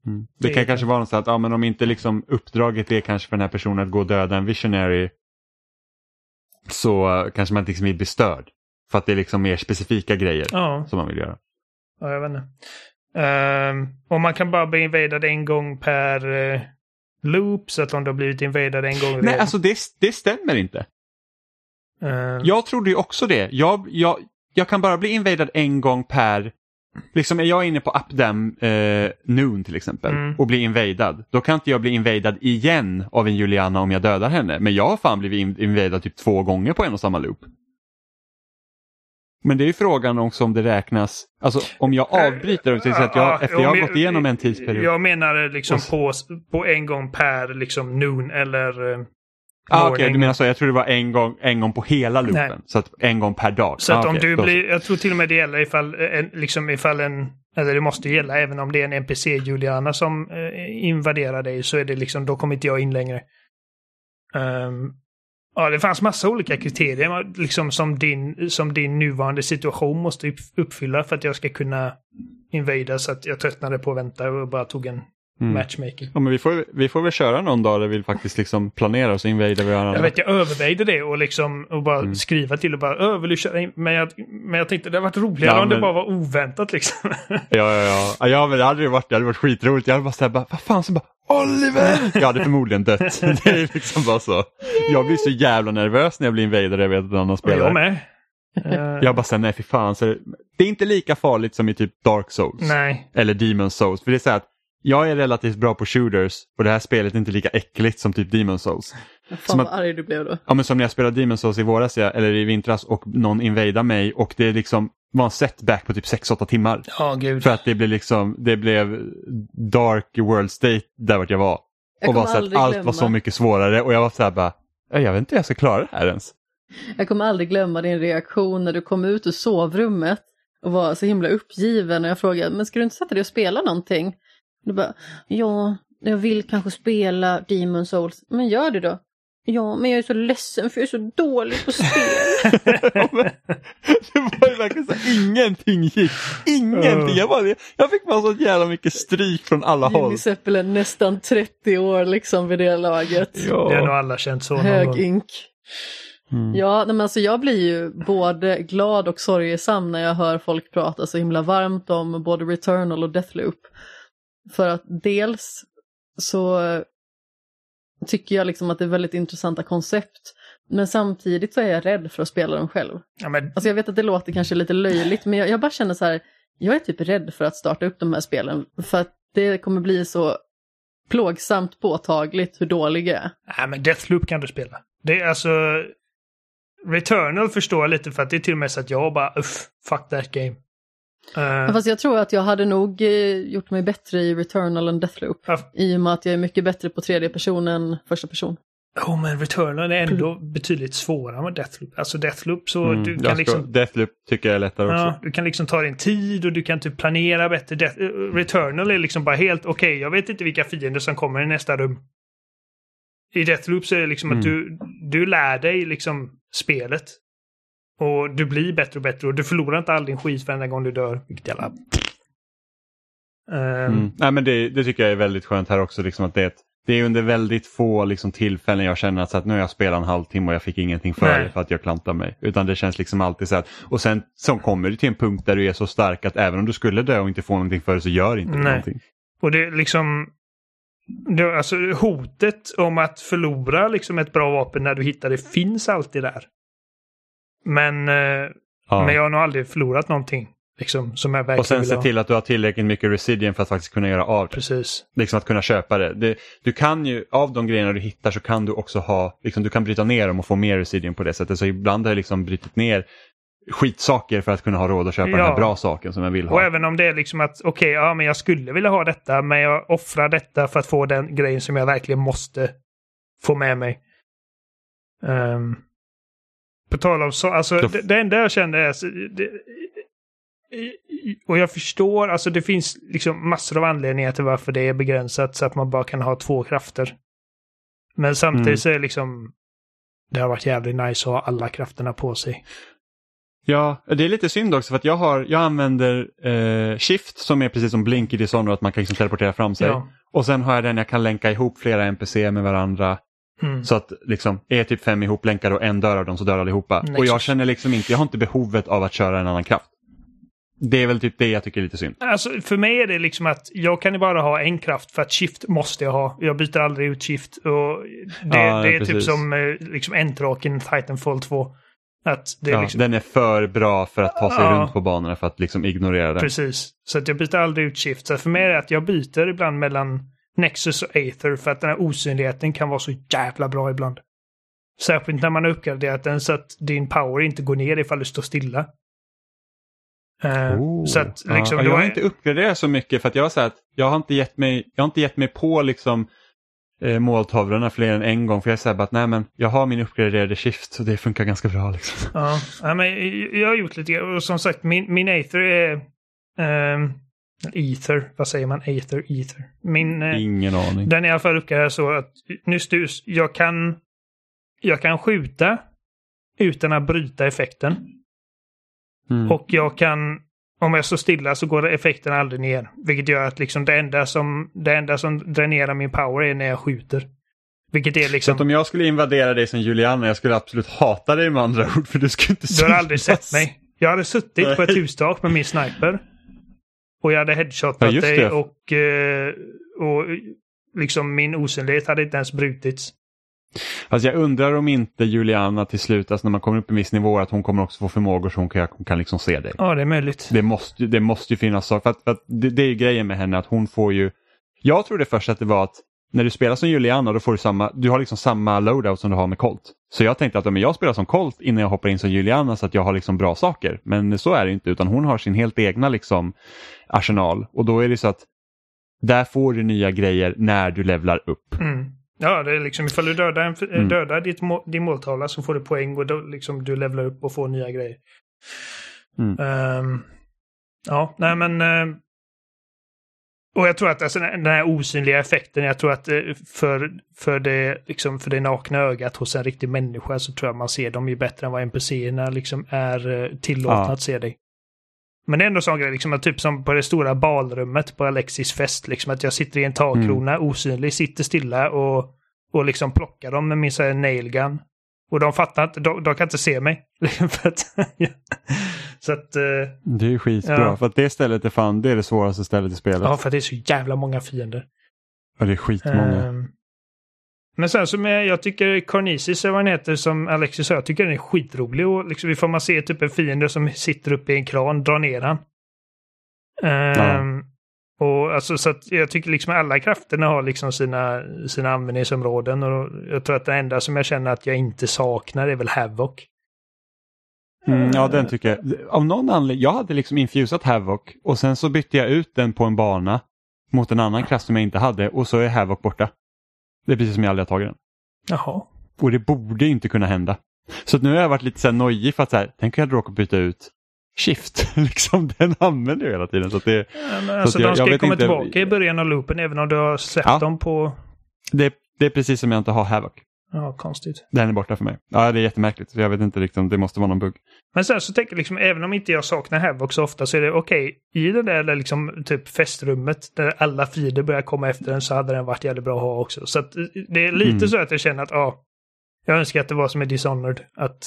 Mm. Det Det kan kanske vara så att ja, men om inte liksom uppdraget är kanske för den här personen att gå och döda en visionary så eh, kanske man inte liksom vill bli störd. För att det är liksom mer specifika grejer Ja, som man vill göra. ja jag vet inte. Ehm, och man kan bara bli invadad en gång per uh, loop, så att om du har blivit invadad en gång... Nej, alltså det, det stämmer inte. Ehm, Jag trodde ju också det. Jag, jag, jag kan bara bli invadad en gång per... Liksom är jag inne på Updam eh, Noon till exempel Mm. och blir invadad. Då kan inte jag bli invadad igen av en Juliana om jag dödar henne. Men jag har fan blivit in- invadad typ två gånger på en och samma loop. Men det är ju frågan också om det räknas, alltså om jag avbryter och så att Ja, jag, efter ja, jag har gått igenom en tidsperiod. Jag menar liksom på, på en gång per liksom noon eller... Ah, Okej, morning. du menar så. Jag tror det var en gång, en gång på hela loopen. Nej. Så att en gång per dag. Så att ah, om okej, du blir, jag tror till och med det gäller ifall en, liksom ifall en, eller det måste gälla även om det är en NPC-Juliana som eh, invaderar dig så är det liksom, då kommer inte jag in längre. Ehm, ja, det fanns massa olika kriterier liksom som din, som din nuvarande situation måste upp- uppfylla för att jag ska kunna invada så att jag tröttnade på att vänta och bara tog en Mm. matchmaking. Ja, men vi, får, vi får väl köra någon dag där vi faktiskt liksom planerar och så invadar vi varandra. Jag vet, jag övervägde det och liksom och bara Mm. skriva till och bara "Ö, vill du köra in? Men jag, men jag tänkte det hade varit roligare Ja, om det men- bara var oväntat liksom. *laughs* Ja, ja, ja. ja. men det hade ju varit, det hade varit skitroligt. Jag hade bara såhär, bara, vad fan, så bara Oliver! Jag hade förmodligen dött. *laughs* Det är liksom bara så. Jag blir så jävla nervös när jag blir invadad och jag vet att en annan Och spelar. jag med. *laughs* Jag bara säger nej fy fan. Så det, det är inte lika farligt som i typ Dark Souls. Nej. Eller Demon Souls. För det är så här att jag är relativt bra på shooters och det här spelet är inte lika äckligt som typ Demon Souls. Fan Som vad att- arg du blev då. Ja men som när jag spelade Demon Souls i våras ja, eller i vintras och någon invadade mig och det liksom var en setback på typ 6-8 timmar. Ja, gud. För att det blev liksom, det blev dark world state där vart jag var. Jag och var så att allt glömma. var så mycket svårare och jag var så här bara, "Ja, jag vet inte hur jag ska klara det här ens. Jag kommer aldrig glömma din reaktion när du kom ut ur sovrummet och var så himla uppgiven och jag frågade, men ska du inte sätta dig och spela någonting? Du bara, ja, jag vill kanske spela Demon Souls. Men gör det då. Ja, men jag är så ledsen för jag är så dålig på spel. Ja, *laughs* men det var ju verkligen så här, ingenting gick. Ingenting. Jag, bara, jag fick bara så jävla mycket stryk från alla håll. Jimmy Seppel är nästan 30 år liksom vid det laget. Det har nog Ja. alla känt så Hög ink. Mm. Ja, nej, men alltså jag blir ju både glad och sorgesam när jag hör folk prata så himla varmt om både Returnal och Deathloop. För att dels så tycker jag liksom att det är väldigt intressanta koncept. Men samtidigt så är jag rädd för att spela dem själv. Ja, men, Alltså jag vet att det låter kanske lite löjligt men jag, jag bara känner så här, jag är typ rädd för att starta upp de här spelen. För att det kommer bli så plågsamt påtagligt hur dålig jag är. nej, men Deathloop kan du spela. Det är alltså... Returnal förstår jag lite för att det är till och med så att jag bara uff, fuck that game. Eh, Fast jag tror att jag hade nog eh, gjort mig bättre i Returnal än Deathloop. Ja. I och med att jag är mycket bättre på tredje person än första person. oh, men Returnal är ändå betydligt svårare med Deathloop. Alltså Deathloop så Mm. du kan liksom... Deathloop tycker jag är lättare också. Ja, du kan liksom ta din tid och du kan typ planera bättre. Death, eh, Returnal är liksom bara helt okej, jag vet inte vilka fiender som kommer i nästa rum. I Deathloop så är det liksom att du, du lär dig liksom spelet. Och du blir bättre och bättre och du förlorar inte all din skit varenda gång du dör. Vilket jävla... Ehm, Mm. Nej, men det, det tycker jag är väldigt skönt här också. Liksom att det, är ett- det är under väldigt få liksom, tillfällen jag känner att, så att nu har jag spelat en halvtimme och jag fick ingenting för Nej. det för att jag klantar mig. Utan det känns liksom alltid så att, och sen så kommer du till en punkt där du är så stark att även om du skulle dö och inte få någonting för det så gör inte Nej. någonting. Och det är liksom... Det, alltså hotet om att förlora liksom ett bra vapen när du hittar det finns alltid där. Men, eh, Ja. men jag har nog aldrig förlorat någonting liksom, som jag verkligen och sen se till att du har tillräckligt mycket residium för att faktiskt kunna göra av det. Precis. Liksom att kunna köpa det. det. Du kan ju, av de grejerna du hittar så kan du också ha, liksom, du kan bryta ner dem och få mer residium på det sättet. Så ibland har jag liksom brutit ner skitsaker för att kunna ha råd att köpa den Ja. här bra saken som jag vill ha. Och även om det är liksom att okej, ja men jag skulle vilja ha detta men jag offrar detta för att få den grejen som jag verkligen måste. få med mig. Um, på tal om så, alltså det, det enda jag kände är, alltså, det, och jag förstår, alltså det finns liksom massor av anledningar till varför det är begränsat så att man bara kan ha två krafter. Men samtidigt Mm. så är det liksom, det har varit jävligt nice att ha alla krafterna på sig. Ja, det är lite synd också för att jag, har, jag använder eh, Shift som är precis som Blink i Dishonored att man kan liksom teleportera fram sig. Ja. Och sen har jag den jag kan länka ihop flera NPC med varandra. Mm. Så att liksom, är typ fem ihoplänkade och en dör av dem så dör allihopa. Nexus. Och jag känner liksom inte, jag har inte behovet av att köra en annan kraft. Det är väl typ det jag tycker är lite synd. Alltså för mig är det liksom att jag kan ju bara ha en kraft för att shift måste jag ha. Jag byter aldrig ut shift. Och det, Ja, det är typ precis. som eh, liksom Entraken Titanfall 2. Att det är Ja, liksom, Den är för bra för att ta sig Ja. runt på banorna för att liksom ignorera den. Precis. Så att jag byter aldrig ut shift. Så för mig är det att jag byter ibland mellan Nexus och Aether för att den här osynligheten kan vara så jävla bra ibland. Särskilt när man har uppgraderat den så att din power inte går ner ifall du står stilla. Eh, Oh. Så att liksom, ja, jag har är- inte uppgraderat så mycket för att jag har så att jag har inte gett mig, jag har inte gett mig på liksom eh, måltavlorna fler än en gång för jag bara att nej men jag har min uppgraderade shift så det funkar ganska bra liksom. Ja, men jag har gjort lite. Och som sagt, min, min Aether är... ehm, ether, vad säger man? Aether, ether. Min, eh, Ingen aning. den är i alla fall uppgraderad så att nu styrs, jag kan, jag kan skjuta utan att bryta effekten. Mm. Och jag kan, om jag står stilla så går effekten aldrig ner. Vilket gör att liksom det enda som, det enda som dränerar min power är när jag skjuter. Vilket är Så liksom... att om jag skulle invadera dig som Juliana, jag skulle absolut hata dig med andra ord för du skulle inte Du har aldrig sett mig. Jag hade suttit på ett Nej. hustak med min sniper. Och jag hade Ja, headshotat just dig och, eh, och liksom min osynlighet hade inte ens brutits. Alltså jag undrar om inte Juliana till slut, alltså när man kommer upp i en viss nivå, att hon kommer också få förmågor så hon kan, hon kan liksom se dig. Ja, det är möjligt. Det måste, det måste ju finnas saker, för att, för att det, det är ju grejen med henne att hon får ju, jag trodde först att det var att när du spelar som Juliana då får du samma, du har liksom samma loadout som du har med Colt. Så jag tänkte att om jag spelar som Colt innan jag hoppar in som Juliana så att jag har liksom bra saker. Men så är det inte utan hon har sin helt egna liksom arsenal och då är det så att där får du nya grejer när du levlar upp. Mm. Ja, det är liksom ifall du dödar, en, Mm. dödar ditt må, din måltavla så får du poäng och då liksom du levlar upp och får nya grejer. Mm. Ehm, ja, nej men... ehm, och jag tror att alltså, den här osynliga effekten, jag tror att eh, för, för, det, liksom, för det nakna ögat hos en riktig människa så tror jag man ser dem ju bättre än vad NPCerna liksom är eh, tillåtna Ja. att se dig. Men det är ändå sån grej, liksom, att typ som på det stora balrummet på Alexis fest, liksom att jag sitter i en takkrona, osynlig, sitter stilla och, och liksom plockar dem med min så här nail gun. Och de fattar inte, de, de kan inte se mig. *laughs* För att, *laughs* så att, eh, Det är ju skitbra Ja. för att det stället är fan, det är det svåraste stället i spelet. ja, för att det är så jävla många fiender. Och det är skitmånga. Ehm, men sen så med, jag tycker Carnesis, eller vad den heter, som Alexis sa, jag tycker den är skitrolig. Och liksom, ifall man ser typ en fiende som sitter uppe i en kran, dra ner han. Ehm, Och alltså så att jag tycker liksom alla krafterna har liksom sina, sina användningsområden. Och jag tror att det enda som jag känner att jag inte saknar är väl Havoc. Mm, ja, den tycker jag. Av någon anledning, jag hade liksom infusat Havoc och sen så bytte jag ut den på en bana mot en annan kraft som jag inte hade och så är Havoc borta. Det är precis som jag aldrig har tagit den. Jaha. Och det borde inte kunna hända. Så att nu har jag varit lite så här nojig för att så här, tänk om jag råkar byta ut Shift. *laughs* liksom, den använder jag hela tiden. Så att det, Ja, men alltså jag- de ska ju komma inte- tillbaka i början av loopen även om du har sett Ja. dem på... det, det är precis som jag inte har Havoc. Ja, konstigt. Den är borta för mig. Ja, det är jättemärkligt. Jag vet inte riktigt, det måste vara någon bugg. Men sen så tänker jag liksom, även om inte jag saknar Havoc så ofta så är det okej, i det där liksom typ festrummet där alla fiender börjar komma efter den så hade den varit jävligt bra att ha också. Så att det är lite Mm. så att jag känner att ja, jag önskar att det var som med Dishonored, att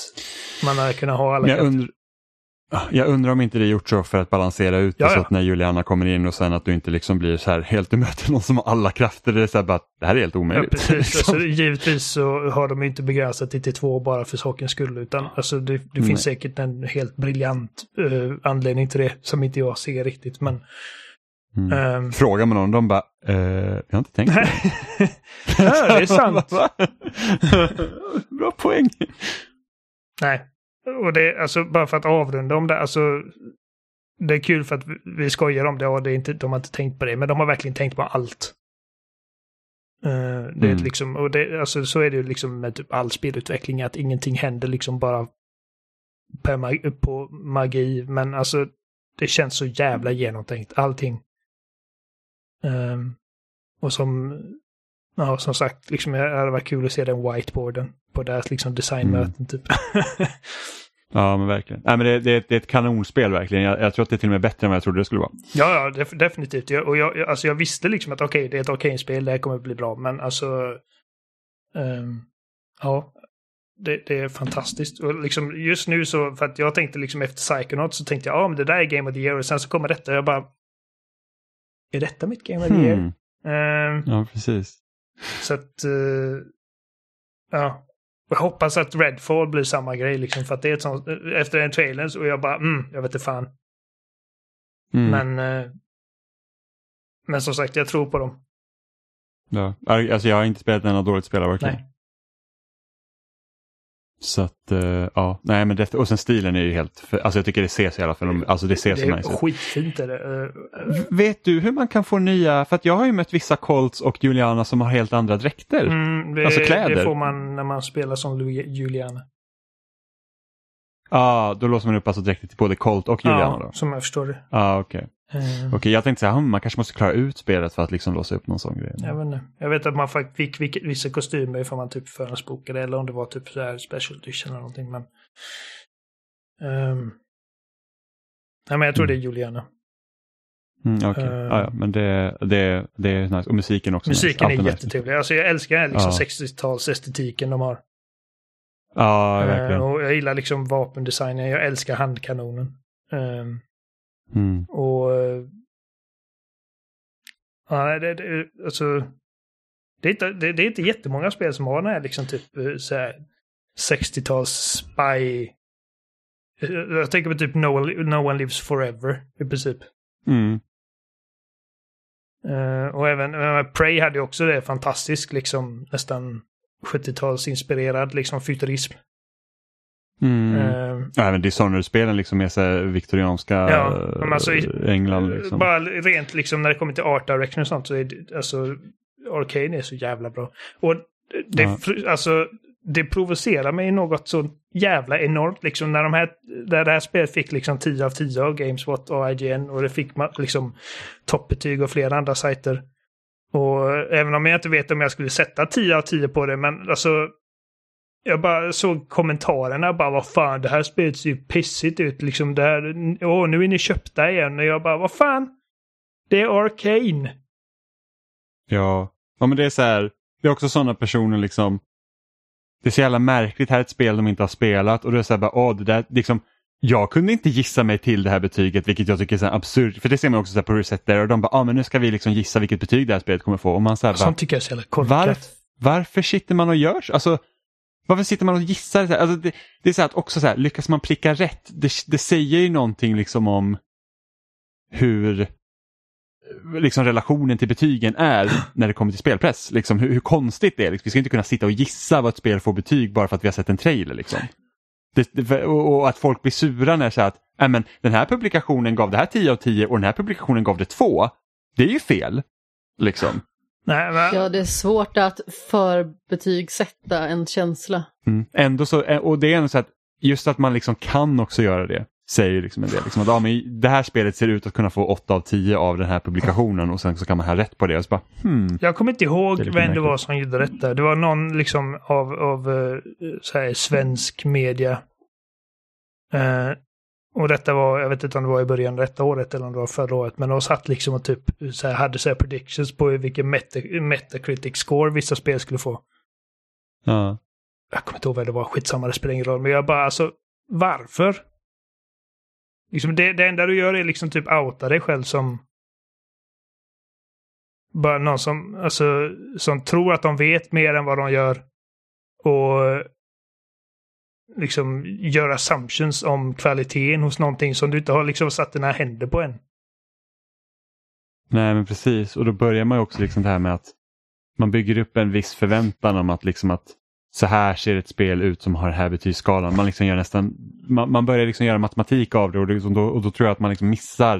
man hade kunnat ha alla Men jag, undr, jag undrar om inte det är gjort så för att balansera ut det Ja, så ja. att när Juliana kommer in och sen att du inte liksom blir så här helt du möter någon som har alla krafter. Det är så här bara, det här är helt Ja, omöjligt. precis. *laughs* Liksom. Alltså, givetvis så har de inte begränsat det till två bara för sakens skull. Utan alltså, det, det Nej. finns säkert en helt briljant eh, anledning till det som inte jag ser riktigt. Men, Mm. ehm, Frågar man någon, de bara, eh, jag har inte tänkt på det. *laughs* ja, det är sant. *laughs* Bra poäng. Nej. Och det, alltså bara för att avrunda om det, alltså. Det är kul för att vi- skojar om det och det är inte, de har inte tänkt på det, men de har verkligen tänkt på allt. Eh, det är Mm. liksom, och det, alltså, så är det ju liksom med typ all spelutveckling, att ingenting händer liksom bara per mag- på magi. Men alltså, det känns så jävla genomtänkt, allting. Ehm, och som, ja, som sagt, liksom, det hade varit kul att se den whiteboarden på deras liksom, designmöten typ. *laughs* Ja, men verkligen. Nej, men det, det, är ett- det är ett kanonspel verkligen. Jag, jag tror att det är till och med bättre än vad jag trodde det skulle vara. Ja, ja def definitivt. Jag, och jag, alltså jag visste liksom att okej, det är ett Arcane-spel, det här kommer att bli bra. Men alltså... ehm, ja, det, det är fantastiskt. Och liksom just nu så, för att jag tänkte liksom efter Psychonaut så tänkte jag, ja men det där är Game of the Year och sen så kommer detta och jag bara... Är detta mitt Game of the Year? Hmm. Ehm, Ja, precis. Så att... eh, ja. Jag hoppas att Redfall blir samma grej liksom för att det är ett sånt, efter den trailern så jag bara, mm, jag vet inte fan. Mm. Men... eh, men som sagt, jag tror på dem. Ja. Alltså, jag har inte spelat en av dåligt spel av Arcane. Nej. Så att, eh, ja. Nej, men det, och sen stilen är ju helt, för, alltså jag tycker det ser så jävla för Alltså det ser Det så nice ut. skitfint är det. Eh, V- Vet du hur man kan få nya, för att jag har ju mött vissa Colts och Juliana som har helt andra dräkter. Mm, det, Alltså kläder. det får man när man spelar som Juliana. Ja, då låser man upp alltså dräkter till både Colt och Juliana Ja, då? som jag förstår det. Ja, okej. Eh, Okej, jag tänkte så här, man kanske måste klara ut spelet för att liksom låsa upp någon sån grej. Jag vet, inte. jag vet att man fick, vissa kostymer ifall man typ förhandsbokade eller om det var typ så här special edition eller någonting. Men, Ehm, nej, men jag tror det är Juliana. Mm, okej. Eh. ja, ja, men det, det, det är nice. Och musiken också. Musiken nice. är jättetrevlig. Alltså jag älskar den liksom Ja. 60-talsestetiken de har. Ja, Eh, verkligen. och jag gillar liksom vapendesignen. Jag älskar handkanonen. Ehm, Mm. Och... eh, Ja, det, det, alltså... Det är, inte, det, det är inte jättemånga spel som har den här liksom typ eh, så här 60-tals spy... Eh, Jag tänker på typ no one, no one Lives Forever i princip. Mm. Eh, och även uh, Prey hade ju också det fantastiskt liksom nästan 70-talsinspirerad liksom futurism. Mm. Eh, Ja, Även Dishonored-spelen liksom är så viktorianska Ja, alltså eh, England. Liksom. Bara rent liksom när det kommer till art direction och sånt så är det, alltså Arcane är så jävla bra. Och det, Ja. alltså, det provocerar mig något så jävla enormt liksom när de här, där det här spelet fick liksom 10 av 10 av Gamespot och IGN och det fick liksom toppbetyg och flera andra sajter. Och även om jag inte vet om jag skulle sätta 10 av 10 på det, men alltså jag bara såg kommentarerna bara vad fan det här spelet ser ju pissigt ut liksom det här, åh nu är ni köpta igen och jag bara vad fan det är Arcane. Ja. ja, men det är så här. Det är också sådana personer liksom. Det är så jävla märkligt. Här är ett spel de inte har spelat och det är så här bara, åh, det där, liksom. Jag kunde inte gissa mig till det här betyget vilket jag tycker är absurt. För det ser man också så här på Reset där och de bara, ah, men nu ska vi liksom gissa vilket betyg det här spelet kommer få. Och man så här bara, Sånt tycker jag är så jävla korkat. Varf, varför sitter man och gör så? Alltså, varför sitter man och gissar? Så? Alltså, det, det är så här att också så här, lyckas man pricka rätt? Det, det säger ju någonting liksom om hur liksom relationen till betygen är när det kommer till spelpress. Liksom, hur, hur konstigt det är. Liksom, vi ska inte kunna sitta och gissa vad ett spel får betyg bara för att vi har sett en trailer. Liksom. Det, det, och, att folk blir sura när så här att äh, men, den här publikationen gav det här 10 av 10 och den här publikationen gav det 2. Det är ju fel. Liksom. Nej, men, Ja, det är svårt att förbetygsätta en känsla. Mm. Ändå så, eh, och det är ändå så att just att man liksom kan också göra det säger liksom en del. Liksom att, ja, men det här spelet ser ut att kunna få 8 av 10 av den här publikationen och sen så kan man ha rätt på det. Och så bara, hmm. Jag kommer inte ihåg Det vem det var som gjorde detta. Det var någon liksom av, av eh, så här, svensk media. Eh, och detta var, jag vet inte om det var i början detta året eller om det var förra året, men de satt liksom och typ så här, hade så här predictions på vilken meta, metacritic score vissa spel skulle få. Ja. Jag kommer inte ihåg vad det var, skitsamma, det spelar ingen roll. Men jag bara, alltså, varför? Liksom det, det enda du gör är liksom typ outa dig själv som... Bara någon som, alltså, som tror att de vet mer än vad de gör. Och liksom gör assumptions om kvaliteten hos någonting som du inte har liksom satt dina händer på än. Nej men precis och då börjar man ju också liksom det här med att man bygger upp en viss förväntan om att liksom att så här ser ett spel ut som har den här betygsskalan. Man, liksom gör nästan, man, man börjar liksom göra matematik av det och, liksom då, och då tror jag att man liksom missar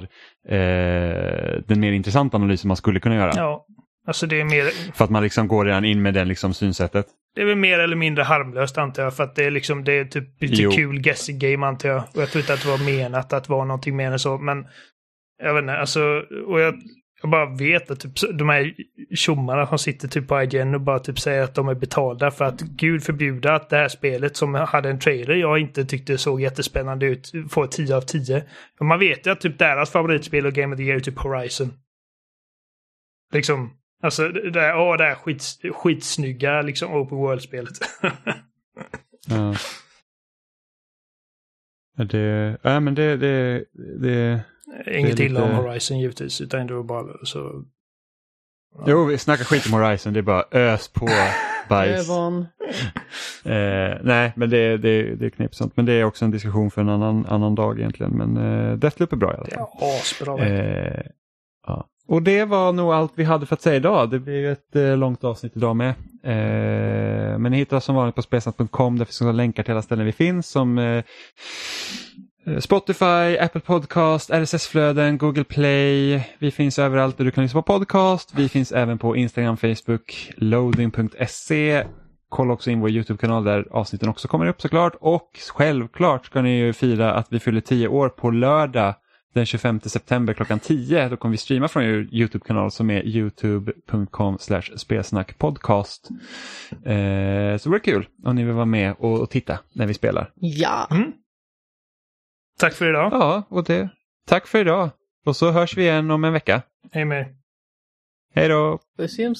eh, den mer intressanta analysen man skulle kunna göra. Ja. Alltså det är mer, För att man liksom går redan in med den liksom synsättet. Det är väl mer eller mindre harmlöst antar jag. För att det är liksom, det är typ lite Jo. kul guessing game antar jag. Och jag tror inte att det var menat att vara någonting mer än så. Men jag vet inte, alltså, och jag, jag bara vet att typ, de här tjommarna som sitter typ på IGN och bara typ säger att de är betalda för att gud förbjuda att det här spelet som hade en trailer jag inte tyckte såg jättespännande ut får 10 av 10. Men man vet ju att typ deras favoritspel och Game of the Year är typ Horizon. Liksom, alltså det där, åh, det här skits, skitsnygga liksom open world-spelet. *laughs* Ja. Ja, Det, ja, men det, det, det, Inget Det är illa om lite- Horizon givetvis, utan det var bara så... Jo, vi snackar skit om Horizon, det är bara ös på *laughs* bajs. *laughs* Eh, nej, men det, det, det är knepsamt. Men det är också en diskussion för en annan, annan dag egentligen. Men eh, Deathloop är bra i alla Det fall. är asbra. Eh, ja. Och det var nog allt vi hade för att säga idag. Det blir ett eh, långt avsnitt idag med. Eh, men ni hittar oss som vanligt på spelsnack.com. Där finns också länkar till alla ställen vi finns som eh, Spotify, Apple Podcast, RSS-flöden, Google Play. Vi finns överallt där du kan lyssna på podcast. Vi finns även på Instagram, Facebook, loading.se. Kolla också in vår YouTube-kanal där avsnitten också kommer upp såklart. Och självklart ska ni ju fira att vi fyller 10 år på lördag den 25 september klockan 10. Då kommer vi streama från er YouTube-kanal som är youtube.com spelsnackpodcast. Eh, så det vore kul om ni vill vara med och, och titta när vi spelar. Ja. Tack för idag. Ja, och det. Tack för idag. Och så hörs vi igen om en vecka. Hej med. Hej då! Puss i.